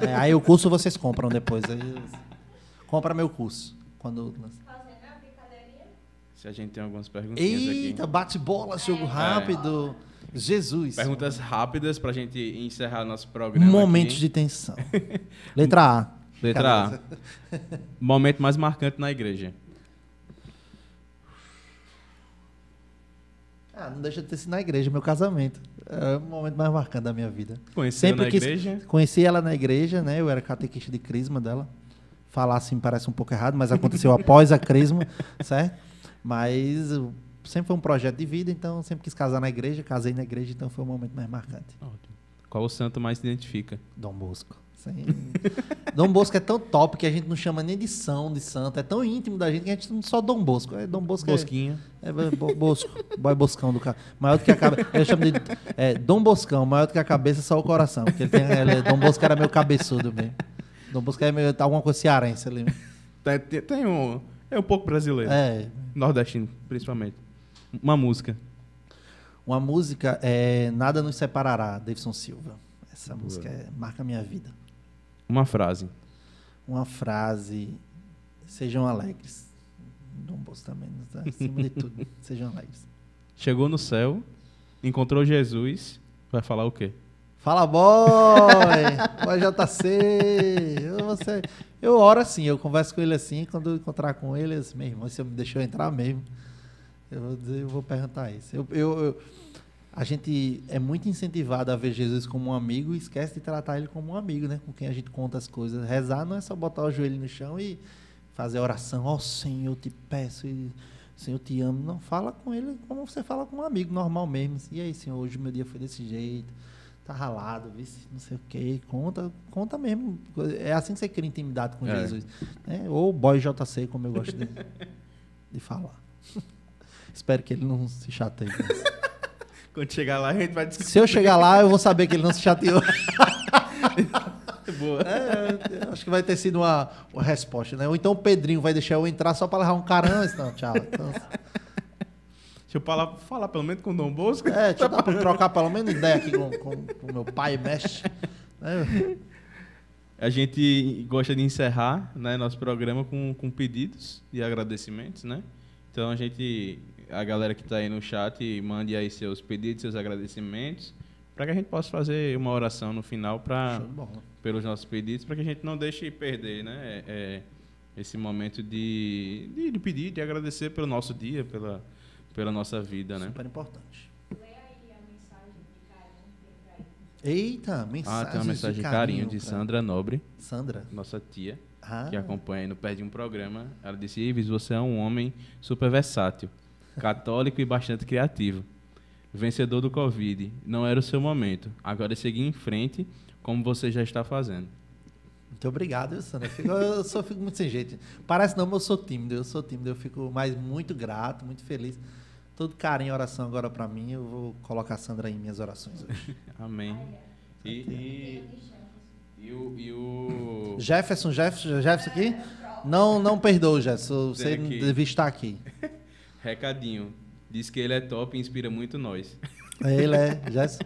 É, aí o curso vocês compram depois. Aí, compra meu curso. Quando... Se a gente tem algumas perguntas aqui. Eita, bate-bola, jogo é. rápido. Jesus. Perguntas rápidas para a gente encerrar nosso programa. Momentos aqui. de tensão. Letra A. Letra A. Momento mais marcante na igreja. Ah, não deixa de ter sido na igreja, meu casamento. É o momento mais marcante da minha vida. Conheci na igreja? Conheci ela na igreja, né? Eu era catequista de crisma dela. Falar assim parece um pouco errado, mas aconteceu após a crisma, certo? Mas sempre foi um projeto de vida, então sempre quis casar na igreja, casei na igreja, então foi o momento mais marcante. Qual o santo mais se identifica? Dom Bosco. Sim. Dom Bosco é tão top que a gente não chama nem de São, de Santo. É tão íntimo da gente que a gente não só Dom Bosco. É Dom Bosco. É- Bosquinho. É, é Bosco. Boy Boscão do cara. Maior do que a cabeça. Eu chamo de é, Dom Boscão, maior do que a cabeça, só o coração. Porque ele tem, ele, Dom Bosco era meio cabeçudo mesmo. Dom Bosco é meio. Alguma coisa cearense ali. Tem, tem um. É um pouco brasileiro. É. Nordestino, principalmente. Uma música. Uma música é Nada Nos Separará, Davidson Silva. Essa Boa. música é, marca a minha vida. Uma frase. Uma frase. Sejam alegres. Dom Bosco também, tá? acima de tudo. Sejam alegres. Chegou no céu, encontrou Jesus, vai falar o quê? Fala, boy! Boy JC! Eu, você, eu oro assim, eu converso com ele assim, quando eu encontrar com ele, assim, meu irmão, você me deixou entrar mesmo. Eu vou, dizer, eu vou perguntar isso. Eu, eu, eu a gente é muito incentivado a ver Jesus como um amigo e esquece de tratar ele como um amigo, né? Com quem a gente conta as coisas. Rezar não é só botar o joelho no chão e fazer oração. Ó oh, Senhor, eu te peço e Senhor, eu te amo. Não, fala com ele como você fala com um amigo normal mesmo. E aí, Senhor, hoje o meu dia foi desse jeito. tá ralado, vice, não sei o quê. Conta, conta mesmo. É assim que você cria intimidade com É. Jesus. né? Ou boy JC, como eu gosto de, de falar. Espero que ele não se chateie. com isso. Quando chegar lá, a gente vai discutir. Se eu chegar lá, eu vou saber que ele não se chateou. Boa. É, acho que vai ter sido uma, uma resposta, né? Ou então o Pedrinho vai deixar eu entrar só para levar um carão. Não, tchau. Então, Deixa eu falar, falar pelo menos com o Dom Bosco. é, deixa eu trocar pelo menos ideia aqui com o meu pai mestre. né? A gente gosta de encerrar né, nosso programa com, com pedidos e agradecimentos, né? Então a gente, a galera que está aí no chat, mande aí seus pedidos, seus agradecimentos, para que a gente possa fazer uma oração no final para de pelos nossos pedidos, para que a gente não deixe perder, né? É, é, esse momento de, de, de pedir, de agradecer pelo nosso dia, pela, pela nossa vida, né? Super importante. Lê aí a mensagem de carinho que tem pra ele. Eita, mensagem. Ah, tem uma mensagem de carinho de cara. Sandra Nobre, Sandra. nossa tia. Ah, que acompanha aí no Pé de um Programa. Ela disse: Ives, você é um homem super versátil, católico e bastante criativo. Vencedor do Covid. Não era o seu momento. Agora é seguir em frente, como você já está fazendo. Muito obrigado, viu, Sandra. Eu, fico- eu só fico muito sem jeito. Parece não, mas eu sou tímido. Eu sou tímido. Eu fico mais muito grato, muito feliz. Todo carinho e oração agora pra mim. Eu vou colocar a Sandra em minhas orações hoje. Amém. E, e, e o. E o Jefferson, Jefferson, Jefferson aqui? Não, não perdoa, Jefferson. Você devia estar aqui. recadinho. Diz que ele é top e inspira muito nós. Ele é. Jefferson.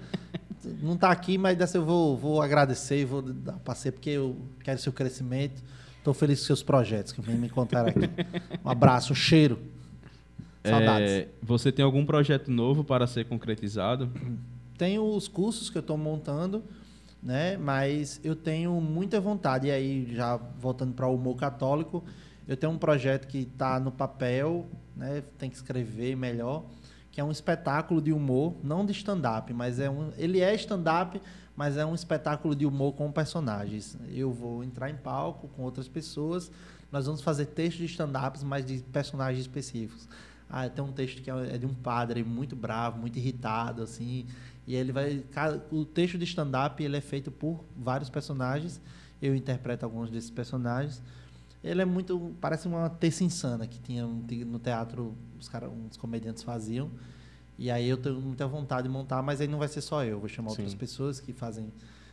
Não está aqui, mas dessa eu vou, vou agradecer e vou dar passeio, porque eu quero seu crescimento. Estou feliz com seus projetos que me encontraram aqui. Um abraço, um cheiro. Saudades. É, você tem algum projeto novo para ser concretizado? Tenho os cursos que eu estou montando, né? Mas eu tenho muita vontade. E aí, já voltando para o humor católico, eu tenho um projeto que está no papel, né? Tem que escrever melhor, que é um espetáculo de humor, não de stand-up, mas é um. Ele é stand-up, mas é um espetáculo de humor com personagens. Eu vou entrar em palco com outras pessoas. Nós vamos fazer textos de stand-ups, mas de personagens específicos. Ah, tem um texto que é é de um padre muito bravo, muito irritado, assim. E ele vai. O texto de stand-up ele é feito por vários personagens. Eu interpreto alguns desses personagens. Ele é muito. Parece uma terça insana que tinha no teatro, os cara, uns comediantes faziam. E aí eu tenho muita vontade de montar, mas aí não vai ser só eu. Vou chamar outras Sim. pessoas que fazem.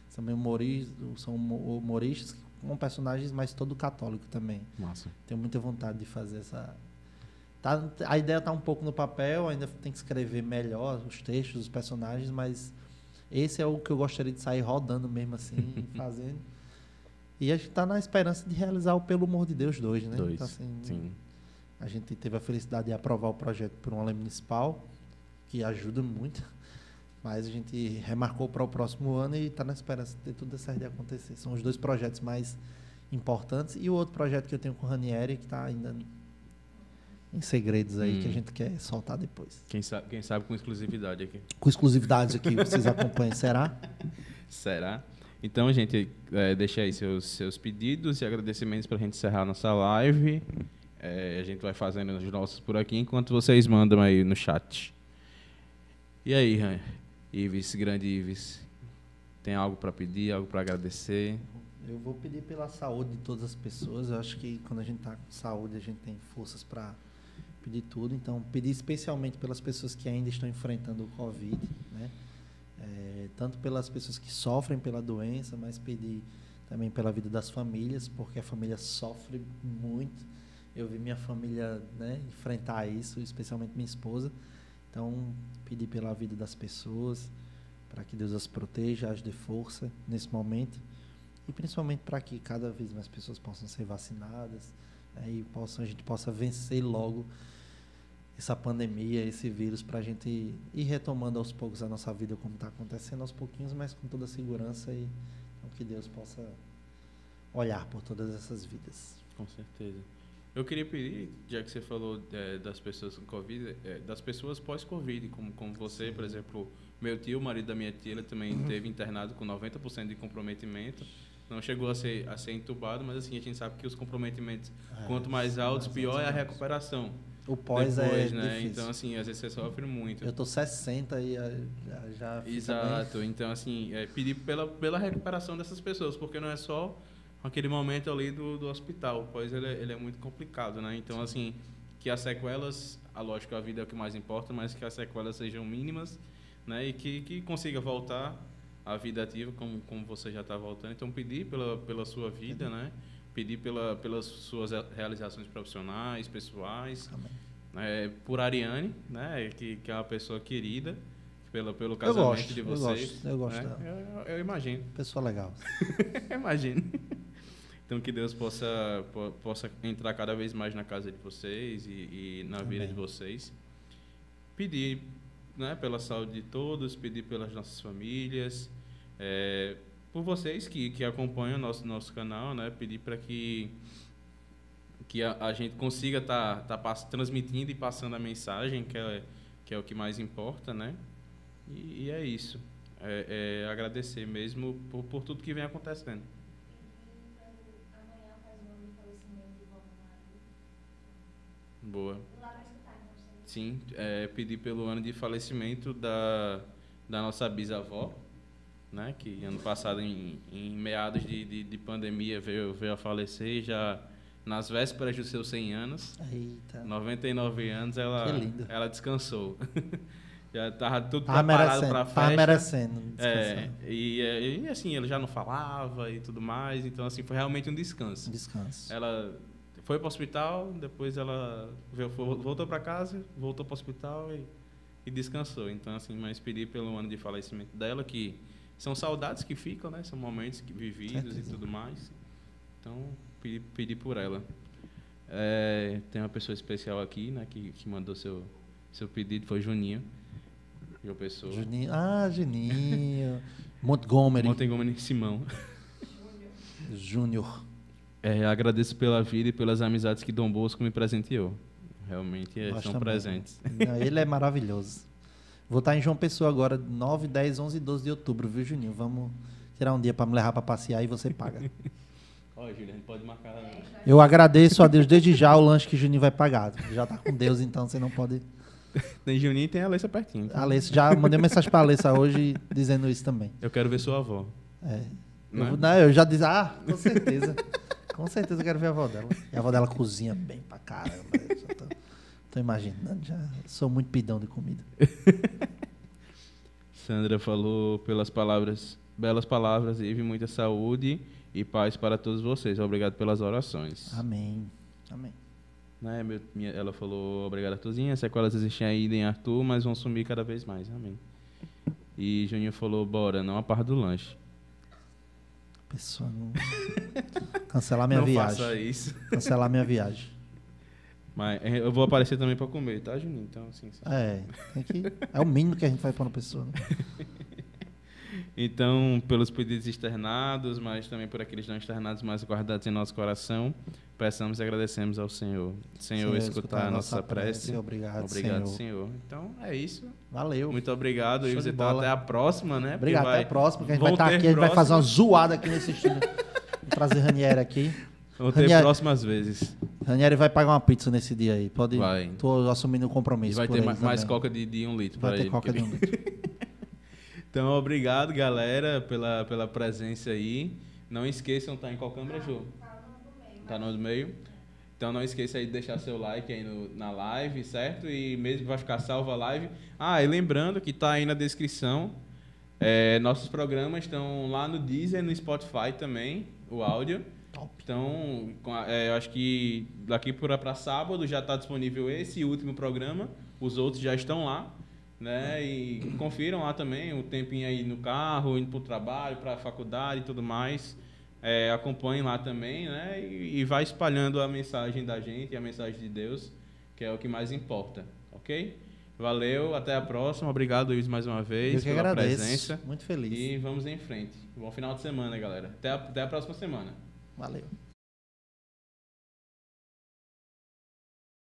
São humoristas, são humo- humoristas com personagens, mas todo católico também. Massa. Tenho muita vontade de fazer essa. Tá, a ideia está um pouco no papel, ainda tem que escrever melhor os textos, os personagens, mas esse é o que eu gostaria de sair rodando mesmo assim, fazendo. E a gente está na esperança de realizar o Pelo Amor de Deus 2, né? Dois. Então, assim, Sim. A gente teve a felicidade de aprovar o projeto por uma lei municipal, que ajuda muito. Mas a gente remarcou para o próximo ano e está na esperança de ter tudo certo de acontecer. São os dois projetos mais importantes. E o outro projeto que eu tenho com o Ranieri, que está ainda em segredos aí, Hum. que a gente quer soltar depois. Quem sabe, quem sabe com exclusividade aqui. Com exclusividades aqui, vocês acompanham, será? Será? Então, gente, é, deixa aí seus, seus pedidos e agradecimentos para a gente encerrar nossa live. É, a gente vai fazendo os nossos por aqui enquanto vocês mandam aí no chat. E aí, Ives, grande Ives, tem algo para pedir, algo para agradecer? Eu vou pedir pela saúde de todas as pessoas. Eu acho que quando a gente está com saúde, a gente tem forças para pedir tudo. Então, pedir especialmente pelas pessoas que ainda estão enfrentando o Covid, né? É, tanto pelas pessoas que sofrem pela doença, mas pedir também pela vida das famílias, porque a família sofre muito. Eu vi minha família né, enfrentar isso, especialmente minha esposa. Então, pedir pela vida das pessoas, para que Deus as proteja, as dê força nesse momento e principalmente para que cada vez mais pessoas possam ser vacinadas né, e possam, a gente possa vencer logo essa pandemia, esse vírus, para a gente ir retomando aos poucos a nossa vida como está acontecendo aos pouquinhos, mas com toda a segurança e então, que Deus possa olhar por todas essas vidas. Com certeza. Eu queria pedir, já que você falou é, das pessoas com Covid, é, das pessoas pós-Covid, como, como você, por exemplo, meu tio, o marido da minha tia, ele também Uhum. teve internado com 90% de comprometimento. Não chegou a ser, a ser entubado, mas assim, a gente sabe que os comprometimentos, É, quanto mais altos, mais pior é a altos. recuperação. O pós depois, é né? difícil. Então, assim, às vezes você sofre muito. Eu tô 60 e ah, já, fica Exato. Então, assim, é pedir pela, pela recuperação dessas pessoas, porque não é só aquele momento ali do, do hospital. Pois ele, é- ele é muito complicado, né? Então, assim, que as sequelas, a lógico, a vida é o que mais importa, mas que as sequelas sejam mínimas, né? E que, que consiga voltar à vida ativa, como, como você já está voltando. Então, pedir pela, pela sua vida, né? Pedir pela, pelas suas realizações profissionais, pessoais. Amém. É, por Ariane, né? Que, que é uma pessoa querida pelo Eu casamento gosto, de eu vocês. gosto, eu gosto né? dela. Eu, eu imagino. Pessoa legal. imagino. Então que Deus possa, po- possa entrar cada vez mais na casa de vocês e, e na vida de Amém. vocês. Pedir né, pela saúde de todos, pedir pelas nossas famílias, é, por vocês que, que acompanham o nosso, nosso canal, né, pedir para que, que a, a gente consiga estar tá, tá pass- transmitindo e passando a mensagem, que é, que é o que mais importa, né? E, e é isso. É, é agradecer mesmo por, por tudo que vem acontecendo. Maria. Boa. Você- Sim, é, pedir pelo ano de falecimento da, da nossa bisavó, né? Que ano passado, em, em meados de, de, de pandemia, veio, veio a falecer, já nas vésperas dos seus 100 anos. Eita. 99 anos, ela, ela descansou. já estava tudo Tava preparado para a tava festa. merecendo. É, e, e assim, ele já não falava e tudo mais, então assim, foi realmente um descanso. Descanso. Ela foi para o hospital, depois ela veio- voltou para casa, voltou para o hospital e, e descansou. Então, assim, mas pedir pelo ano de falecimento dela, que são saudades que ficam, né? São momentos que, vividos Certeza. e tudo mais. Então, pedir, pedir por ela. É, tem uma pessoa especial aqui, né? Que, que mandou seu, seu pedido, foi Juninho. João Pessoa. Juninho. Ah, Juninho. Montgomery Montgomery Simão. Júnior. É, agradeço pela vida e pelas amizades que Dom Bosco me presenteou. Realmente é, são presentes. Não, ele é maravilhoso. Vou estar em João Pessoa agora, 9, 10, 11 e 12 de outubro, viu, Juninho? Vamos tirar um dia para me levar para passear e você paga. Olha, Júlio, a gente pode marcar. Eu agradeço a Deus desde já o lanche que Juninho vai pagar. Já tá com Deus, então você não pode. Tem Juninho e tem a Alessa pertinho. então A Alessa, já mandei uma mensagem para a Alessa hoje dizendo isso também. Eu quero ver sua avó. É. Né? Eu, não, eu já disse, ah, com certeza. com certeza eu quero ver a avó dela. E a avó dela cozinha bem pra caramba. Eu já tô, tô imaginando, já sou muito pidão de comida. Sandra falou pelas palavras, belas palavras, Ive, muita saúde e paz para todos vocês. Obrigado pelas orações. Amém. Amém. Né, meu- minha- ela falou obrigado, Arthurzinha. Sequelas existem ainda em Arthur, mas vão sumir cada vez mais. Amém. E Juninho falou, bora, não a parte do lanche. Pessoa não... Cancelar minha não viagem. faça isso. Cancelar minha viagem. Mas é, eu vou aparecer também para comer, tá, Juninho? Então, assim, sim. É, que, é o mínimo que a gente faz para uma pessoa. Né? Então, pelos pedidos externados, mas também por aqueles não externados, mas guardados em nosso coração, peçamos e agradecemos ao Senhor. Senhor, escutar, a nossa prece. Obrigado, Obrigado, Senhor. Senhor. Então, é isso. Valeu. Muito obrigado. Show E você tá bola. até a próxima, né? Porque Obrigado, vai- até a próxima. Que a gente vai estar ter aqui, a gente vai fazer uma zoada aqui nesse estúdio. Vou trazer Ranieri aqui. Vão ter Ranieri- próximas vezes. Ranieri vai pagar uma pizza nesse dia aí. Pode. Vai. Tô assumindo o E compromisso. vai por ter mais também. coca de, de um litro Vai ter ele. coca de um litro. Então, obrigado, galera, pela, pela presença aí. Não esqueçam, tá em qual câmera, Ju? Tá no do meio. Então não esqueça aí de deixar seu like aí no- na live, certo? E mesmo que vai ficar salva a live. Ah, e lembrando que tá aí na descrição. é, nossos programas estão lá no Deezer, no Spotify também, o áudio. Top. Então, é, eu acho que daqui para sábado já está disponível esse último programa. Os outros já estão lá, né? E confiram lá também o tempinho aí no carro, indo para o trabalho, para a faculdade e tudo mais. É, acompanhem lá também, né? E, e vai espalhando a mensagem da gente, a mensagem de Deus, que é o que mais importa, ok? Valeu, até a próxima. Obrigado, Luiz, mais uma vez Eu que pela agradeço. presença. Muito feliz. E vamos em frente. Bom final de semana, galera. Até a, até a próxima semana. Valeu.